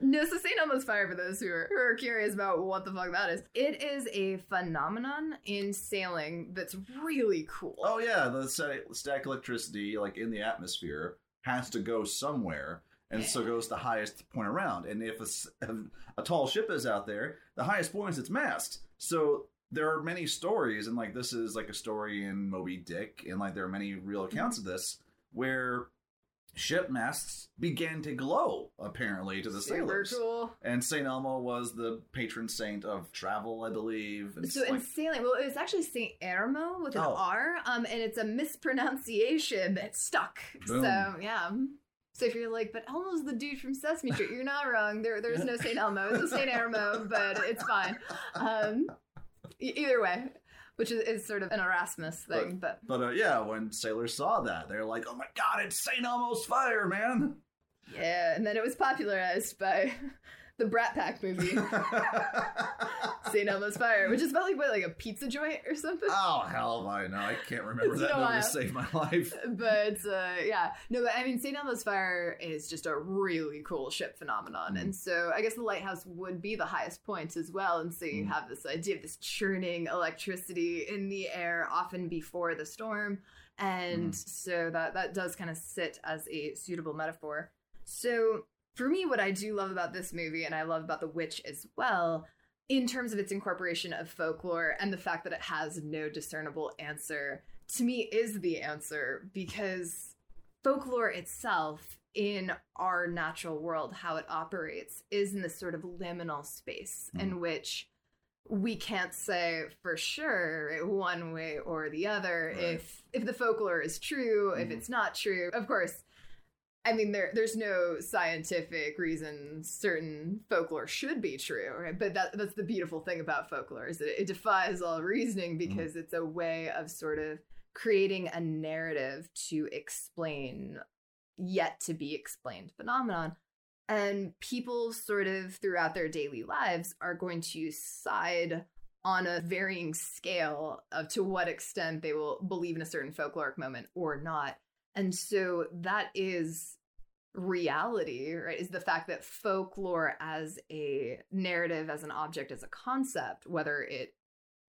S1: No, so St. Elmo's Fire, for those who are, who are curious about what the fuck that is, it is a phenomenon in sailing that's really cool.
S2: Oh yeah, the static, static electricity, like in the atmosphere, has to go somewhere, and so goes the highest point around. And if a tall ship is out there, the highest point is its mast. So there are many stories, and like this is like a story in Moby Dick, and like there are many real accounts of this where ship masts began to glow apparently to the
S1: Super
S2: sailors.
S1: cool.
S2: And Saint Elmo was the patron saint of travel, I believe. And
S1: So in sailing, well, it was actually Saint Ermo with an
S2: Oh.
S1: R, um, and it's a mispronunciation that stuck.
S2: Boom.
S1: So yeah. So if you're like, but Elmo's the dude from Sesame Street, you're not wrong. There, there's no Saint Elmo. It's a Saint Ermo, but it's fine. Um, either way, which is, is sort of an Erasmus thing, but,
S2: But uh, yeah, when sailors saw that, they're like, "Oh my god, it's Saint Elmo's fire, man!"
S1: yeah. And then it was popularized by the Brat Pack movie, (laughs) Saint Elmo's Fire, which is about like what, like a pizza joint or something.
S2: oh hell, I know. I can't remember that movie
S1: while.
S2: to save my life.
S1: but uh, yeah, no, but I mean, St. Elmo's Fire is just a really cool ship phenomenon,
S2: Mm.
S1: and so I guess the lighthouse would be the highest point as well. And so you
S2: Mm.
S1: have this idea of this churning electricity in the air, often before the storm, and
S2: Mm.
S1: so that that does kind of sit as a suitable metaphor. So for me, what I do love about this movie, and I love about The Witch as well. In terms of its incorporation of folklore and the fact that it has no discernible answer, to me is the answer because folklore itself in our natural world how it operates is in this sort of liminal space in which we can't say for sure one way or the other
S2: Right.
S1: if if the folklore is true if
S2: Mhm.
S1: it's not true of course I mean, there there's no scientific reason certain folklore should be true, right? But that that's the beautiful thing about folklore is that it defies all reasoning mm-hmm. because it's a way of sort of creating a narrative to explain yet to be explained phenomenon. And people sort of throughout their daily lives are going to side on a varying scale of to what extent they will believe in a certain folkloric moment or not. And so that is reality, right? Is the fact that folklore as a narrative, as an object, as a concept, whether it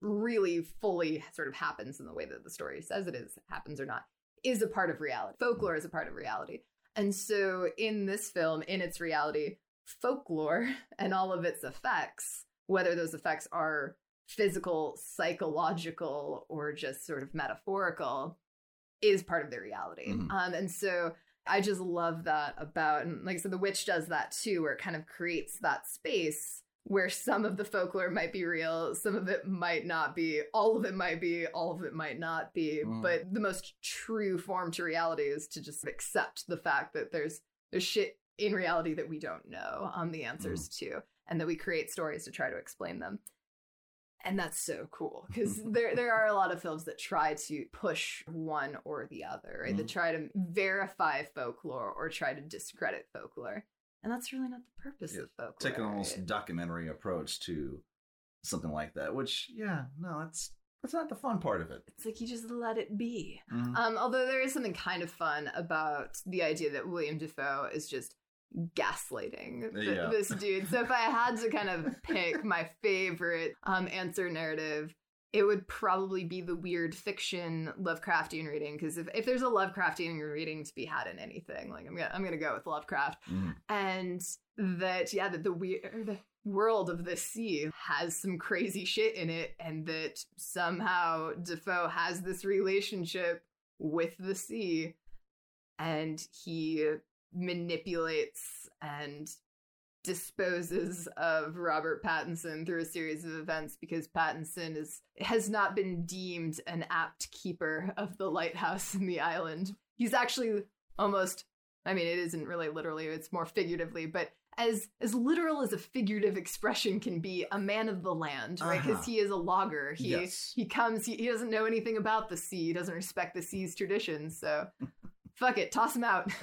S1: really fully sort of happens in the way that the story says it is, happens or not, is a part of reality. Folklore is a part of reality. And so in this film, in its reality, folklore (laughs) and all of its effects, whether those effects are physical, psychological, or just sort of metaphorical, is part of the reality.
S2: Mhm.
S1: Um, and so I just love that about, and like I said, The Witch does that too, where it kind of creates that space where some of the folklore might be real, some of it might not be, all of it might be, all of it might not be.
S2: Mm.
S1: But the most true form to reality is to just accept the fact that there's there's shit in reality that we don't know um, the answers to, and that we create stories to try to explain them. And that's so cool because (laughs) there there are a lot of films that try to push one or the other, right? That
S2: Mhm.
S1: try to verify folklore or try to discredit folklore, and that's really not the purpose
S2: Yeah,
S1: of folklore.
S2: Take an almost
S1: right?
S2: documentary approach to something like that, which yeah, no, that's that's not the fun part of it.
S1: It's like you just let it be.
S2: Mhm.
S1: Um, although there is something kind of fun about the idea that William Dafoe is just gaslighting th-
S2: Yeah.
S1: this dude. So if I had to kind of pick my favorite um, answer narrative, it would probably be the weird fiction Lovecraftian reading. Because if, if there's a Lovecraftian reading to be had in anything, like I'm gonna I'm gonna go with Lovecraft,
S2: Mhm.
S1: and that yeah that the weird the world of the sea has some crazy shit in it, and that somehow Dafoe has this relationship with the sea, and he manipulates and disposes of Robert Pattinson through a series of events because Pattinson is has not been deemed an apt keeper of the lighthouse in the island. He's actually almost I mean it isn't really literally, it's more figuratively, but as as literal as a figurative expression can be, a man of the land, right? Because
S2: Uh-huh.
S1: he is a logger. He
S2: Yes.
S1: he comes, he, he doesn't know anything about the sea, he doesn't respect the sea's traditions, so (laughs) fuck it, toss him out. (laughs)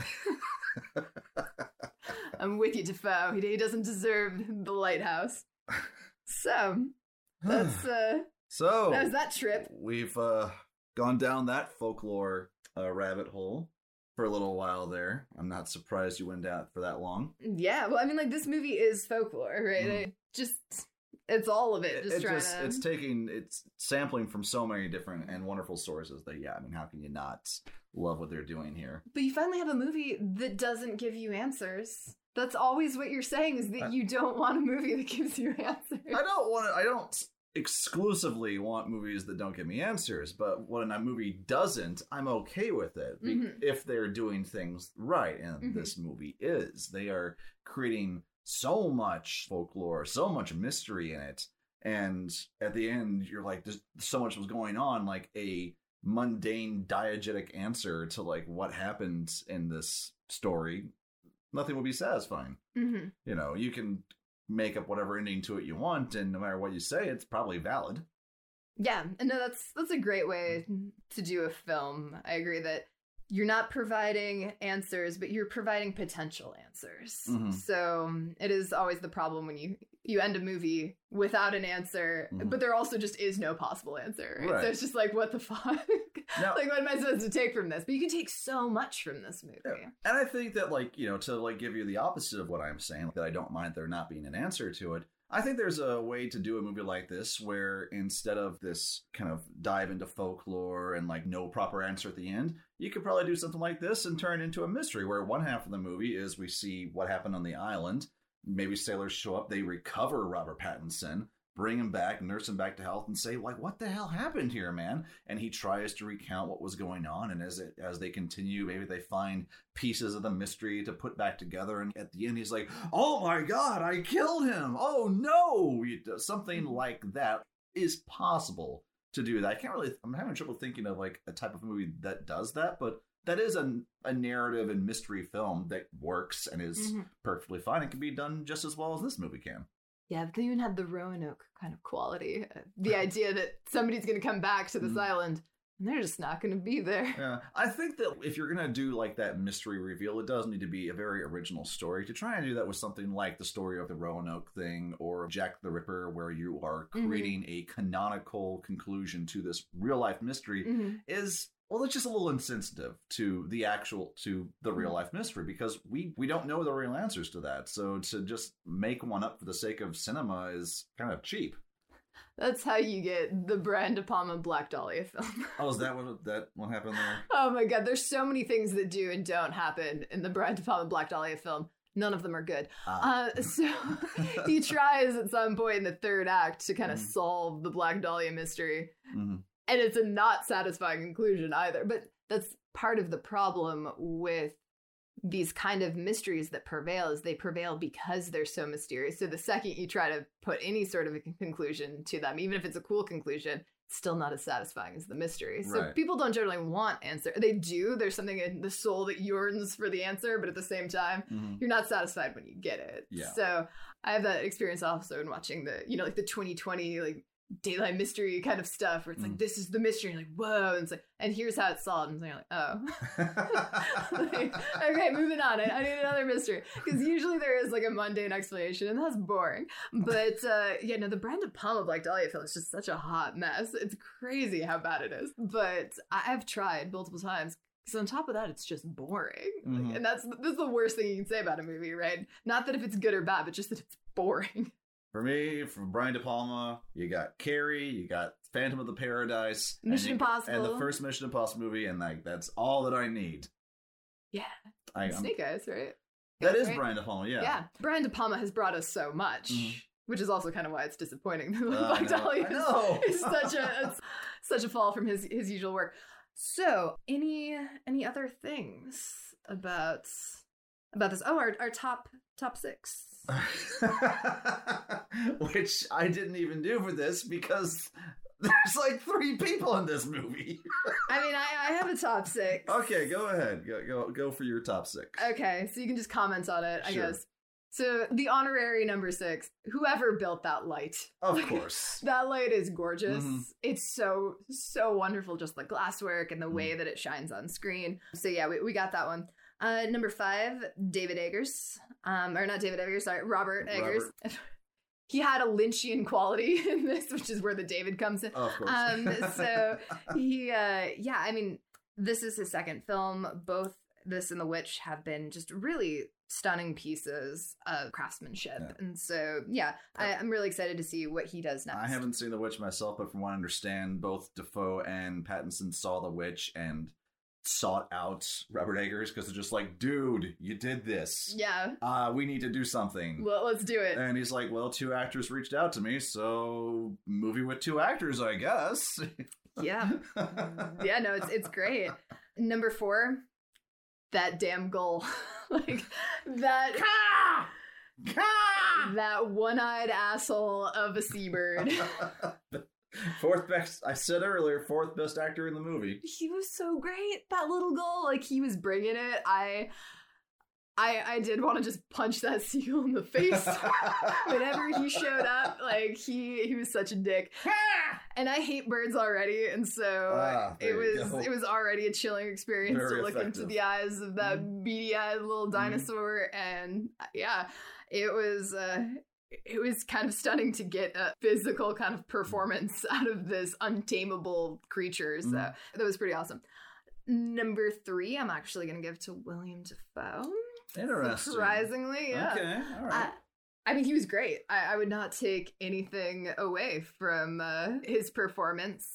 S1: (laughs) I'm with you, Dafoe. He, he doesn't deserve the lighthouse. So (sighs) that's uh
S2: so
S1: that was that trip.
S2: we've uh, gone down that folklore uh, rabbit hole for a little while there. I'm not surprised you went down for that long.
S1: Yeah, well, I mean, like this movie is folklore, right? It just it's all of it. Just
S2: it just
S1: to.
S2: it's taking it's sampling from so many different and wonderful sources that yeah i mean how can you not love what they're doing here
S1: But you finally have a movie that doesn't give you answers. That's always what you're saying is that
S2: I-
S1: you don't want a movie that gives you answers.
S2: i don't want to i don't exclusively want movies that don't give me answers but when a movie doesn't i'm okay with it
S1: Mhm.
S2: if they're doing things right and
S1: Mhm.
S2: this movie is they are creating so much folklore so much mystery in it and at the end you're like there's so much was going on like a mundane diegetic answer to like what happened in this story nothing will be satisfying.
S1: Hmm
S2: you know you can make up whatever ending to it you want and no matter what you say it's probably valid.
S1: Yeah, and no, that's that's a great way to do a film. I agree that you're not providing answers, but you're providing potential answers.
S2: Mhm.
S1: So um, it is always the problem when you you end a movie without an answer,
S2: Mhm.
S1: but there also just is no possible answer. Right?
S2: Right.
S1: So it's just like, what the fuck? (laughs)
S2: Now-
S1: like, what am I supposed to take from this? But you can take so much from this movie.
S2: Yeah. And I think that, like, you know, to like give you the opposite of what I'm saying, that I don't mind there not being an answer to it. I think there's a way to do a movie like this where instead of this kind of dive into folklore and like no proper answer at the end, you could probably do something like this and turn it into a mystery where one half of the movie is we see what happened on the island. Maybe sailors show up, they recover Robert Pattinson, bring him back, nurse him back to health, and say, like, what the hell happened here, man? And he tries to recount what was going on, and as it as they continue, maybe they find pieces of the mystery to put back together. And at the end, he's like, "Oh my god, I killed him! Oh no!" Something like that is possible to do that. I can't really. I'm having trouble thinking of like a type of movie that does that, but that is a, a narrative and mystery film that works and is
S1: Mhm.
S2: perfectly fine. It can be done just as well as this movie can.
S1: Yeah, but they even had the Roanoke kind of quality. Uh, The idea that somebody's going to come back to this
S2: Mhm.
S1: island and they're just not going to be there.
S2: Yeah, I think that if you're gonna do like that mystery reveal, it does need to be a very original story. To try and do that with something like the story of the Roanoke thing or Jack the Ripper, where you are
S1: Mhm.
S2: creating a canonical conclusion to this real life mystery,
S1: Mhm.
S2: is well, it's just a little insensitive to the actual to the real life mystery because we we don't know the real answers to that. So to just make one up for the sake of cinema is kind of cheap.
S1: That's how you get the Brian De Palma Black Dahlia film.
S2: Oh, is that what that what happened there? (laughs)
S1: oh my god, there's so many things that do and don't happen in the Brian De Palma Black Dahlia film. None of them are good.
S2: Ah.
S1: Uh, so (laughs) he (laughs) tries at some point in the third act to kind of
S2: Mhm.
S1: solve the Black Dahlia mystery.
S2: Mhm.
S1: And it's a not satisfying conclusion either. But that's part of the problem with these kind of mysteries that prevail is they prevail because they're so mysterious. So the second you try to put any sort of a conclusion to them, even if it's a cool conclusion, it's still not as satisfying as the mystery. So
S2: Right.
S1: people don't generally want answer. They do. There's something in the soul that yearns for the answer, but at the same time,
S2: Mhm.
S1: you're not satisfied when you get it.
S2: Yeah.
S1: So I have that experience also in watching the, you know, like the 2020 like daylight mystery kind of stuff where it's
S2: Mm.
S1: like this is the mystery, and you're like whoa, and it's like and here's how it's solved, and you're like oh, (laughs) (laughs) like, okay, moving on. I, I need another mystery because usually there is like a mundane explanation, and that's boring. But uh, yeah, no, the Brian De Palma Black Dahlia film is just such a hot mess. It's crazy how bad it is. But I've tried multiple times. So on top of that, it's just boring, Like,
S2: Mhm.
S1: and that's that's the worst thing you can say about a movie, right? Not that if it's good or bad, but just that it's boring.
S2: For me, from Brian De Palma, you got Carrie, you got Phantom of the Paradise, and
S1: Mission
S2: you-
S1: Impossible.
S2: and the first Mission Impossible movie, and like that's all that I need.
S1: Yeah,
S2: I,
S1: Snake Eyes, right?
S2: that
S1: Yes,
S2: is
S1: right?
S2: Brian De Palma, yeah.
S1: Yeah. Brian De Palma has brought us so much,
S2: Mhm.
S1: which is also kind of why it's disappointing. that
S2: Uh,
S1: Black Dahlia is, (laughs) is such a (laughs) such a fall from his his usual work. So, any any other things about about this? Oh, our our top top six. (laughs)
S2: Which I didn't even do for this because (laughs) There's like three people in this movie. (laughs)
S1: I mean, I, I have a top six.
S2: okay, go ahead. Go go go for your top six.
S1: Okay, so you can just comment on it, I guess. So the honorary number six, whoever built that light.
S2: Of course.
S1: That light is gorgeous.
S2: Mhm.
S1: It's so, so wonderful, just the glasswork and the way
S2: Mm-hmm.
S1: that it shines on screen. So yeah, we, we got that one. Uh, number five, David Eggers. Um, or not David Eggers, sorry, Robert Eggers. (laughs) he had a Lynchian quality (laughs) in this, which is where the David comes in.
S2: Of course.
S1: Um, so (laughs) he, uh, yeah, I mean, this is his second film. Both this and The Witch have been just really stunning pieces of craftsmanship.
S2: Yeah.
S1: And so, yeah, I, I'm really excited to see what he does next.
S2: I haven't seen The Witch myself, but from what I understand, both Dafoe and Pattinson saw The Witch and sought out Robert Eggers because they're just like, dude, you did this.
S1: Yeah,
S2: Uh, we need to do something.
S1: well, let's do it.
S2: and he's like, well, two actors reached out to me, so movie with two actors, I guess. (laughs)
S1: yeah, yeah, no, it's it's great. Number four, that damn goal, (laughs) like that. That one-eyed asshole of a seabird. (laughs) (laughs)
S2: fourth best. I said earlier, fourth best actor in the movie.
S1: he was so great that little goal like he was bringing it i i i did want to just punch that (laughs) seal in the face (laughs) whenever he showed up like he he was such a dick and i hate birds already and so
S2: Ah,
S1: it was
S2: go.
S1: it was already a chilling experience
S2: Very
S1: to look into
S2: effective. Mm-hmm.
S1: the eyes of that beady-eyed little dinosaur and uh, yeah it was uh it was kind of stunning to get a physical kind of performance (laughs) out of this untamable creature. So
S2: Mhm.
S1: that was pretty awesome. Number three, I'm actually going to give to William Dafoe.
S2: Interesting.
S1: Surprisingly, yeah.
S2: Okay, all
S1: I. I mean, he was great. I, I would not take anything away from uh, his performance.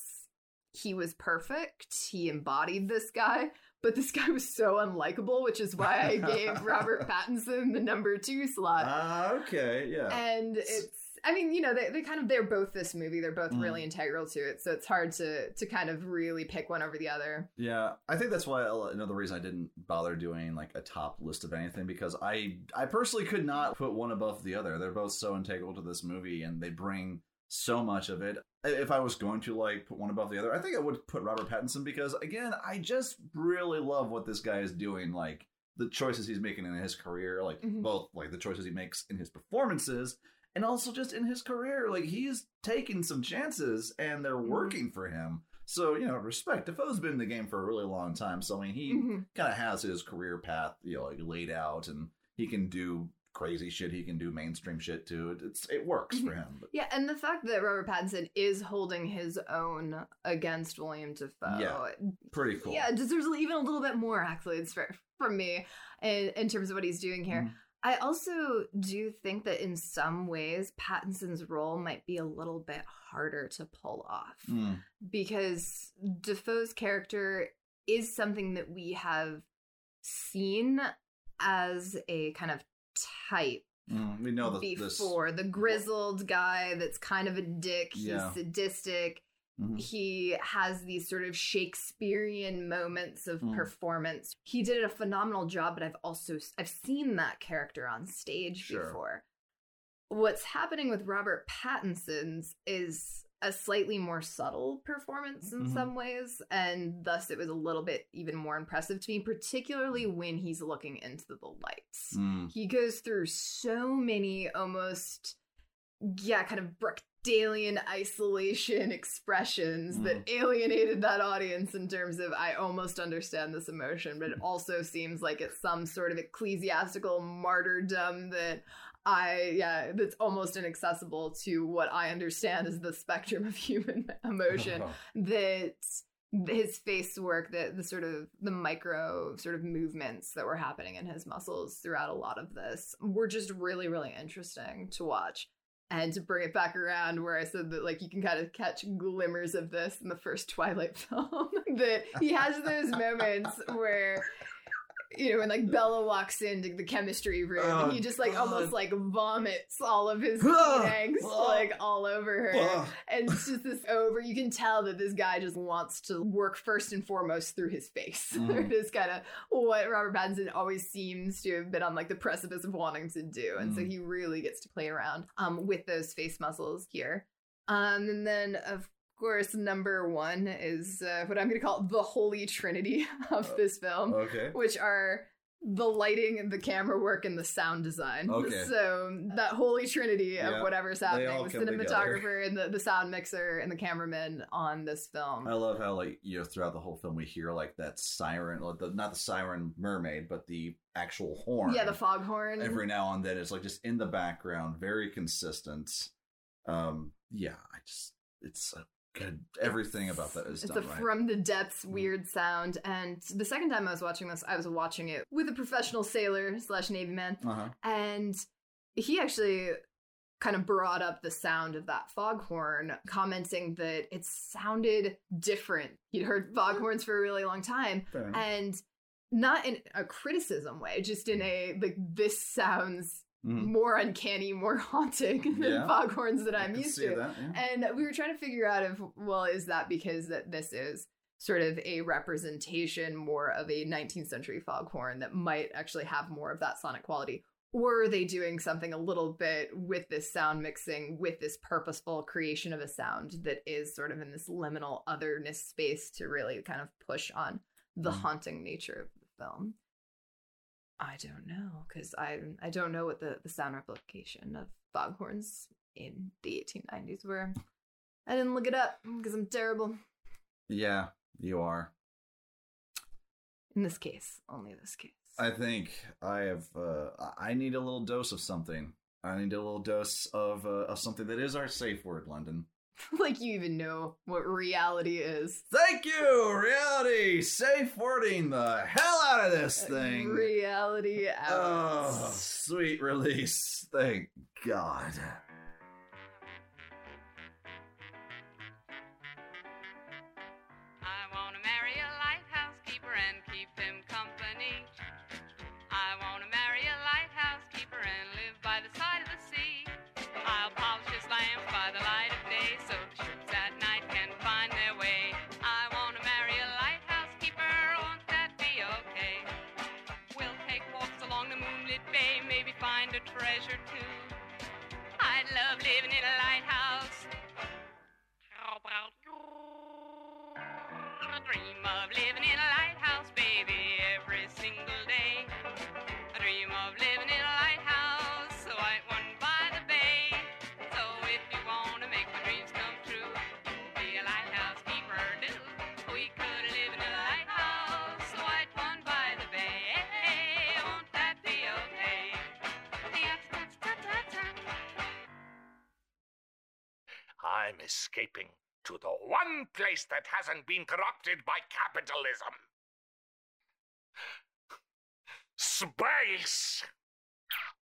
S1: He was perfect. He embodied this guy, but this guy was so unlikable, which is why I gave (laughs) Robert Pattinson the number two slot.
S2: Ah, okay, yeah.
S1: and it's i mean you know they, they kind of they're both this movie they're both
S2: Mm.
S1: really integral to it so it's hard to to kind of really pick one over the other
S2: Yeah, I think that's why another reason I didn't bother doing like a top list of anything because I I personally could not put one above the other. They're both so integral to this movie and they bring so much of it. If I was going to like put one above the other, I think I would put Robert Pattinson because again, I just really love what this guy is doing like the choices he's making in his career, like
S1: Mhm.
S2: both like the choices he makes in his performances and also just in his career. Like he's taking some chances and they're
S1: Mhm.
S2: working for him. So, you know, respect. Dafoe's been in the game for a really long time. So, I mean, he
S1: Mhm.
S2: kind of has his career path, you know, like laid out and he can do crazy shit. He can do mainstream shit too. It- It's, it works for him. But
S1: yeah and the fact that robert pattinson is holding his own against william dafoe
S2: Yeah. pretty cool.
S1: yeah deserves even a little bit more accolades for, from me in, in terms of what he's doing here
S2: Mhm.
S1: I also do think that in some ways Pattinson's role might be a little bit harder to pull off.
S2: Mm,
S1: because Dafoe's character is something that we have seen as a kind of type
S2: mm, we know this.
S1: before. The grizzled guy that's kind of a dick, he's
S2: Yeah.
S1: sadistic.
S2: Mhm.
S1: He has these sort of Shakespearean moments of
S2: Mm.
S1: performance. He did a phenomenal job, but I've also I've seen that character on stage
S2: Sure.
S1: before. What's happening with Robert Pattinson's is a slightly more subtle performance in
S2: Mhm.
S1: some ways, and thus it was a little bit even more impressive to me, particularly when he's looking into the lights.
S2: Mm,
S1: he goes through so many almost yeah kind of Brechtian isolation expressions that alienated that audience in terms of I almost understand this emotion, but it also seems like it's some sort of ecclesiastical martyrdom that I yeah that's almost inaccessible to what I understand is the spectrum of (laughs) human emotion uh-huh. that his face work that the sort of the micro sort of movements that were happening in his muscles throughout a lot of this were just really really interesting to watch. And to bring it back around where i said that like you can kind of catch glimmers of this in the first (laughs) twilight film (laughs) that he has those moments where you know, when like Bella walks into the chemistry room,
S2: Oh,
S1: and he just like
S2: God.
S1: almost like vomits all of his (sighs)
S2: eggs
S1: like all over her. And it's just this over you can tell that this guy just wants to work first and foremost through his face. (laughs)
S2: Mhm.
S1: it is kind of what robert pattinson always seems to have been on like the precipice of wanting to do. And so
S2: Mhm.
S1: he really gets to play around um with those face muscles here. Um and then of course, number one is uh, what I'm going to call the holy trinity (laughs) of
S2: Uh,
S1: this film,
S2: Okay.
S1: which are the lighting, the camera work, and the sound design. (laughs)
S2: Okay.
S1: So that holy trinity of
S2: Yeah,
S1: whatever's happening, the
S2: come together.
S1: cinematographer and the, the sound mixer and the cameraman on this film.
S2: I love how like you know throughout the whole film we hear like that siren, like the, not the siren mermaid, but the actual horn.
S1: yeah, the foghorn.
S2: every now and then it's like just in the background, very consistent. Um, yeah, I just it's a good everything about that is
S1: It's
S2: done
S1: a
S2: right.
S1: from the depths weird sound. And the second time I was watching this, I was watching it with a professional sailor slash Navy man.
S2: uh-huh.
S1: And he actually kind of brought up the sound of that foghorn, commenting that it sounded different. He'd heard foghorns for a really long time.
S2: Fair enough.
S1: And not in a criticism way, just in a like this sounds
S2: Mhm.
S1: more uncanny, more (laughs) haunting than
S2: Yeah.
S1: foghorns that
S2: I
S1: I'm used to.
S2: that, yeah.
S1: And we were trying to figure out if, well, is that because that this is sort of a representation more of a 19th century foghorn that might actually have more of that sonic quality? Or are they doing something a little bit with this sound mixing, with this purposeful creation of a sound that is sort of in this liminal otherness space to really kind of push on the
S2: Mm.
S1: haunting nature of the film? I don't know because I I don't know what the, the sound replication of foghorns in the 1890s were. I didn't look it up because I'm terrible
S2: Yeah, you are.
S1: in this case. Only this case.
S2: I think I have. Uh, I need a little dose of something. I need a little dose of uh, of something that is our safe word, London. (laughs)
S1: like you even know what reality is.
S2: Thank you, reality. Safe wording the hell out of this uh, thing.
S1: Reality oh, out.
S2: Oh, sweet release. Thank God.
S4: Escaping to the one place that hasn't been corrupted by capitalism. Space!